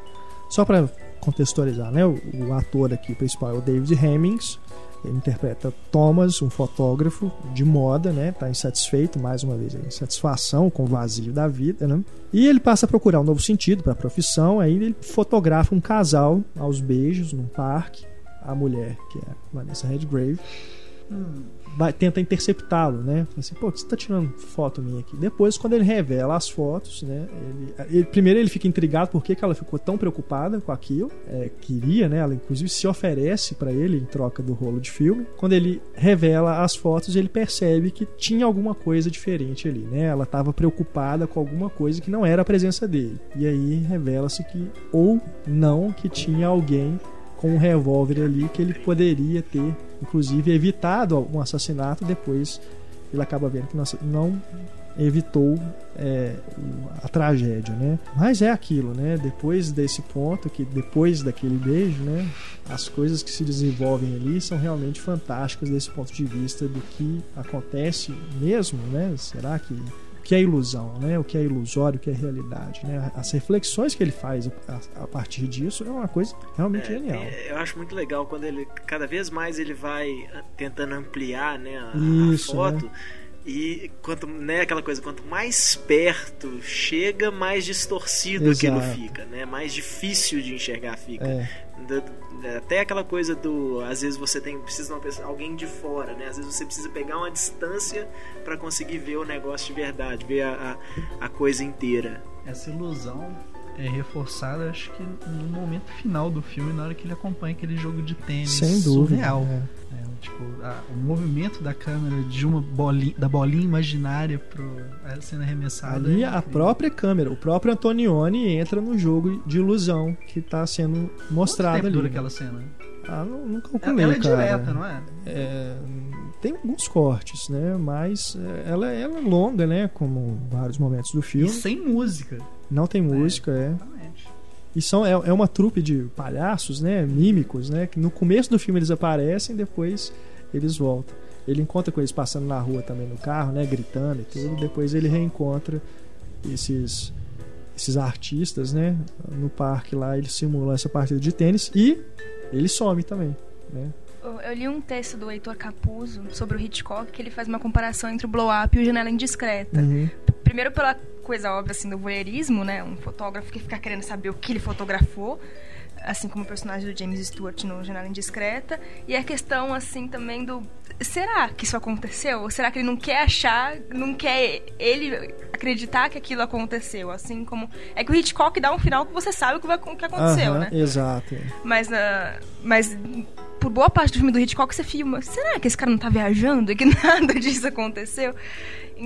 Só para contextualizar, né? O, o ator aqui principal é o David Hemmings. Ele interpreta Thomas, um fotógrafo de moda, né? Tá insatisfeito, mais uma vez, insatisfação com o vazio da vida, né? E ele passa a procurar um novo sentido para a profissão. Aí ele fotografa um casal aos beijos num parque. A mulher, que é Vanessa Redgrave, hum, vai, tenta interceptá-lo, né? Assim, pô, você tá tirando foto minha aqui? Depois, quando ele revela as fotos, né? Ele, ele- primeiro ele fica intrigado por que ela ficou tão preocupada com aquilo. É, queria, né? Ela inclusive se oferece pra ele em troca do rolo de filme. Quando ele revela as fotos, ele percebe que tinha alguma coisa diferente ali, né? Ela estava preocupada com alguma coisa que não era a presença dele. E aí revela-se que ou não que tinha alguém com um revólver ali que ele poderia ter, inclusive, evitado um assassinato. Depois ele acaba vendo que não, evitou é, a tragédia, né? Mas é aquilo, né? Depois desse ponto, que depois daquele beijo, né? As coisas que se desenvolvem ali são realmente fantásticas desse ponto de vista do que acontece mesmo, né? Será que que é ilusão, né? O que é ilusório, o que é realidade, né? As reflexões que ele faz a, a partir disso é uma coisa realmente É, genial. é, eu acho muito legal quando ele cada vez mais ele vai tentando ampliar né, a, a Isso, foto e quanto né aquela coisa quanto mais perto chega mais distorcido aquilo Exato. fica né mais difícil de enxergar fica É, até aquela coisa do às vezes você tem precisa de uma pessoa, alguém de fora né às vezes você precisa pegar uma distância para conseguir ver o negócio de verdade ver a, a, a coisa inteira essa ilusão é reforçada, acho que no momento final do filme, na hora que ele acompanha aquele jogo de tênis sem dúvida. surreal. é. É, tipo, a- o movimento da câmera de uma bolinha, da bolinha imaginária pro a sendo arremessada. Ali é a própria câmera, o próprio Antonioni entra no jogo de ilusão que está sendo Quanto mostrado tempo ali. dura né? aquela cena? Ah, não, não Ela, calculei, ela é cara. direta, não é? É, tem alguns cortes, né? Mas é, ela, ela é longa, né? Como vários momentos do E filme. sem música. Não tem música, é. Exatamente. E são, é, é uma trupe de palhaços, né? Mímicos, né? Que no começo do filme eles aparecem, depois eles voltam. Ele encontra com eles passando na rua também no carro, né? Gritando e tudo. Depois ele reencontra esses esses artistas, né? No parque lá, eles simulam essa partida de tênis e ele some também, né? Eu eu li um texto do Heitor Capuzzo sobre o Hitchcock que ele faz uma comparação entre o Blow Up e o Janela Indiscreta. Uhum. Primeiro pela coisa óbvia assim do voyeurismo, né? Um fotógrafo que fica querendo saber o que ele fotografou. assim como o personagem do James Stewart no Janela Indiscreta, e a questão assim também do será que isso aconteceu? Ou será que ele não quer achar, não quer ele acreditar que aquilo aconteceu? Assim como é que o Hitchcock dá um final que você sabe o que, vai, o que aconteceu, Aham, né? Exato. Mas, uh, mas por boa parte do filme do Hitchcock você filma. Será que esse cara não tá viajando e que nada disso aconteceu?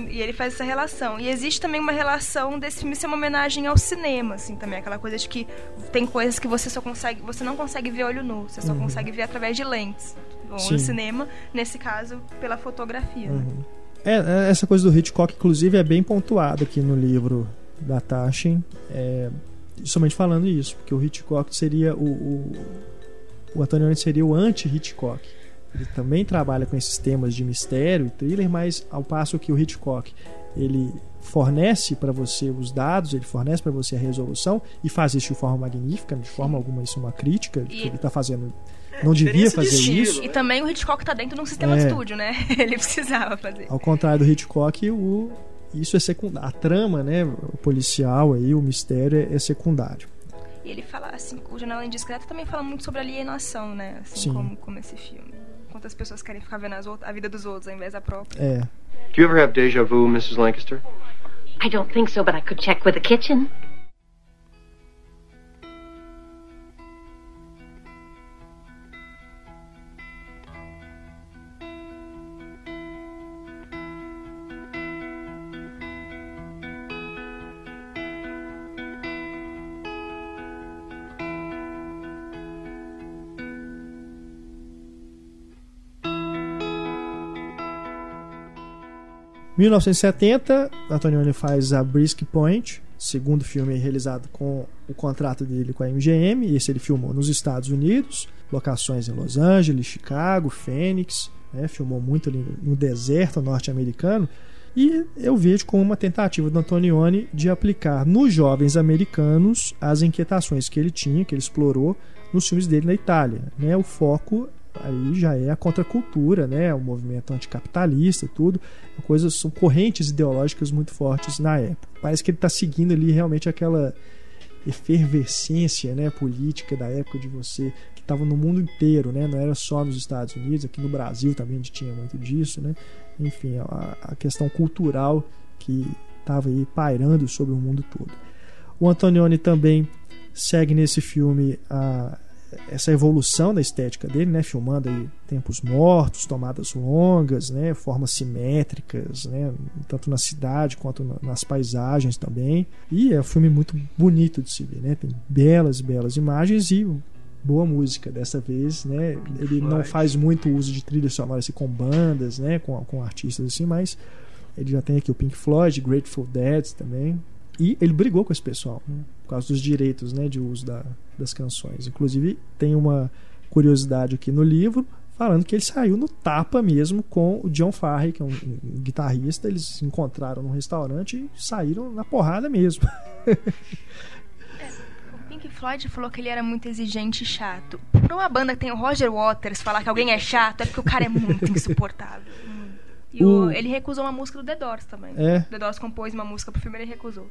E ele faz essa relação. E existe também uma relação desse filme ser uma homenagem ao cinema, assim, também. Aquela coisa de que tem coisas que você só consegue. Você não consegue ver olho nu, você só Uhum. consegue ver através de lentes. Ou Sim. no cinema, nesse caso, pela fotografia. né? Uhum. É, é, essa coisa do Hitchcock, inclusive, é bem pontuada aqui no livro da Taschen. É, somente falando isso, porque o Hitchcock seria o. O, o Antonioni seria o anti-Hitchcock. Ele também trabalha com esses temas de mistério e thriller, mas ao passo que o Hitchcock ele fornece para você os dados, ele fornece para você a resolução e faz isso de forma magnífica, de forma alguma isso é uma crítica, que E- ele está fazendo não devia diferença de fazer estilo. isso. E também o Hitchcock tá dentro de um sistema de É. estúdio, né? Ele precisava fazer. Ao contrário do Hitchcock, o, isso é secundário. A trama, né, o policial aí, o mistério é, é secundário. E ele fala, assim, o Janela Indiscreta também fala muito sobre alienação, né? Assim Sim. como, como esse filme. Quantas pessoas querem ficar vendo as out- a vida dos outros ao invés da própria. É. Do you ever have deja vu, Mrs. Lancaster? I don't think so, but I could check with the kitchen. 1970, Antonioni faz a Brisk Point, segundo filme realizado com o contrato dele com a MGM. Esse ele filmou nos Estados Unidos, locações em Los Angeles, Chicago, Phoenix. Né, filmou muito ali no deserto norte-americano. E eu vejo como uma tentativa do Antonioni de aplicar nos jovens americanos as inquietações que ele tinha, que ele explorou nos filmes dele na Itália. Né? O foco aí já é a contracultura, né? o movimento anticapitalista e tudo. Coisas, são correntes ideológicas muito fortes na época. Parece que ele está seguindo ali realmente aquela efervescência né, política da época de você que estava no mundo inteiro, né? não era só nos Estados Unidos, aqui no Brasil também a gente tinha muito disso, né? enfim, a, a questão cultural que estava aí pairando sobre o mundo todo. O Antonioni também segue nesse filme a, essa evolução da estética dele, né? filmando aí tempos mortos, tomadas longas, né? formas simétricas, né? tanto na cidade quanto na, nas paisagens também. E é um filme muito bonito de se ver, né? tem belas, belas imagens e boa música dessa vez, né? Ele não faz muito uso de trilha sonora assim, com bandas, né? Com, com artistas assim, mas ele já tem aqui o Pink Floyd, Grateful Dead também. E ele brigou com esse pessoal, né? Por causa dos direitos, né? De uso da, das canções. Inclusive tem uma curiosidade aqui no livro falando que ele saiu no tapa mesmo com o John Farrey, que é um, um guitarrista. Eles se encontraram num restaurante e saíram na porrada mesmo. O Pink Floyd falou que ele era muito exigente e chato. Pra uma banda que tem o Roger Waters falar que alguém é chato, é porque o cara é muito insuportável. E o- O- ele recusou uma música do The Doors também. É. The Doors compôs uma música pro filme e ele recusou.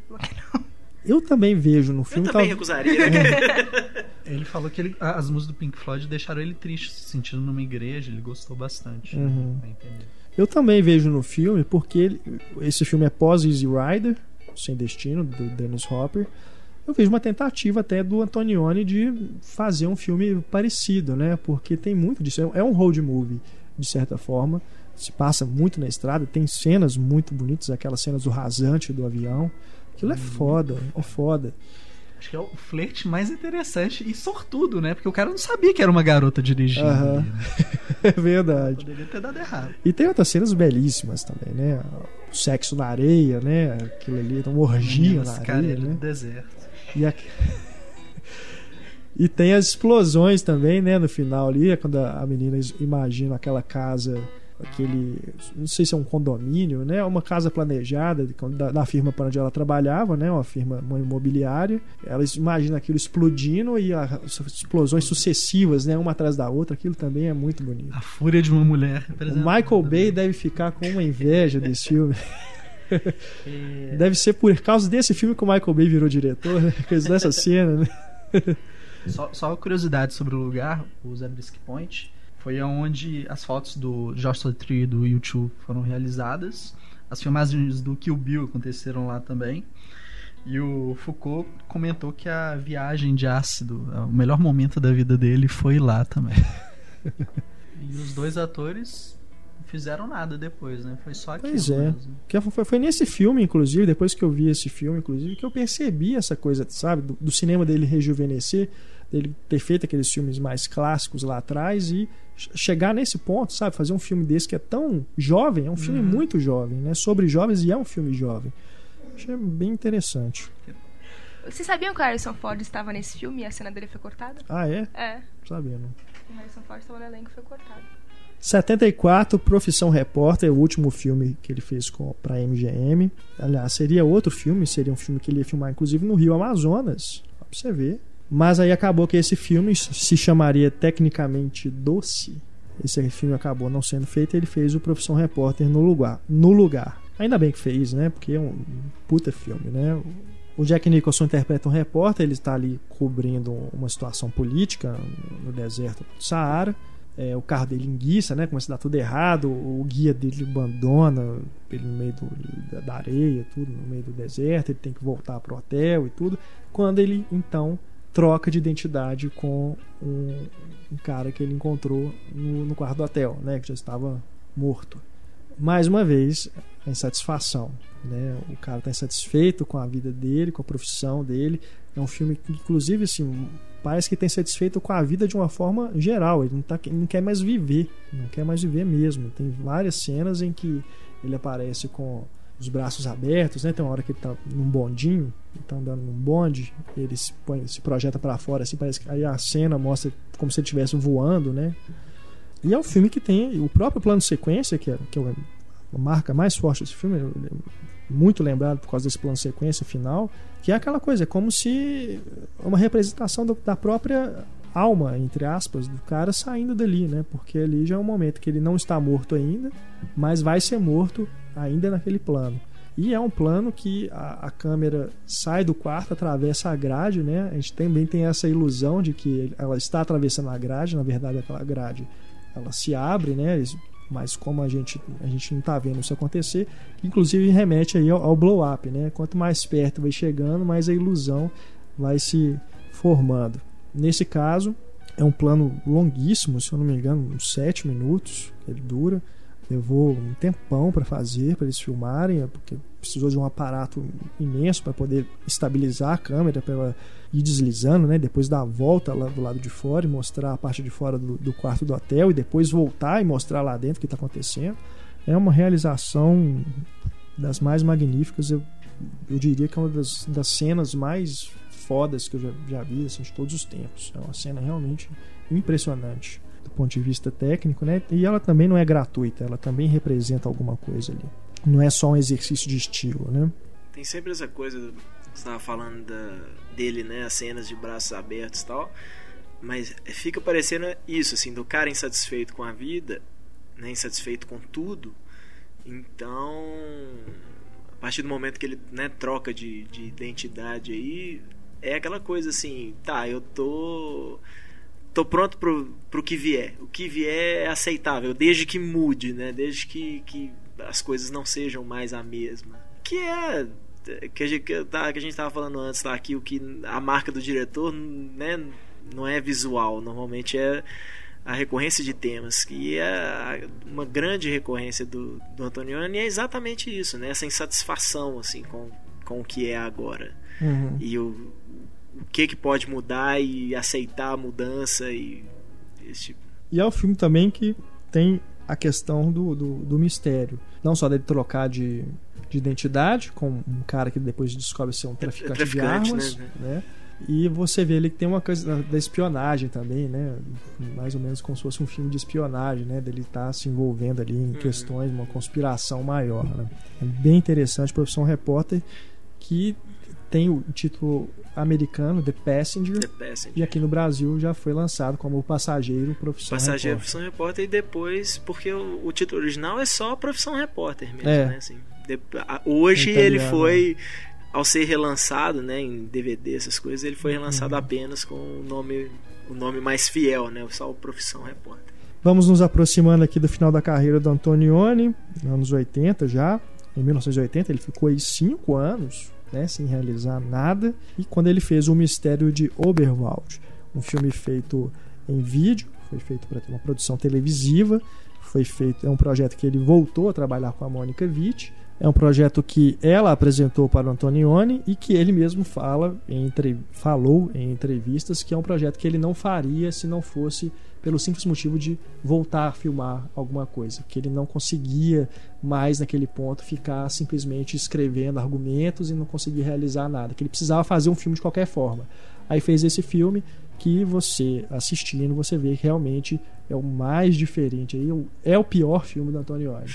Eu também vejo no Eu filme. também tal- recusaria. Ele falou que ele- as músicas do Pink Floyd deixaram ele triste, se sentindo numa igreja, ele gostou bastante. Uhum. Vai entender. Eu também vejo no filme, porque ele- esse filme é pós Easy Rider, Sem Destino, do Dennis Hopper. Eu vejo uma tentativa até do Antonioni de fazer um filme parecido, né? Porque tem muito disso. É um road movie, de certa forma. Se passa muito na estrada, tem cenas muito bonitas, aquelas cenas do rasante do avião. Aquilo é foda, é foda. Acho que é o flerte mais interessante e sortudo, né? Porque o cara não sabia que era uma garota dirigindo. Aham. ali, né? É verdade. Poderia ter dado errado. E tem outras cenas belíssimas também, né? O sexo na areia, né? Aquilo ali, uma orgia na Esse cara areia, ele né? no deserto. E, a- e tem as explosões também, né? No final ali, é quando a menina imagina aquela casa, aquele. Não sei se é um condomínio, né? Uma casa planejada da, da firma para onde ela trabalhava, né? Uma firma, uma imobiliária. Ela imagina aquilo explodindo e as explosões sucessivas, né? Uma atrás da outra. Aquilo também é muito bonito. A fúria de uma mulher. O Michael Bay também. deve ficar com uma inveja desse filme. É, Deve ser por causa desse filme que o Michael Bay virou diretor, né? Coisa dessa cena, né? Só, só curiosidade sobre o lugar, o Zabriskie Point, foi onde as fotos do Joshua Tree do YouTube foram realizadas. As filmagens do Kill Bill aconteceram lá também. E o Foucault comentou que a viagem de ácido, o melhor momento da vida dele foi lá também. e os dois atores fizeram nada depois, né? Foi só aquilo Pois é. mesmo. Que foi, foi nesse filme, inclusive, depois que eu vi esse filme, inclusive, que eu percebi essa coisa, sabe, do, do cinema dele rejuvenescer, dele ter feito aqueles filmes mais clássicos lá atrás e che- chegar nesse ponto, sabe, fazer um filme desse que é tão jovem, é um filme muito jovem, né, sobre jovens e é um filme jovem. Achei bem interessante. Vocês sabiam que o Harrison Ford estava nesse filme e a cena dele foi cortada? Ah, é? É, Sabendo. o Harrison Ford estava no elenco e foi cortado. 74, Profissão Repórter, o último filme que ele fez para MGM. Aliás, seria outro filme, seria um filme que ele ia filmar inclusive no Rio Amazonas, pra você ver. Mas aí acabou que esse filme se chamaria tecnicamente Doce. Esse filme acabou não sendo feito, ele fez o Profissão Repórter no lugar. No lugar. Ainda bem que fez, né? Porque é um puta filme, né? O Jack Nicholson interpreta um repórter, ele está ali cobrindo uma situação política no deserto do Saara. É, o carro dele enguiça, né? Começa a dar tudo errado. O guia dele abandona ele no meio do- da areia, tudo, no meio do deserto. Ele tem que voltar pro hotel e tudo. Quando ele então troca de identidade com um, um cara que ele encontrou no, no quarto do hotel, né? Que já estava morto. Mais uma vez, a insatisfação. Né? O cara está insatisfeito com a vida dele, com a profissão dele. É um filme que, inclusive, assim, parece que tem satisfeito com a vida de uma forma geral. Ele não, tá, ele não quer mais viver, não quer mais viver mesmo. Tem várias cenas em que ele aparece com os braços abertos, né? Tem uma hora que ele tá num bondinho, ele tá andando num bonde, ele se, põe, se projeta para fora, assim, parece que aí a cena mostra como se ele estivesse voando, né? E é um filme que tem o próprio plano de sequência, que é, que é a marca mais forte desse filme, muito lembrado por causa desse plano sequência final, que é aquela coisa, é como se uma representação do- da própria alma, entre aspas, do cara saindo dali, né? Porque ali já é um momento que ele não está morto ainda, mas vai ser morto ainda naquele plano. E é um plano que a, a câmera sai do quarto, atravessa a grade, né? A gente também tem essa ilusão de que ela está atravessando a grade, na verdade aquela grade ela se abre, né? Mas como a gente a gente não está vendo isso acontecer, inclusive remete aí ao, ao blow up, né? Quanto mais perto vai chegando, mais a ilusão vai se formando. Nesse caso, é um plano longuíssimo, se eu não me engano, uns 7 minutos ele dura. Levou um tempão para fazer, para eles filmarem, é porque precisou de um aparato imenso para poder estabilizar a câmera, para ir deslizando, né? depois dar a volta lá do lado de fora e mostrar a parte de fora do, do quarto do hotel, e depois voltar e mostrar lá dentro o que está acontecendo. É uma realização das mais magníficas, eu, eu diria que é uma das, das cenas mais fodas que eu já, já vi assim, de todos os tempos. É uma cena realmente impressionante do ponto de vista técnico, né? E ela também não é gratuita, ela também representa alguma coisa ali. Não é só um exercício de estilo, né? Tem sempre essa coisa, estava falando da, dele, né? As cenas de braços abertos e tal. Mas fica parecendo isso, assim, do cara insatisfeito com a vida, né? Insatisfeito com tudo. Então, a partir do momento que ele né, troca de, de identidade aí, é aquela coisa assim, tá, eu tô tô pronto pro, pro que vier. O que vier é aceitável, desde que mude, né? Desde que, que as coisas não sejam mais a mesma. Que é que a gente, que tá- que a gente tava falando antes aqui, o que a marca do diretor, né, não é visual, normalmente é a recorrência de temas, que é uma grande recorrência do, do Antonioni é exatamente isso, né? Essa insatisfação assim com, com o que é agora Uhum. e o, o que que pode mudar e aceitar a mudança e esse tipo. E é um filme também que tem a questão do, do, do mistério. Não só dele trocar de, de identidade com um cara que depois descobre ser um traficante, traficante, de armas, né? né? E você vê ali que tem uma coisa da- espionagem também, né? Mais ou menos como se fosse um filme de espionagem, né? Dele estar se envolvendo ali em questões, uma conspiração maior, né? É bem interessante, Profissão Repórter, que tem o título americano, The Passenger, The Passenger. e aqui no Brasil já foi lançado como O Passageiro Profissão Passageiro, Repórter. profissão repórter e depois, porque o, o título original é só profissão repórter mesmo, É. né? Assim, hoje ele italiano. foi ao ser relançado, né, em DVD essas coisas, ele foi relançado uhum. apenas com o nome o nome mais fiel, né, só o Profissão Repórter. Vamos nos aproximando aqui do final da carreira do Antonioni, anos 80 já. Em 1980 ele ficou aí cinco anos, né, sem realizar nada. E quando ele fez o Mistério de Oberwald, um filme feito em vídeo, foi feito para ter uma produção televisiva, foi feito é um projeto que ele voltou a trabalhar com a Mônica Witt é um projeto que ela apresentou para o Antonioni e que ele mesmo fala entre, falou em entrevistas que é um projeto que ele não faria se não fosse pelo simples motivo de voltar a filmar alguma coisa, que ele não conseguia mais naquele ponto ficar simplesmente escrevendo argumentos e não conseguir realizar nada, que ele precisava fazer um filme de qualquer forma. Aí fez esse filme que você assistindo você vê que realmente é o mais diferente aí, é o pior filme do Antonioni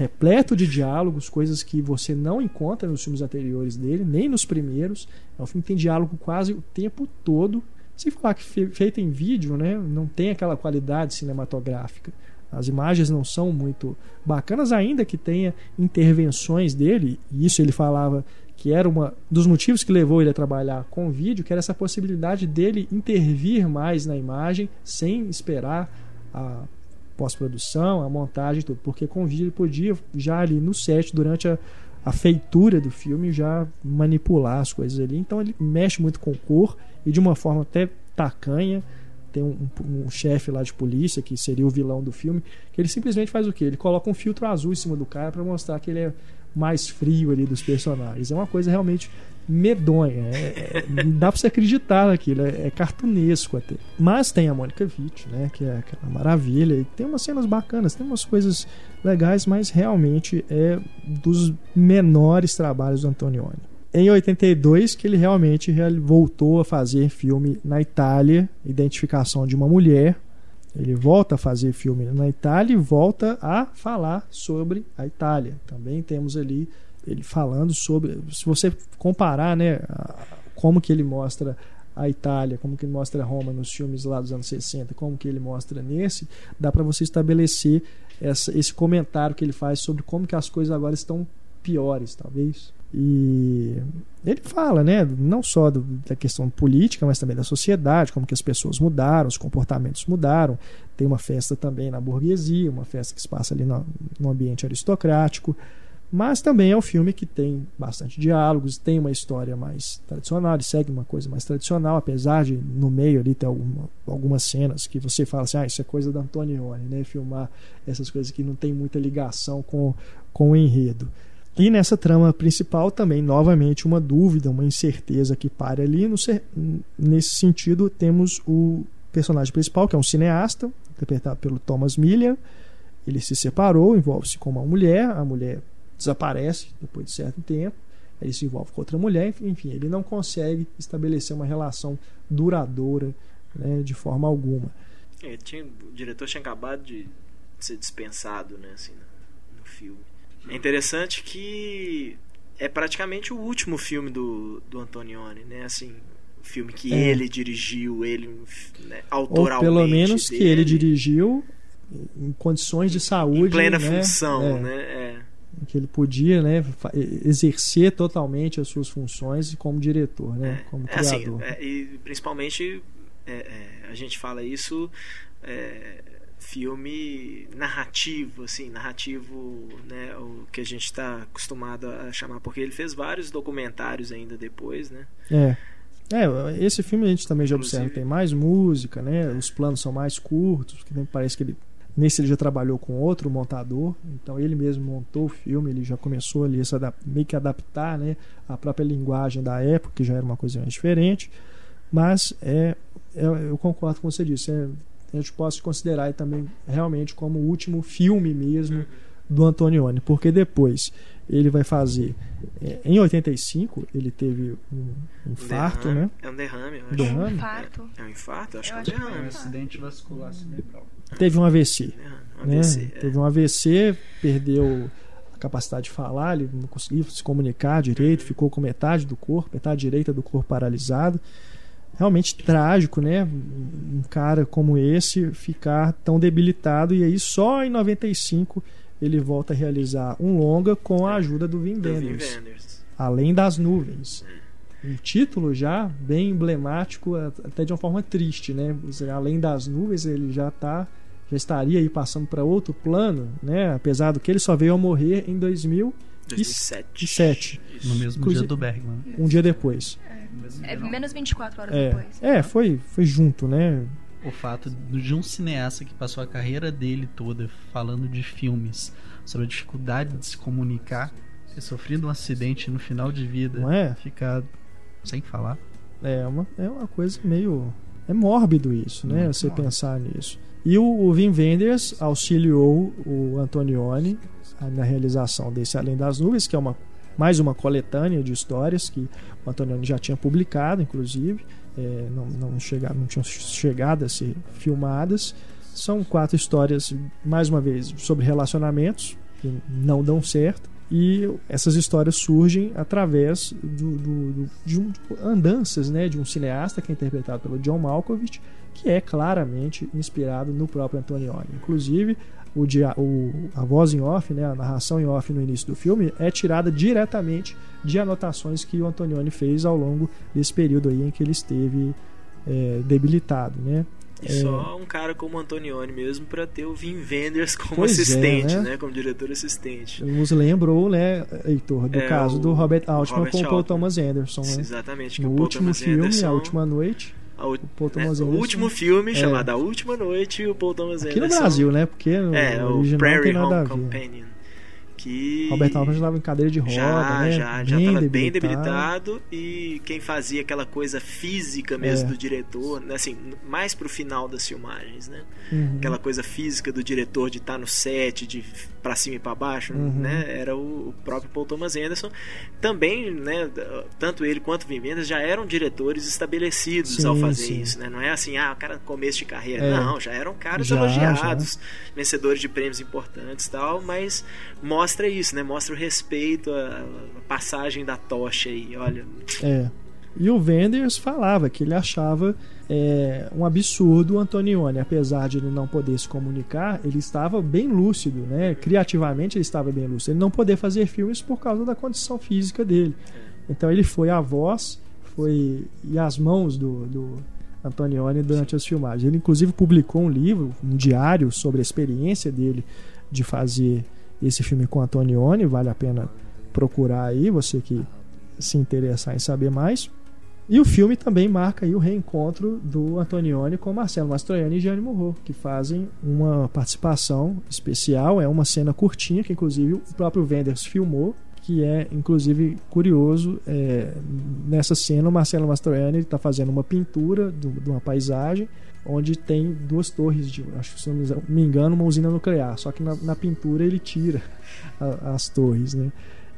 repleto de diálogos, coisas que você não encontra nos filmes anteriores dele, nem nos primeiros. É um filme que tem diálogo quase o tempo todo. Sem falar que feito em vídeo, né, não tem aquela qualidade cinematográfica. As imagens não são muito bacanas, ainda que tenha intervenções dele, e isso ele falava que era um dos motivos que levou ele a trabalhar com vídeo, que era essa possibilidade dele intervir mais na imagem sem esperar a pós-produção, a montagem, tudo. Porque com vídeo ele podia, já ali no set, durante a, a feitura do filme, já manipular as coisas ali. Então ele mexe muito com cor e de uma forma até tacanha. Tem um, um, um chefe lá de polícia, que seria o vilão do filme, que ele simplesmente faz o quê? Ele coloca um filtro azul em cima do cara para mostrar que ele é mais frio ali dos personagens. É uma coisa realmente medonha. É, é, dá pra você acreditar naquilo, é, é cartunesco até. Mas tem a Mônica Witt, né? Que é aquela maravilha. E tem umas cenas bacanas, tem umas coisas legais, mas realmente é dos menores trabalhos do Antonioni. Em 82 que ele realmente voltou a fazer filme na Itália, Identificação de uma Mulher. Ele volta a fazer filme na Itália e volta a falar sobre a Itália. Também temos ali ele falando sobre. Se você comparar, né, como que ele mostra a Itália, como que ele mostra Roma nos filmes lá dos anos 60, como que ele mostra nesse, dá para você estabelecer essa, esse comentário que ele faz sobre como que as coisas agora estão piores, talvez. E ele fala, né, não só do, da questão política, mas também da sociedade, como que as pessoas mudaram, os comportamentos mudaram. Tem uma festa também na burguesia, uma festa que se passa ali no, no ambiente aristocrático. Mas também é um filme que tem bastante diálogos, tem uma história mais tradicional, ele segue uma coisa mais tradicional, apesar de no meio ali ter alguma, algumas cenas que você fala assim, ah, isso é coisa da Antonioni, né? Filmar essas coisas que não tem muita ligação com, com o enredo. E nessa trama principal também, novamente, uma dúvida, uma incerteza que para ali. No, nesse sentido, temos o personagem principal, que é um cineasta, interpretado pelo Thomas Millian. Ele se separou, envolve-se com uma mulher, a mulher desaparece depois de certo tempo, ele se envolve com outra mulher, enfim, ele não consegue estabelecer uma relação duradoura né, de forma alguma. É, tinha, o diretor tinha acabado de ser dispensado né, assim, no, filme. É interessante que é praticamente o último filme do, do Antonioni, né? Assim, o filme que é. ele dirigiu, ele né, autoralmente. Ou pelo menos dele. que ele dirigiu em condições de saúde. Em plena né? função, é. né? É que ele podia né, exercer totalmente as suas funções como diretor, né, como é, assim, criador. Assim, é, e principalmente é, é, a gente fala isso é, filme narrativo, assim, narrativo, né, o que a gente está acostumado a chamar, porque ele fez vários documentários ainda depois, né? É. É, esse filme a gente também já Inclusive, observa tem mais música, né? Os planos são mais curtos, que parece que ele Nesse ele já trabalhou com outro montador, então ele mesmo montou o filme, ele já começou ali a meio que adaptar né, a própria linguagem da época, que já era uma coisa mais diferente. Mas é, é eu concordo com você disse, é, a gente pode considerar também realmente como o último filme mesmo do Antonioni, porque depois ele vai fazer é, em 85 ele teve um infarto, derrame, né? É um derrame, eu acho. Derrame? Um infarto. É, é um infarto, eu acho eu que é um derrame. É um acidente vascular cerebral. Teve um AVC. É, um né? AVC é. Teve um AVC, perdeu a capacidade de falar, ele não conseguia se comunicar direito, ficou com metade do corpo, metade direita do corpo paralisado. Realmente trágico, né? Um cara como esse ficar tão debilitado e aí só em 95 ele volta a realizar um longa com a ajuda do Vin Wenders. Além das Nuvens. Um título já bem emblemático, até de uma forma triste, né? Além das Nuvens, ele já tá já estaria aí passando para outro plano, né? Apesar do que ele só veio a morrer em 2007. No mesmo Inclusive, dia do Bergman. Um dia depois. É menos 24 horas É, depois. é foi, foi junto, né? O fato de um cineasta que passou a carreira dele toda falando de filmes, sobre a dificuldade de se comunicar, ter sofrido um acidente no final de vida, Não é? ficar sem falar. É uma, é uma coisa meio. É mórbido isso, né? Muito Você mórbido. pensar nisso. E o, o Wim Wenders auxiliou o Antonioni na realização desse Além das Nuvens, que é uma, mais uma coletânea de histórias que o Antonioni já tinha publicado, inclusive. É, não, não, chega, não tinham chegado a ser filmadas. São quatro histórias, mais uma vez, sobre relacionamentos que não dão certo. E essas histórias surgem através do, do- do- de, um, de andanças né, de um cineasta que é interpretado pelo John Malkovich, que é claramente inspirado no próprio Antonioni. Inclusive, o, o- a voz em off, né, a narração em off no início do filme, é tirada diretamente de anotações que o Antonioni fez ao longo desse período aí em que ele esteve é, debilitado. Né? E É. só um cara como Antonioni mesmo pra ter o Vin Wenders como Pois é, assistente, né? né? Como diretor assistente. Nos lembrou, né, Heitor, do É, caso o do Robert Altman Robert com o Paul. Thomas Anderson. Né? Exatamente. que No último Thomas filme, Anderson- A Última Noite, a o Paul né, o último filme É. chamado A Última Noite e o Paul Thomas Aqui no Anderson. Brasil, né? Porque no É, o original não Prairie tem nada a Home ver. Companion. Que Robert Altman já estava em cadeira de roda, já, né? já, já estava bem debilitado e quem fazia aquela coisa física mesmo É. do diretor, assim, mais pro final das filmagens, né? Uhum. Aquela coisa física do diretor de estar no set, de pra cima e pra baixo, Uhum. né? Era o, próprio Paul Thomas Anderson. Também, né, tanto ele quanto Wenders já eram diretores estabelecidos Sim, ao fazer sim. isso, né? Não é assim, ah, o cara começo de carreira. É. Não, já eram caras Já, elogiados, vencedores de prêmios importantes e tal, mas mostra isso, né? Mostra o respeito, a, a passagem da tocha aí, olha. É. E o Wenders falava que ele achava é, um absurdo o Antonioni, apesar de ele não poder se comunicar, ele estava bem lúcido, né? Criativamente ele estava bem lúcido. Ele não poder fazer filmes por causa da condição física dele. Então ele foi a voz, foi e as mãos do, do Antonioni durante as filmagens. Ele inclusive publicou um livro, um diário sobre a experiência dele de fazer esse filme com Antonioni, vale a pena procurar aí, você que se interessar em saber mais. E o filme também marca o reencontro do Antonioni com Marcelo Mastroianni e Gianni Murro, que fazem uma participação especial, é uma cena curtinha que inclusive o próprio Wenders filmou, que é inclusive curioso, é, nessa cena o Marcelo Mastroianni está fazendo uma pintura do- de uma paisagem onde tem duas torres de, acho que se não me engano, uma usina nuclear, só que na, na pintura ele tira a- as torres, né?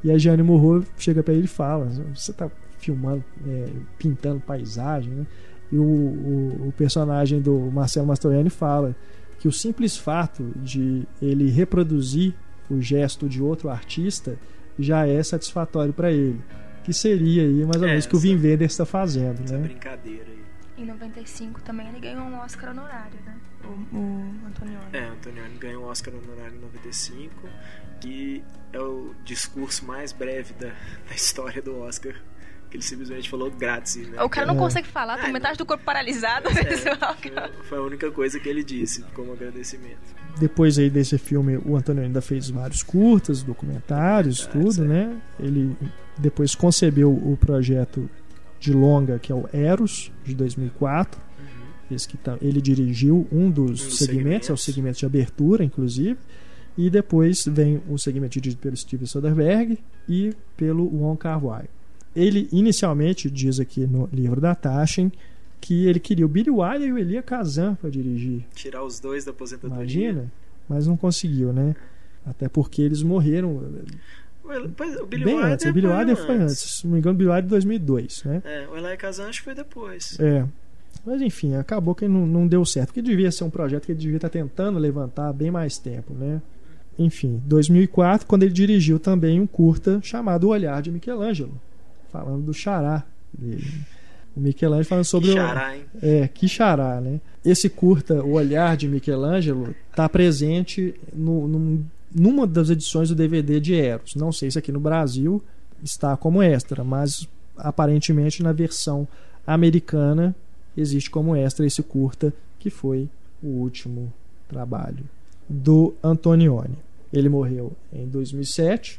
E a Gianni Morro chega para ele e fala: Você tá filmando, é, pintando paisagem, né? E o, o, o personagem do Marcelo Mastroianni fala que o simples fato de ele reproduzir o gesto de outro artista já é satisfatório para ele. Que seria aí mais ou É, menos o que o Wim Wenders está fazendo, Essa né? brincadeira aí. Em 95 também ele ganhou um Oscar honorário, né? O, o Antonioni. É, Antonioni ganhou um Oscar honorário em 95 e é o discurso mais breve da, da história do Oscar. Que ele simplesmente falou grátis. Né? O cara não É. consegue falar, tem Ah, metade do corpo paralisado. É, pessoal. foi, foi a única coisa que ele disse como agradecimento. Depois aí desse filme, o Antônio ainda fez vários curtas, documentários, Documentários, tudo, é. né? Ele depois concebeu o projeto de longa que é o Eros de 2004. Esse que tá- ele dirigiu um dos, Um segmentos. é o segmento de abertura, inclusive. E depois vem o segmento dirigido pelo Steven Soderbergh e pelo Wong Kar-wai. Ele inicialmente diz aqui no livro da Taschen que ele queria o Billy Wilder e o Elia Kazan para dirigir. Tirar os dois da aposentadoria. Imagina, mas não conseguiu, né? Até porque eles morreram pois, o Billy bem Wilder antes. O Billy foi Wilder foi antes. Se não me engano, o Billy Wilder de 2002, né? É, o Eli Kazan acho que foi depois. É. Mas enfim, acabou que não, não deu certo. Porque devia ser um projeto que ele devia estar tentando levantar há bem mais tempo, né? Enfim, 2004, quando ele dirigiu também um curta chamado O Olhar de Michelangelo, falando do xará dele. O Michelangelo falando sobre o, Xará, hein? É, que xará, né? Esse curta, O Olhar de Michelangelo, está presente no, num- numa das edições do DVD de Eros. Não sei se aqui no Brasil, está como extra, mas aparentemente na versão americana existe como extra esse curta que foi o último trabalho do Antonioni. Ele morreu em 2007,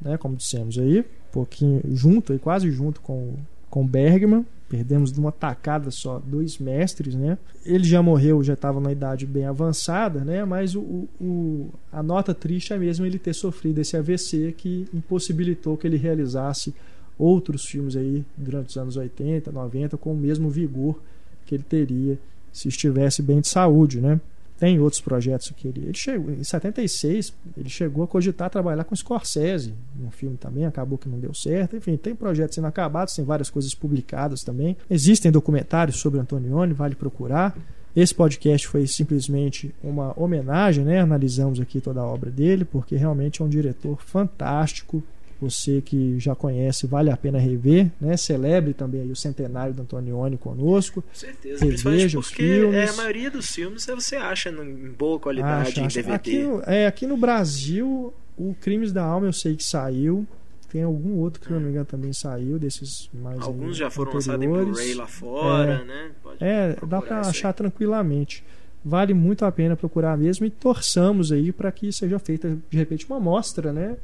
né, como dissemos aí, pouquinho junto, quase junto com com Bergman. Perdemos de uma tacada só dois mestres, né? Ele já morreu, já estava na idade bem avançada, né? Mas o, o, a nota triste é mesmo ele ter sofrido esse AVC que impossibilitou que ele realizasse outros filmes aí durante os anos 80, 90 com o mesmo vigor que ele teria se estivesse bem de saúde, né? Tem outros projetos que ele. Ele chegou, em 76, ele chegou a cogitar trabalhar com Scorsese no filme também, acabou que não deu certo. Enfim, tem projetos inacabados, tem várias coisas publicadas também. Existem documentários sobre Antonioni, vale procurar. Esse podcast foi simplesmente uma homenagem, né? Analisamos aqui toda a obra dele, porque realmente é um diretor fantástico, você que já conhece, vale a pena rever, né? Celebre também o centenário do Antonioni conosco. Com certeza, Reveja os filmes. É, a maioria dos filmes você acha em boa qualidade acha, acha. em DVD. Aqui, é, aqui no Brasil, o Crimes da Alma eu sei que saiu. Tem algum outro que, se não me engano, também saiu, desses mais Alguns já foram lançados em Blu-ray lá fora, é, né? Pode é, dá para achar tranquilamente. Vale muito a pena procurar mesmo e torçamos aí para que seja feita, de repente, uma mostra, né?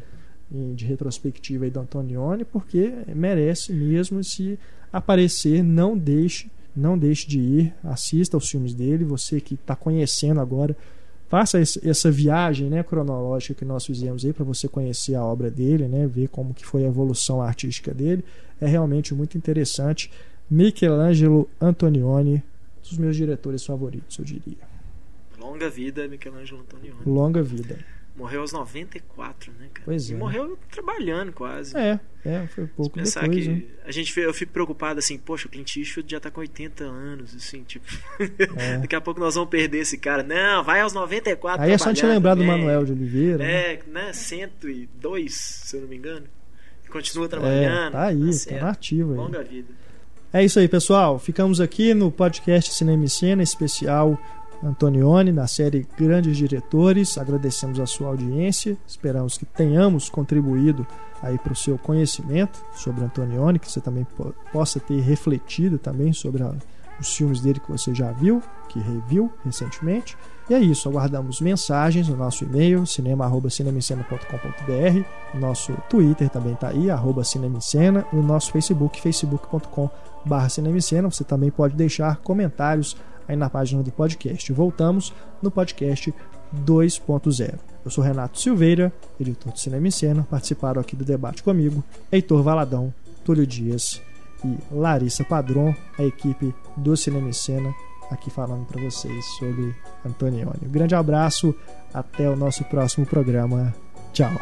De retrospectiva aí do Antonioni, porque merece mesmo se aparecer, não deixe, não deixe de ir, assista aos filmes dele, você que está conhecendo agora, faça essa viagem né, cronológica que nós fizemos aí para você conhecer a obra dele, né, ver como que foi a evolução artística dele, é realmente muito interessante. Michelangelo Antonioni, um dos meus diretores favoritos, eu diria. Longa vida, Michelangelo Antonioni. Longa vida. Morreu aos 94, né, cara? Pois é. E morreu trabalhando quase. É, é, foi pouco pensar depois, que né? a gente eu fico preocupado assim, poxa, o Clint Eastwood já tá com 80 anos, assim, tipo, é. daqui a pouco nós vamos perder esse cara. Não, vai aos 94 Aí é só te lembrar do Manuel de Oliveira. É, né, 102, se eu não me engano. Continua trabalhando. É, tá aí, tá, tá aí. Longa vida. É isso aí, pessoal. Ficamos aqui no podcast Cinema e Cena especial Antonioni, na série Grandes Diretores. Agradecemos a sua audiência. Esperamos que tenhamos contribuído aí para o seu conhecimento sobre Antonioni, que você também possa ter refletido também sobre a, os filmes dele que você já viu, que reviu recentemente. E é isso, aguardamos mensagens no nosso e-mail, cinema.cinemicena.com.br, nosso Twitter também está aí, arroba cinemicena, e o nosso Facebook, facebook.com.br Você também pode deixar comentários aí na página do podcast. Voltamos no podcast 2.0. Eu sou Renato Silveira, editor do Cinema em Cena. Participaram aqui do debate comigo Heitor Valadão, Túlio Dias e Larissa Padron, a equipe do Cinema em Cena, aqui falando para vocês sobre Antonioni. Um grande abraço, até o nosso próximo programa. Tchau.